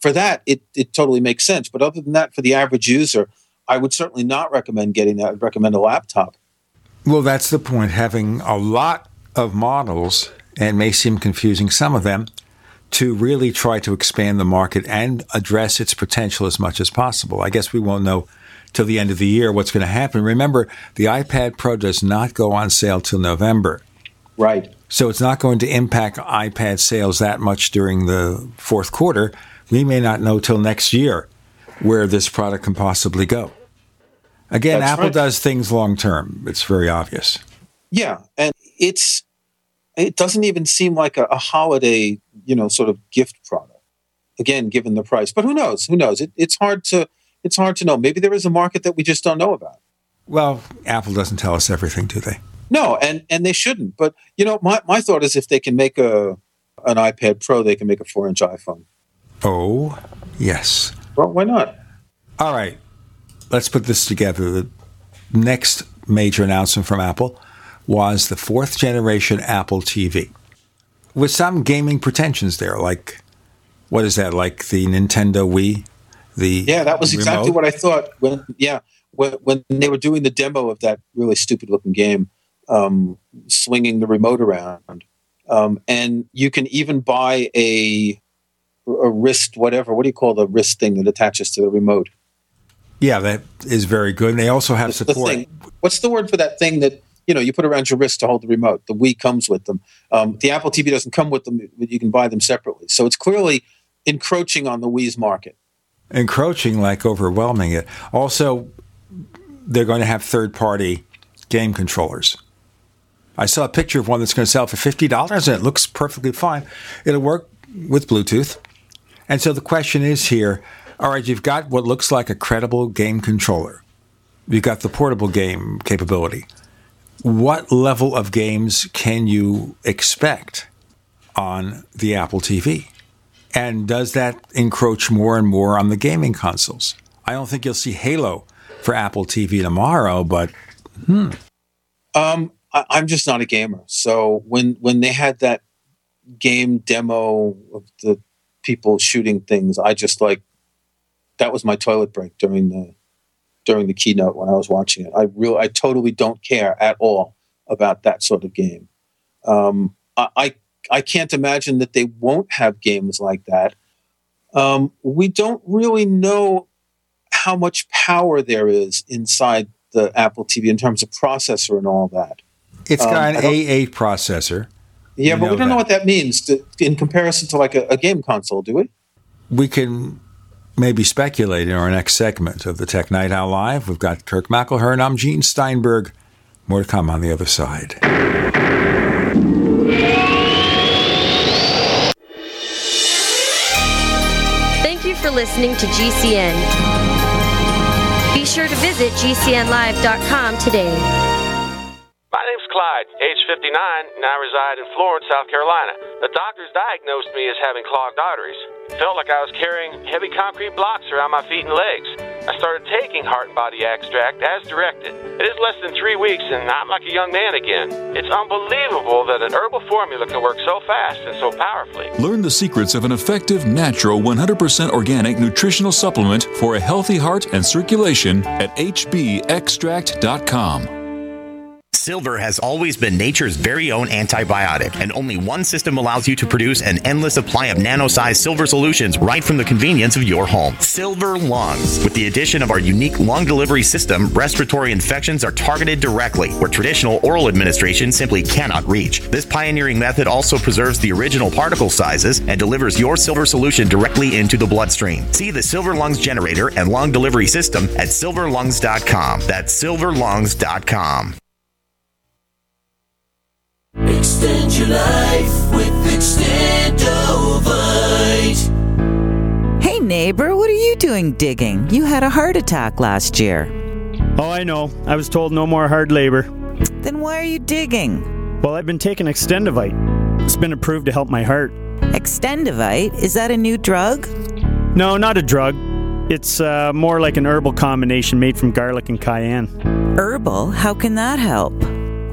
For that, it it totally makes sense. But other than that, for the average user, I would certainly not recommend getting that. I'd recommend a laptop. Well, that's the point. Having a lot of models, and may seem confusing, some of them, to really try to expand the market and address its potential as much as possible. I guess we won't know till the end of the year what's going to happen. Remember, the iPad Pro does not go on sale till November. Right. So it's not going to impact iPad sales that much during the fourth quarter. We may not know till next year where this product can possibly go. Again, That's Apple right. does things long term. It's very obvious. Yeah, and it's it doesn't even seem like a, a holiday, you know, sort of gift product. again, given the price. But who knows? Who knows? It, it's hard to it's hard to know. Maybe there is a market that we just don't know about. Well, Apple doesn't tell us everything, do they? No, and and they shouldn't. But you know, my, my thought is if they can make a an iPad Pro, they can make a four inch iPhone. Oh, yes. Well, why not? All right. Let's put this together. The next major announcement from Apple was the fourth generation Apple TV with some gaming pretensions there. Like, what is that? Like the Nintendo Wii? The Yeah, that was exactly what I thought when yeah, when, when they were doing the demo of that really stupid looking game, um, swinging the remote around. Um, and you can even buy a a wrist whatever, what do you call the wrist thing that attaches to the remote? Yeah, that is very good. And they also have the support. thing. What's the word for that thing that you know you put around your wrist to hold the remote? The Wii comes with them. Um, the Apple TV doesn't come with them; but you can buy them separately. So it's clearly encroaching on the Wii's market. encroaching, like overwhelming it. Also, they're going to have third party game controllers. I saw a picture of one that's going to sell for $50 and it looks perfectly fine. It'll work with Bluetooth. And so the question is here all right, you've got what looks like a credible game controller, you've got the portable game capability. What level of games can you expect on the Apple TV? And does that encroach more and more on the gaming consoles? I don't think you'll see Halo for Apple TV tomorrow, but hmm. Um, I, I'm just not a gamer, so when when they had that game demo of the people shooting things, I just like that was my toilet break during the during the keynote when I was watching it. I really, I totally don't care at all about that sort of game. Um, I, I I can't imagine that they won't have games like that. Um, we don't really know how much power there is inside the Apple TV in terms of processor and all that. It's Um, got I an A8 processor. Yeah, We but we don't know what that means to, in comparison to like a, a game console, do we? We can maybe speculate in our next segment of the Tech Night Owl Live. We've got Kirk McElhearn. I'm Gene Steinberg. More to come on the other side. Thank you for listening to GCN. Be sure to visit GCNlive.com today. My name's Clyde, age 59, and I reside in Florence, South Carolina. The doctors diagnosed me as having clogged arteries. Felt like I was carrying heavy concrete blocks around my feet and legs. I started taking Heart and Body Extract as directed. It is less than three weeks, and I'm like a young man again. It's unbelievable that an herbal formula can work so fast and so powerfully. Learn the secrets of an effective, natural, 100% organic nutritional supplement for a healthy heart and circulation at hbextract.com. Silver has always been nature's very own antibiotic, and only one system allows you to produce an endless supply of nano-sized silver solutions right from the convenience of your home. Silver Lungs. With the addition of our unique lung delivery system, respiratory infections are targeted directly, where traditional oral administration simply cannot reach. This pioneering method also preserves the original particle sizes and delivers your silver solution directly into the bloodstream. See the Silver Lungs generator and lung delivery system at silverlungs.com. That's silverlungs.com. Extend your life with Extendovite. Hey, neighbor, what are you doing digging? You had a heart attack last year. Oh, I know. I was told no more hard labor. Then why are you digging? Well, I've been taking Extendovite. It's been approved to help my heart. Extendovite? Is that a new drug? No, not a drug. It's uh, more like an herbal combination made from garlic and cayenne. Herbal? How can that help?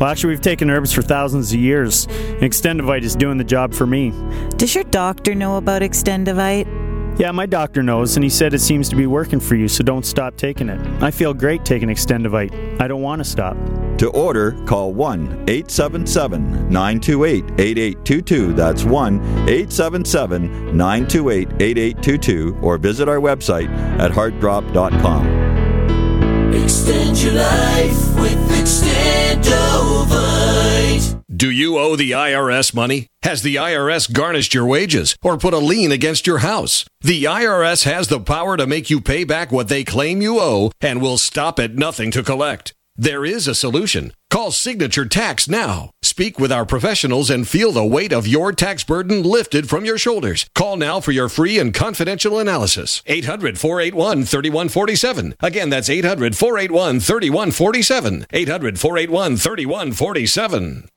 Well, actually, we've taken herbs for thousands of years, and Extendovite is doing the job for me. Does your doctor know about Extendovite? Yeah, my doctor knows, and he said it seems to be working for you, so don't stop taking it. I feel great taking Extendovite. I don't want to stop. To order, call 1 877 928 8822. That's 1 877 928 8822. Or visit our website at heartdrop.com. Extend your life with Do you owe the IRS money? Has the IRS garnished your wages or put a lien against your house? The IRS has the power to make you pay back what they claim you owe and will stop at nothing to collect. There is a solution. Call Signature Tax now. Speak with our professionals and feel the weight of your tax burden lifted from your shoulders. Call now for your free and confidential analysis. 800 481 3147. Again, that's 800 481 3147. 800 481 3147.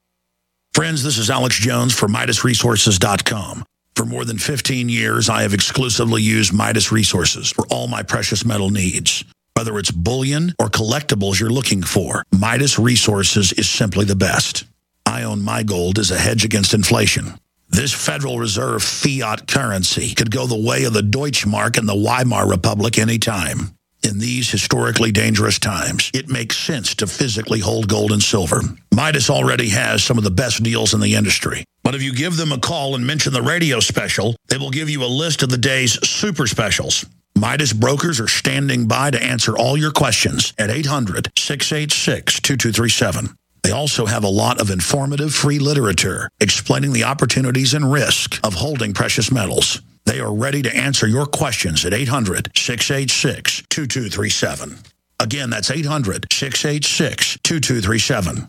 Friends, this is Alex Jones for MidasResources.com. For more than 15 years, I have exclusively used Midas Resources for all my precious metal needs. Whether it's bullion or collectibles you're looking for, Midas Resources is simply the best. I own my gold as a hedge against inflation. This Federal Reserve fiat currency could go the way of the Deutschmark and the Weimar Republic anytime. In these historically dangerous times, it makes sense to physically hold gold and silver. Midas already has some of the best deals in the industry. But if you give them a call and mention the radio special, they will give you a list of the day's super specials. Midas brokers are standing by to answer all your questions at 800 686 2237. They also have a lot of informative free literature explaining the opportunities and risk of holding precious metals. They are ready to answer your questions at 800 686 2237. Again, that's 800 686 2237.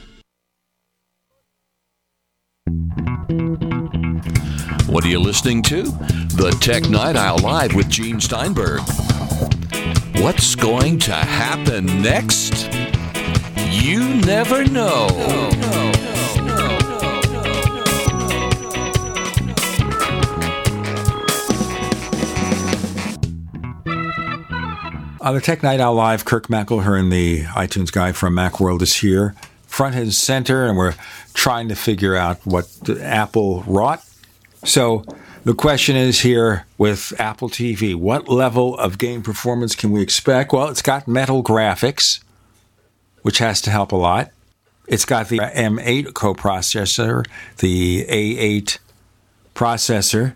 What are you listening to? The Tech Night Owl Live with Gene Steinberg. What's going to happen next? You never know. On the Tech Night Owl Live, Kirk McElhearn, the iTunes guy from Macworld, is here, front and center, and we're trying to figure out what Apple wrought. So the question is here with Apple TV, what level of game performance can we expect? Well, it's got metal graphics, which has to help a lot. It's got the M8 coprocessor, the A8 processor.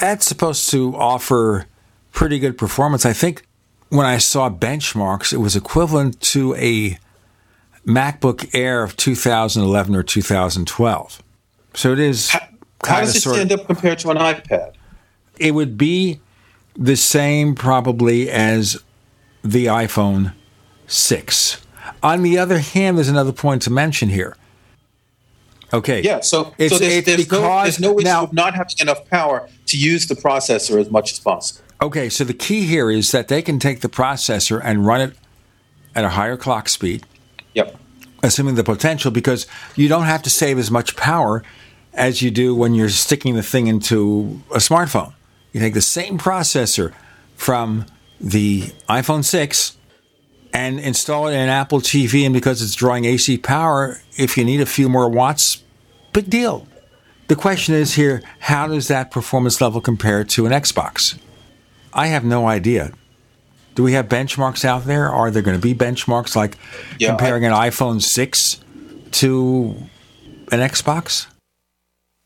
That's supposed to offer pretty good performance. I think when I saw benchmarks, it was equivalent to a MacBook Air of 2011 or 2012. So it is. How, does it stand up compared to an iPad? It would be the same probably as the iPhone 6. On the other hand, there's another point to mention here. Okay. Yeah, so, It's- so there's, it's there's, no, because- there's no issue now- of not having enough power to use the processor as much as possible. Okay, so the key here is that they can take the processor and run it at a higher clock speed. Yep. Assuming the potential, because you don't have to save as much power as you do when you're sticking the thing into a smartphone. You take the same processor from the iPhone 6 and install it in an Apple TV, and because it's drawing AC power, if you need a few more watts, big deal. The question is here how does that performance level compare to an Xbox? I have no idea. Do we have benchmarks out there? Are there going to be benchmarks like Yeah, comparing an iPhone 6 to an Xbox?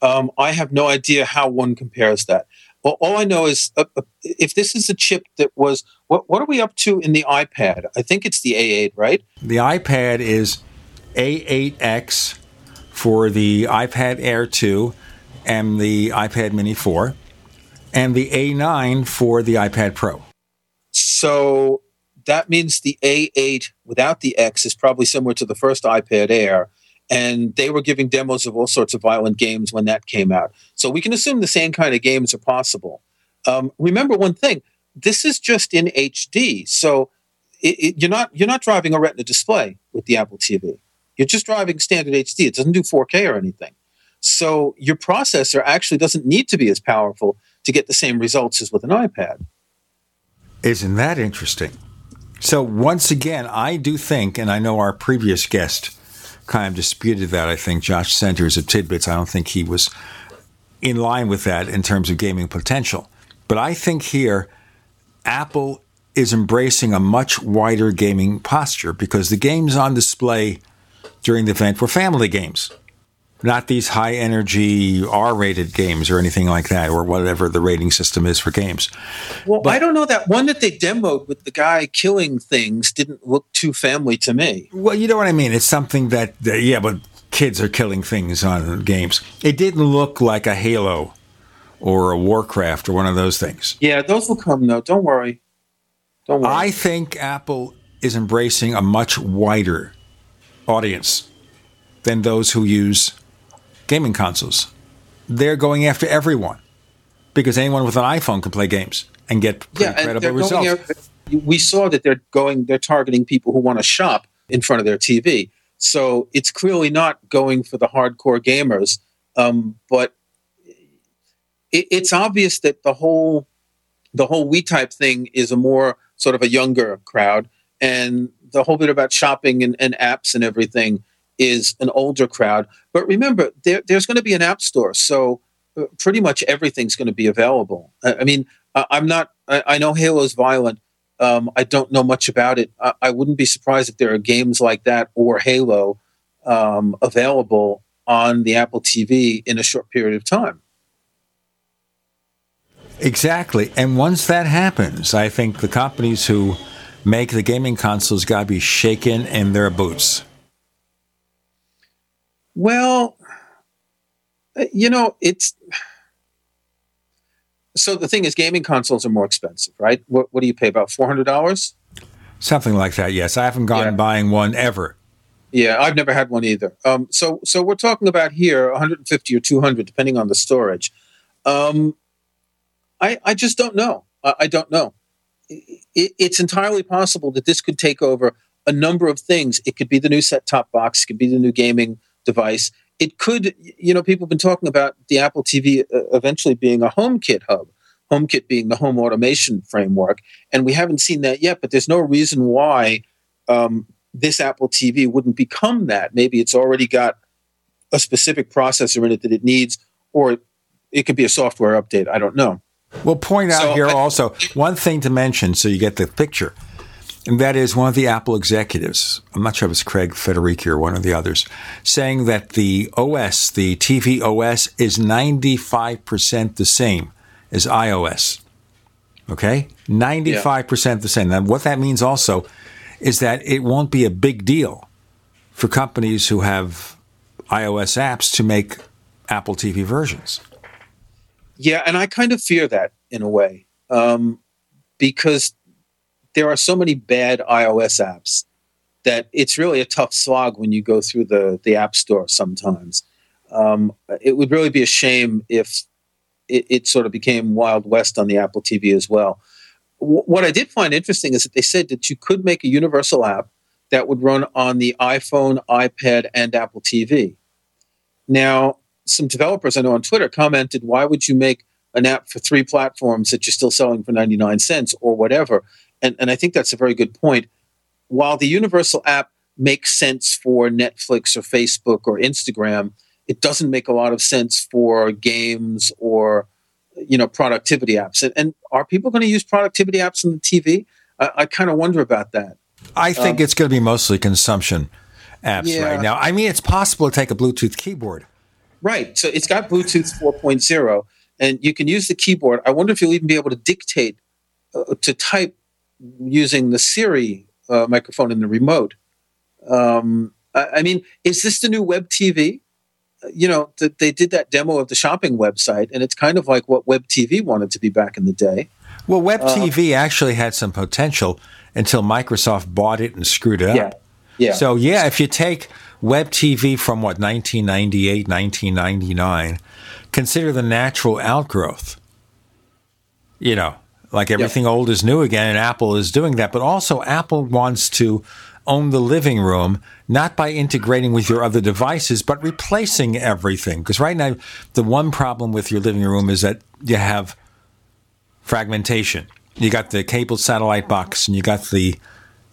Um, I have no idea how one compares that. Well, all I know is uh, uh, if this is a chip that was what what are we up to in the iPad? I think it's the A8, right? The iPad is A8X for the iPad Air 2 and the iPad Mini 4, and the A9 for the iPad Pro. So that means the A8 without the X is probably similar to the first iPad Air. And they were giving demos of all sorts of violent games when that came out. So we can assume the same kind of games are possible. Um, remember one thing: this is just in HD, so it, it, you're not you're not driving a Retina display with the Apple TV. You're just driving standard HD. It doesn't do 4K or anything. So your processor actually doesn't need to be as powerful to get the same results as with an iPad. Isn't that interesting? So, once again, I do think, and I know our previous guest kind of disputed that. I think Josh Centers of Tidbits, I don't think he was in line with that in terms of gaming potential. But I think here, Apple is embracing a much wider gaming posture because the games on display during the event were family games, not these high energy R rated games or anything like that, or whatever the rating system is for games. Well, I don't know that one that they demoed with the guy killing things didn't look too family to me. Well, you know what I mean. It's something that, that yeah, but kids are killing things on games. It didn't look like a Halo or a Warcraft or one of those things. Yeah, those will come though. Don't worry. Don't worry. I think Apple is embracing a much wider audience than those who use gaming consoles. They're going after everyone because anyone with an iPhone can play games and get pretty yeah, and results. after, Wii saw that they're going they're targeting people who want to shop in front of their TV. So it's clearly not going for the hardcore gamers. Um, but it, it's obvious that the whole the whole we type thing is a more sort of a younger crowd, and the whole bit about shopping and, and apps and everything is an older crowd. But remember, there, there's going to be an app store, so uh, pretty much everything's going to be available. I, I mean, I, I'm not. I, I know Halo's violent. Um, I don't know much about it. I, I wouldn't be surprised if there are games like that or Halo um, available on the Apple TV in a short period of time. Exactly. And once that happens, I think the companies who make the gaming consoles got to be shaken in their boots. Well, uh, you know, it's so the thing is, gaming consoles are more expensive, right? What, what do you pay about four hundred dollars? Something like that. Yes, I haven't gone buying one ever. Yeah, I've never had one either. Um, so, so we're talking about here 150 or 200, depending on the storage. Um, I, I just don't know. I, I don't know. It, it's entirely possible that this could take over a number of things. It could be the new set-top box. It could be the new gaming device. It could, you know, people have been talking about the Apple TV uh, eventually being a HomeKit hub. HomeKit being the home automation framework, and we haven't seen that yet. But there's no reason why um, this Apple TV wouldn't become that. Maybe it's already got a specific processor in it that it needs, or it could be a software update. I don't know. We'll point out So, here I- also one thing to mention so you get the picture. And that is one of the Apple executives, I'm not sure if it's Craig Federighi or one of the others, saying that the OS, the TV OS, is 95% the same as iOS. Okay? 95% the same. Now, what that means also is that it won't be a big deal for companies who have iOS apps to make Apple TV versions. Yeah, and I kind of fear that in a way um, because there are so many bad iOS apps that it's really a tough slog when you go through the the app store. Sometimes um, it would really be a shame if it, it sort of became Wild West on the Apple TV as well. W- what I did find interesting is that they said that you could make a universal app that would run on the iPhone, iPad, and Apple TV. Now, some developers I know on Twitter commented, why would you make an app for three platforms that you're still selling for 99 cents or whatever? And, and I think that's a very good point. While the universal app makes sense for Netflix or Facebook or Instagram, it doesn't make a lot of sense for games or you know productivity apps. And, and are people going to use productivity apps on the TV? I, I kind of wonder about that. I think Um, it's going to be mostly consumption apps Yeah. right now. I mean, it's possible to take a Bluetooth keyboard. Right. So it's got Bluetooth 4.0, and you can use the keyboard. I wonder if you'll even be able to dictate uh, to type using the Siri uh, microphone in the remote. Um, I, I mean, is this the new web TV? Uh, You know, th- they did that demo of the shopping website, and it's kind of like what web TV wanted to be back in the day. Well, Web Uh, TV actually had some potential until Microsoft bought it and screwed it up. Yeah. Yeah. So, yeah, if you take Web TV from what, 1998, 1999, consider the natural outgrowth. You know, like everything old is new again, and Apple is doing that. But also, Apple wants to own the living room, not by integrating with your other devices, but replacing everything. Because right now, the one problem with your living room is that you have fragmentation. You got the cable satellite box, and you got the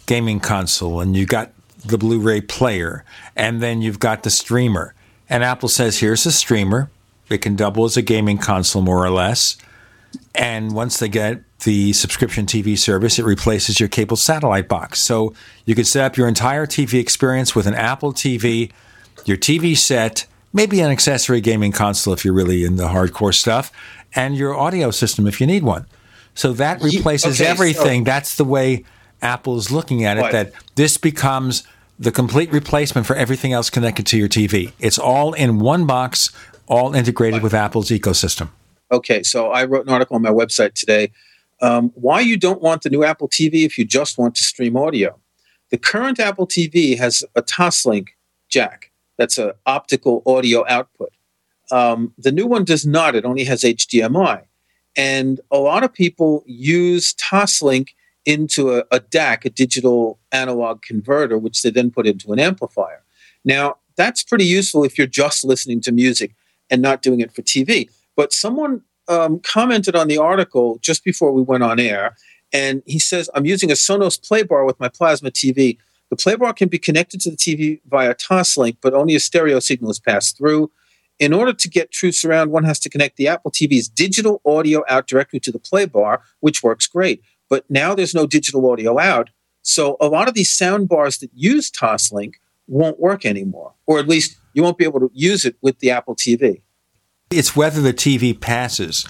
gaming console, and you got the Blu-ray player, and then you've got the streamer. And Apple says, "Here's a streamer. It can double as a gaming console, more or less. And once they get the subscription TV service, it replaces your cable satellite box. So you can set up your entire TV experience with an Apple TV, your TV set, maybe an accessory gaming console if you're really in the hardcore stuff, and your audio system if you need one. So that replaces okay, everything. so- That's the way Apple's looking at it, Right. that this becomes the complete replacement for everything else connected to your TV. It's all in one box, all integrated with Apple's ecosystem. Okay, so I wrote an article on my website today. Um, why you don't want the new Apple TV if you just want to stream audio? The current Apple TV has a Toslink jack. That's an optical audio output. Um, the new one does not. It only has HDMI, and a lot of people use Toslink into a, a DAC, a digital analog converter, which they then put into an amplifier. Now, that's pretty useful if you're just listening to music and not doing it for TV. But someone um, commented on the article just before we went on air, and he says, I'm using a Sonos Playbar with my plasma TV. The Playbar can be connected to the TV via Toslink, but only a stereo signal is passed through. In order to get true surround, one has to connect the Apple TV's digital audio out directly to the Playbar, which works great. But now there's no digital audio out. So a lot of these sound bars that use Toslink won't work anymore, or at least you won't be able to use it with the Apple TV. It's whether the TV passes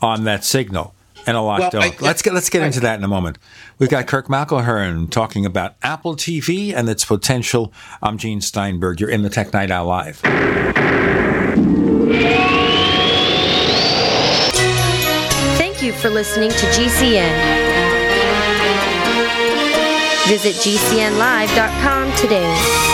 on that signal, and a lot Well, don't. I- let's get let's get into that in a moment. We've got Kirk McElhearn talking about Apple TV and its potential. I'm Gene Steinberg. You're in the Tech Night Owl Live. Thank you for listening to GCN. Visit GCNlive.com today.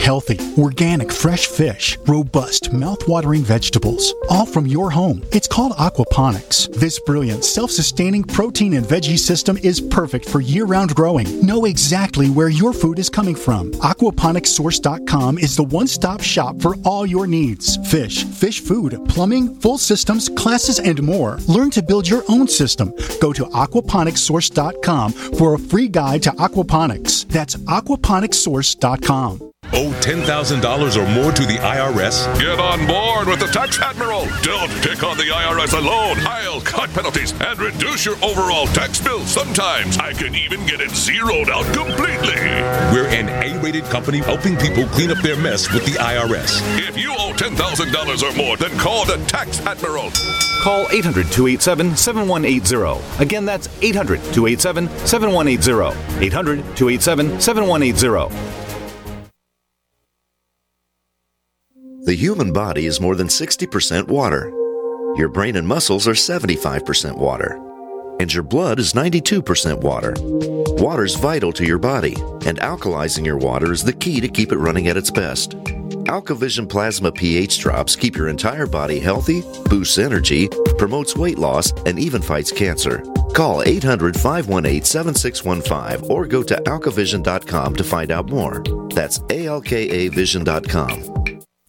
Healthy, organic, fresh fish, robust, mouth-watering vegetables, all from your home. It's called aquaponics. This brilliant, self-sustaining protein and veggie system is perfect for year-round growing. Know exactly where your food is coming from. Aquaponicssource.com is the one-stop shop for all your needs. Fish, fish food, plumbing, full systems, classes, and more. Learn to build your own system. Go to aquaponicssource.com for a free guide to aquaponics. That's aquaponicssource.com. Owe $10,000 or more to the IRS? Get on board with the Tax Admiral. Don't pick on the IRS alone. I'll cut penalties and reduce your overall tax bill. Sometimes I can even get it zeroed out completely. We're an A rated company helping people clean up their mess with the IRS. If you owe $10,000 or more, then call the Tax Admiral. Call 800 287 7180. Again, that's 800 287 7180. 800 287 7180. The human body is more than 60% water. Your brain and muscles are 75% water. And your blood is 92% water. Water is vital to your body, and alkalizing your water is the key to keep it running at its best. AlkaVision Plasma pH drops keep your entire body healthy, boosts energy, promotes weight loss, and even fights cancer. Call 800 518 7615 or go to alkavision.com to find out more. That's alkavision.com.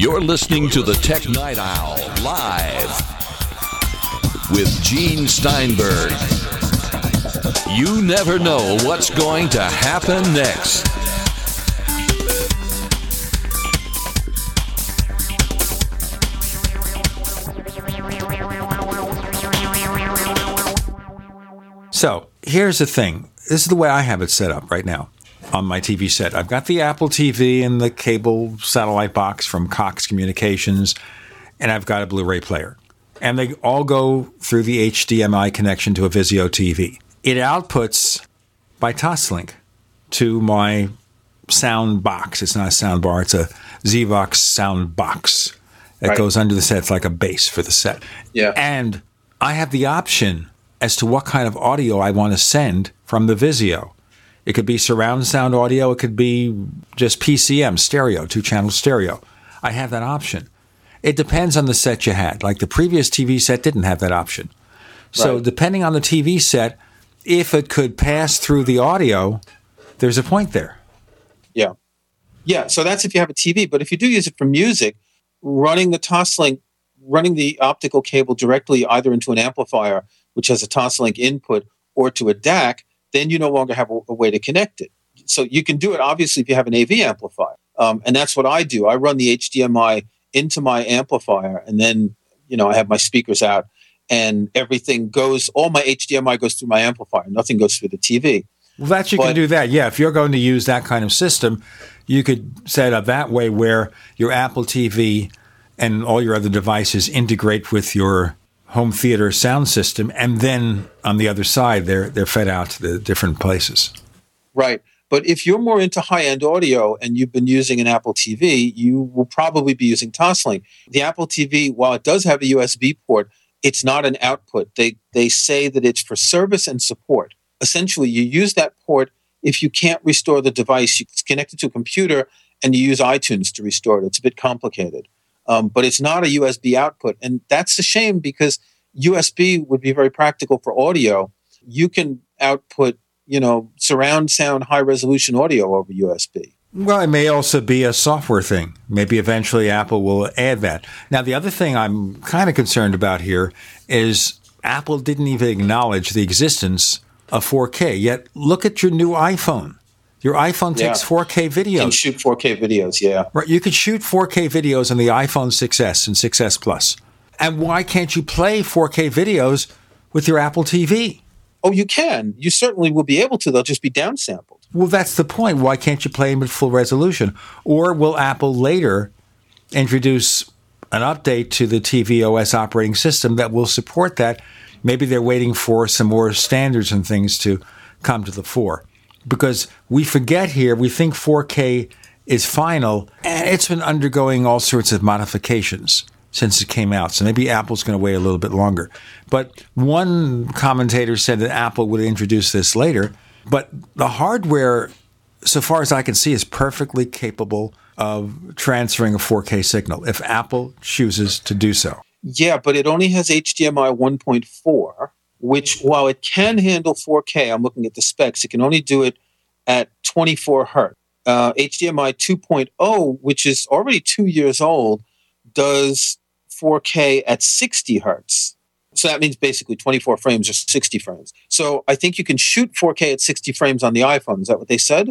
You're listening to the Tech Night Owl live with Gene Steinberg. You never know what's going to happen next. So here's the thing. This is the way I have it set up right now on my TV set. I've got the Apple TV and the cable satellite box from Cox Communications, and I've got a Blu ray player. And they all go through the HDMI connection to a Vizio TV. It outputs by Toslink to my sound box. It's not a sound bar, it's a Zvox sound box that Right. goes under the set. It's like a base for the set. Yeah. And I have the option as to what kind of audio I want to send from the Vizio. It could be surround sound audio, it could be just PCM, stereo, two channel stereo. I have that option. It depends on the set you had. Like the previous TV set didn't have that option. So, Right. depending on the TV set, if it could pass through the audio, there's a point there. Yeah. Yeah. So that's if you have a TV. But if you do use it for music, running the Toslink, running the optical cable directly either into an amplifier, which has a Toslink input, or to a DAC, then you no longer have a, a way to connect it. So you can do it obviously if you have an AV amplifier. Um, and that's what I do. I run the HDMI into my amplifier, and then you know I have my speakers out, and everything goes. All my HDMI goes through my amplifier. Nothing goes through the TV. Well, that you But- can do that. Yeah, if you're going to use that kind of system, you could set up that way where your Apple TV and all your other devices integrate with your home theater sound system, and then on the other side, they're they're fed out to the different places. Right. But if you're more into high end audio and you've been using an Apple TV, you will probably be using Toslink. The Apple TV, while it does have a USB port, it's not an output. They, they say that it's for service and support. Essentially, you use that port if you can't restore the device, you connect it to a computer and you use iTunes to restore it. It's a bit complicated. Um, but it's not a USB output. And that's a shame because USB would be very practical for audio. You can output, you know, surround sound high resolution audio over USB. Well, it may also be a software thing. Maybe eventually Apple will add that. Now, the other thing I'm kind of concerned about here is Apple didn't even acknowledge the existence of 4K. Yet, look at your new iPhone. Your iPhone takes Yeah. 4K videos. Can shoot 4K videos, yeah. Right, you could shoot 4K videos on the iPhone 6s and 6s Plus. And why can't you play 4K videos with your Apple TV? Oh, you can. You certainly will be able to. They'll just be downsampled. Well, that's the point. Why can't you play them at full resolution? Or will Apple later introduce an update to the tvOS operating system that will support that? Maybe they're waiting for some more standards and things to come to the fore. Because we forget here, we think 4K is final, and it's been undergoing all sorts of modifications since it came out. So maybe Apple's going to wait a little bit longer. But one commentator said that Apple would introduce this later. But the hardware, so far as I can see, is perfectly capable of transferring a 4K signal if Apple chooses to do so. Yeah, but it only has HDMI 1.4, which while it can handle 4K, I'm looking at the specs, it can only do it at 24 hertz. Uh, HDMI 2.0, which is already two years old, does 4K at 60 hertz. So that means basically 24 frames or 60 frames. So I think you can shoot 4K at 60 frames on the iPhone. Is that what they said?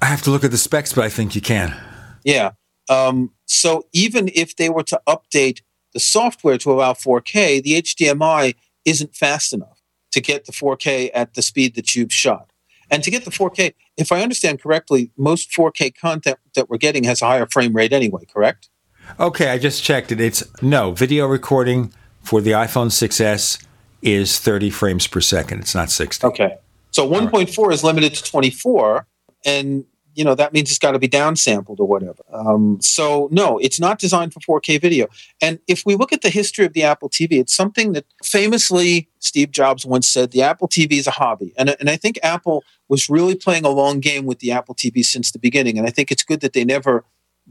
I have to look at the specs, but I think you can. Yeah. Um, so even if they were to update the software to allow 4K, the HDMI isn't fast enough to get the 4K at the speed that you've shot. And to get the 4K, if I understand correctly, most 4K content that we're getting has a higher frame rate anyway, correct? Okay, I just checked it. It's no video recording for the iPhone 6S is 30 frames per second. It's not 60. Okay. So 1.4 is limited to 24, and you know that means it's got to be downsampled or whatever. Um, so no, it's not designed for 4K video. And if we look at the history of the Apple TV, it's something that famously Steve Jobs once said: the Apple TV is a hobby. And and I think Apple was really playing a long game with the Apple TV since the beginning. And I think it's good that they never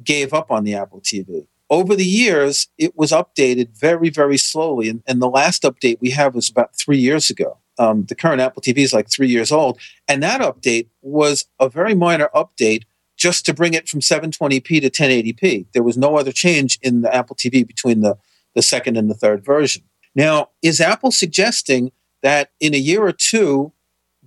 gave up on the Apple TV. Over the years, it was updated very, very slowly. And, and the last update we have was about three years ago. Um, the current Apple TV is like three years old. And that update was a very minor update just to bring it from 720p to 1080p. There was no other change in the Apple TV between the, the second and the third version. Now, is Apple suggesting that in a year or two,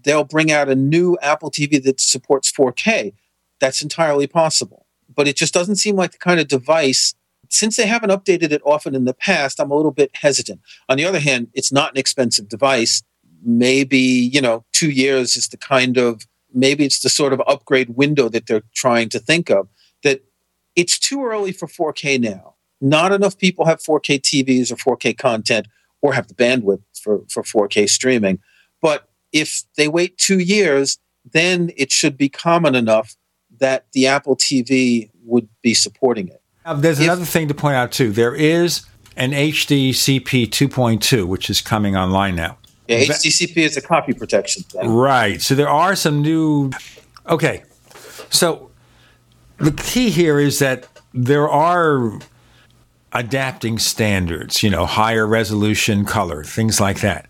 they'll bring out a new Apple TV that supports 4K? That's entirely possible. But it just doesn't seem like the kind of device since they haven't updated it often in the past, I'm a little bit hesitant. On the other hand, it's not an expensive device. Maybe, you know, two years is the kind of, maybe it's the sort of upgrade window that they're trying to think of. That it's too early for 4K now. Not enough people have 4K TVs or 4K content or have the bandwidth for, for 4K streaming. But if they wait two years, then it should be common enough that the Apple TV would be supporting it. Now, there's If- another thing to point out too. There is an HDCP 2.2, which is coming online now. Yeah, HDCP is a copy protection thing. Right. So there are some new. Okay. So the key here is that there are adapting standards, you know, higher resolution color, things like that.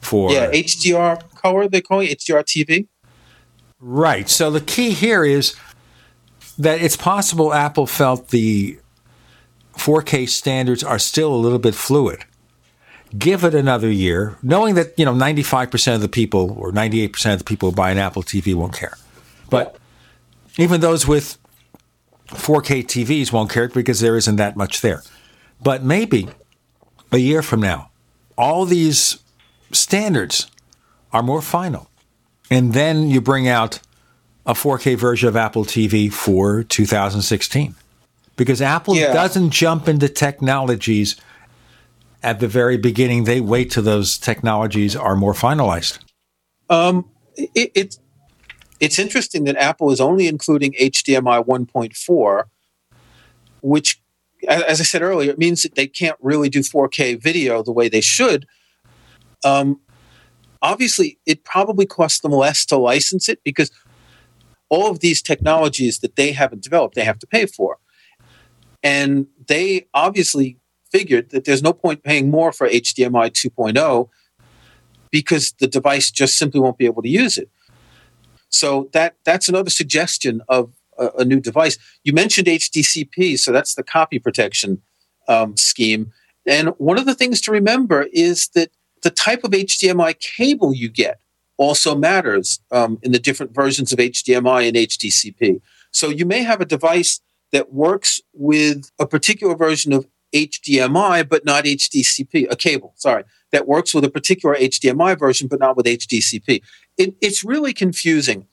For Yeah, HDR color, they call it HDR TV. Right. So the key here is that it's possible Apple felt the 4K standards are still a little bit fluid. Give it another year, knowing that, you know, 95% of the people or 98% of the people who buy an Apple TV won't care. But even those with 4K TVs won't care because there isn't that much there. But maybe a year from now, all these standards are more final. And then you bring out a 4K version of Apple TV for 2016. Because Apple Yeah. doesn't jump into technologies at the very beginning. They wait till those technologies are more finalized. Um, it, it's it's interesting that Apple is only including HDMI 1.4, which, as I said earlier, it means that they can't really do 4K video the way they should. Um, obviously, it probably costs them less to license it because all of these technologies that they haven't developed, they have to pay for. And they obviously figured that there's no point paying more for HDMI 2.0 because the device just simply won't be able to use it. So that that's another suggestion of a, a new device. You mentioned HDCP, so that's the copy protection um, scheme. And one of the things to remember is that the type of HDMI cable you get also matters um, in the different versions of HDMI and HDCP. So you may have a device that works with a particular version of HDMI, but not HDCP, a cable, sorry, that works with a particular HDMI version, but not with HDCP. It, it's really confusing.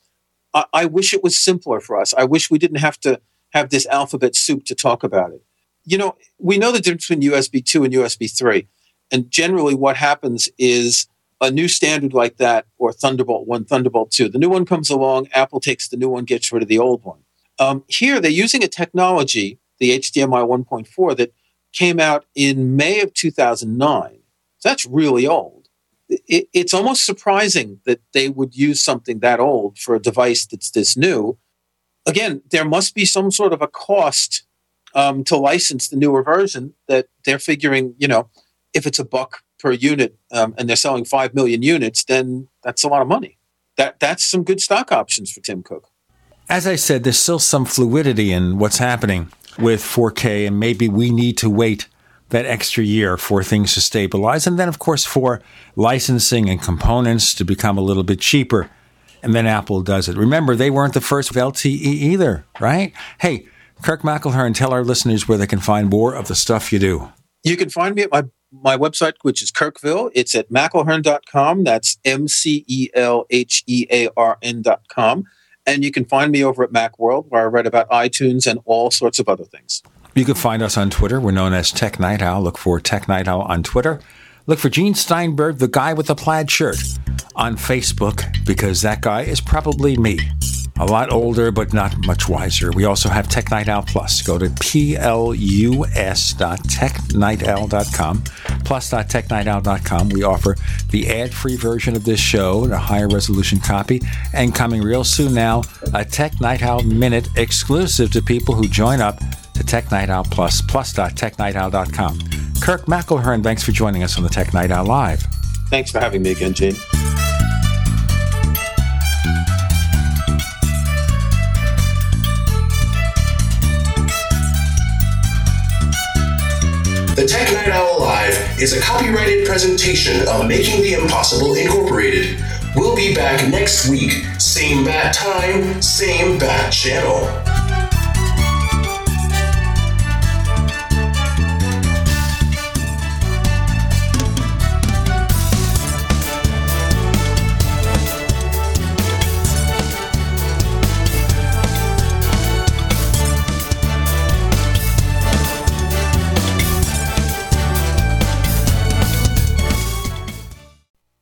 I, I wish it was simpler for us. I wish we didn't have to have this alphabet soup to talk about it. You know, we know the difference between USB 2 and USB 3. And generally, what happens is a new standard like that, or Thunderbolt 1, Thunderbolt 2, the new one comes along, Apple takes the new one, gets rid of the old one. Um, here, they're using a technology, the HDMI 1.4, that came out in May of 2009. So that's really old. It, it's almost surprising that they would use something that old for a device that's this new. Again, there must be some sort of a cost um, to license the newer version that they're figuring, you know, if it's a buck per unit um, and they're selling 5 million units, then that's a lot of money. That, that's some good stock options for Tim Cook. As I said, there's still some fluidity in what's happening with 4K, and maybe we need to wait that extra year for things to stabilize. And then, of course, for licensing and components to become a little bit cheaper. And then Apple does it. Remember, they weren't the first with LTE either, right? Hey, Kirk McElhearn, tell our listeners where they can find more of the stuff you do. You can find me at my, my website, which is Kirkville. It's at McElhearn.com. That's M C E L H E A R N.com. And you can find me over at Macworld, where I write about iTunes and all sorts of other things. You can find us on Twitter. We're known as Tech Night Owl. Look for Tech Night Owl on Twitter. Look for Gene Steinberg, the guy with the plaid shirt, on Facebook, because that guy is probably me. A lot older, but not much wiser. We also have Tech Night Owl Plus. Go to plus.technightowl.com, plus.technightowl.com. We offer the ad free version of this show, and a higher resolution copy, and coming real soon now, a Tech Night Owl Minute exclusive to people who join up to Tech Night Owl Plus, plus.technightowl.com. Kirk McElhearn, thanks for joining us on the Tech Night Owl Live. Thanks for having me again, Gene. The Tech Night Owl Live is a copyrighted presentation of Making the Impossible Incorporated. We'll be back next week, same bat time, same bat channel.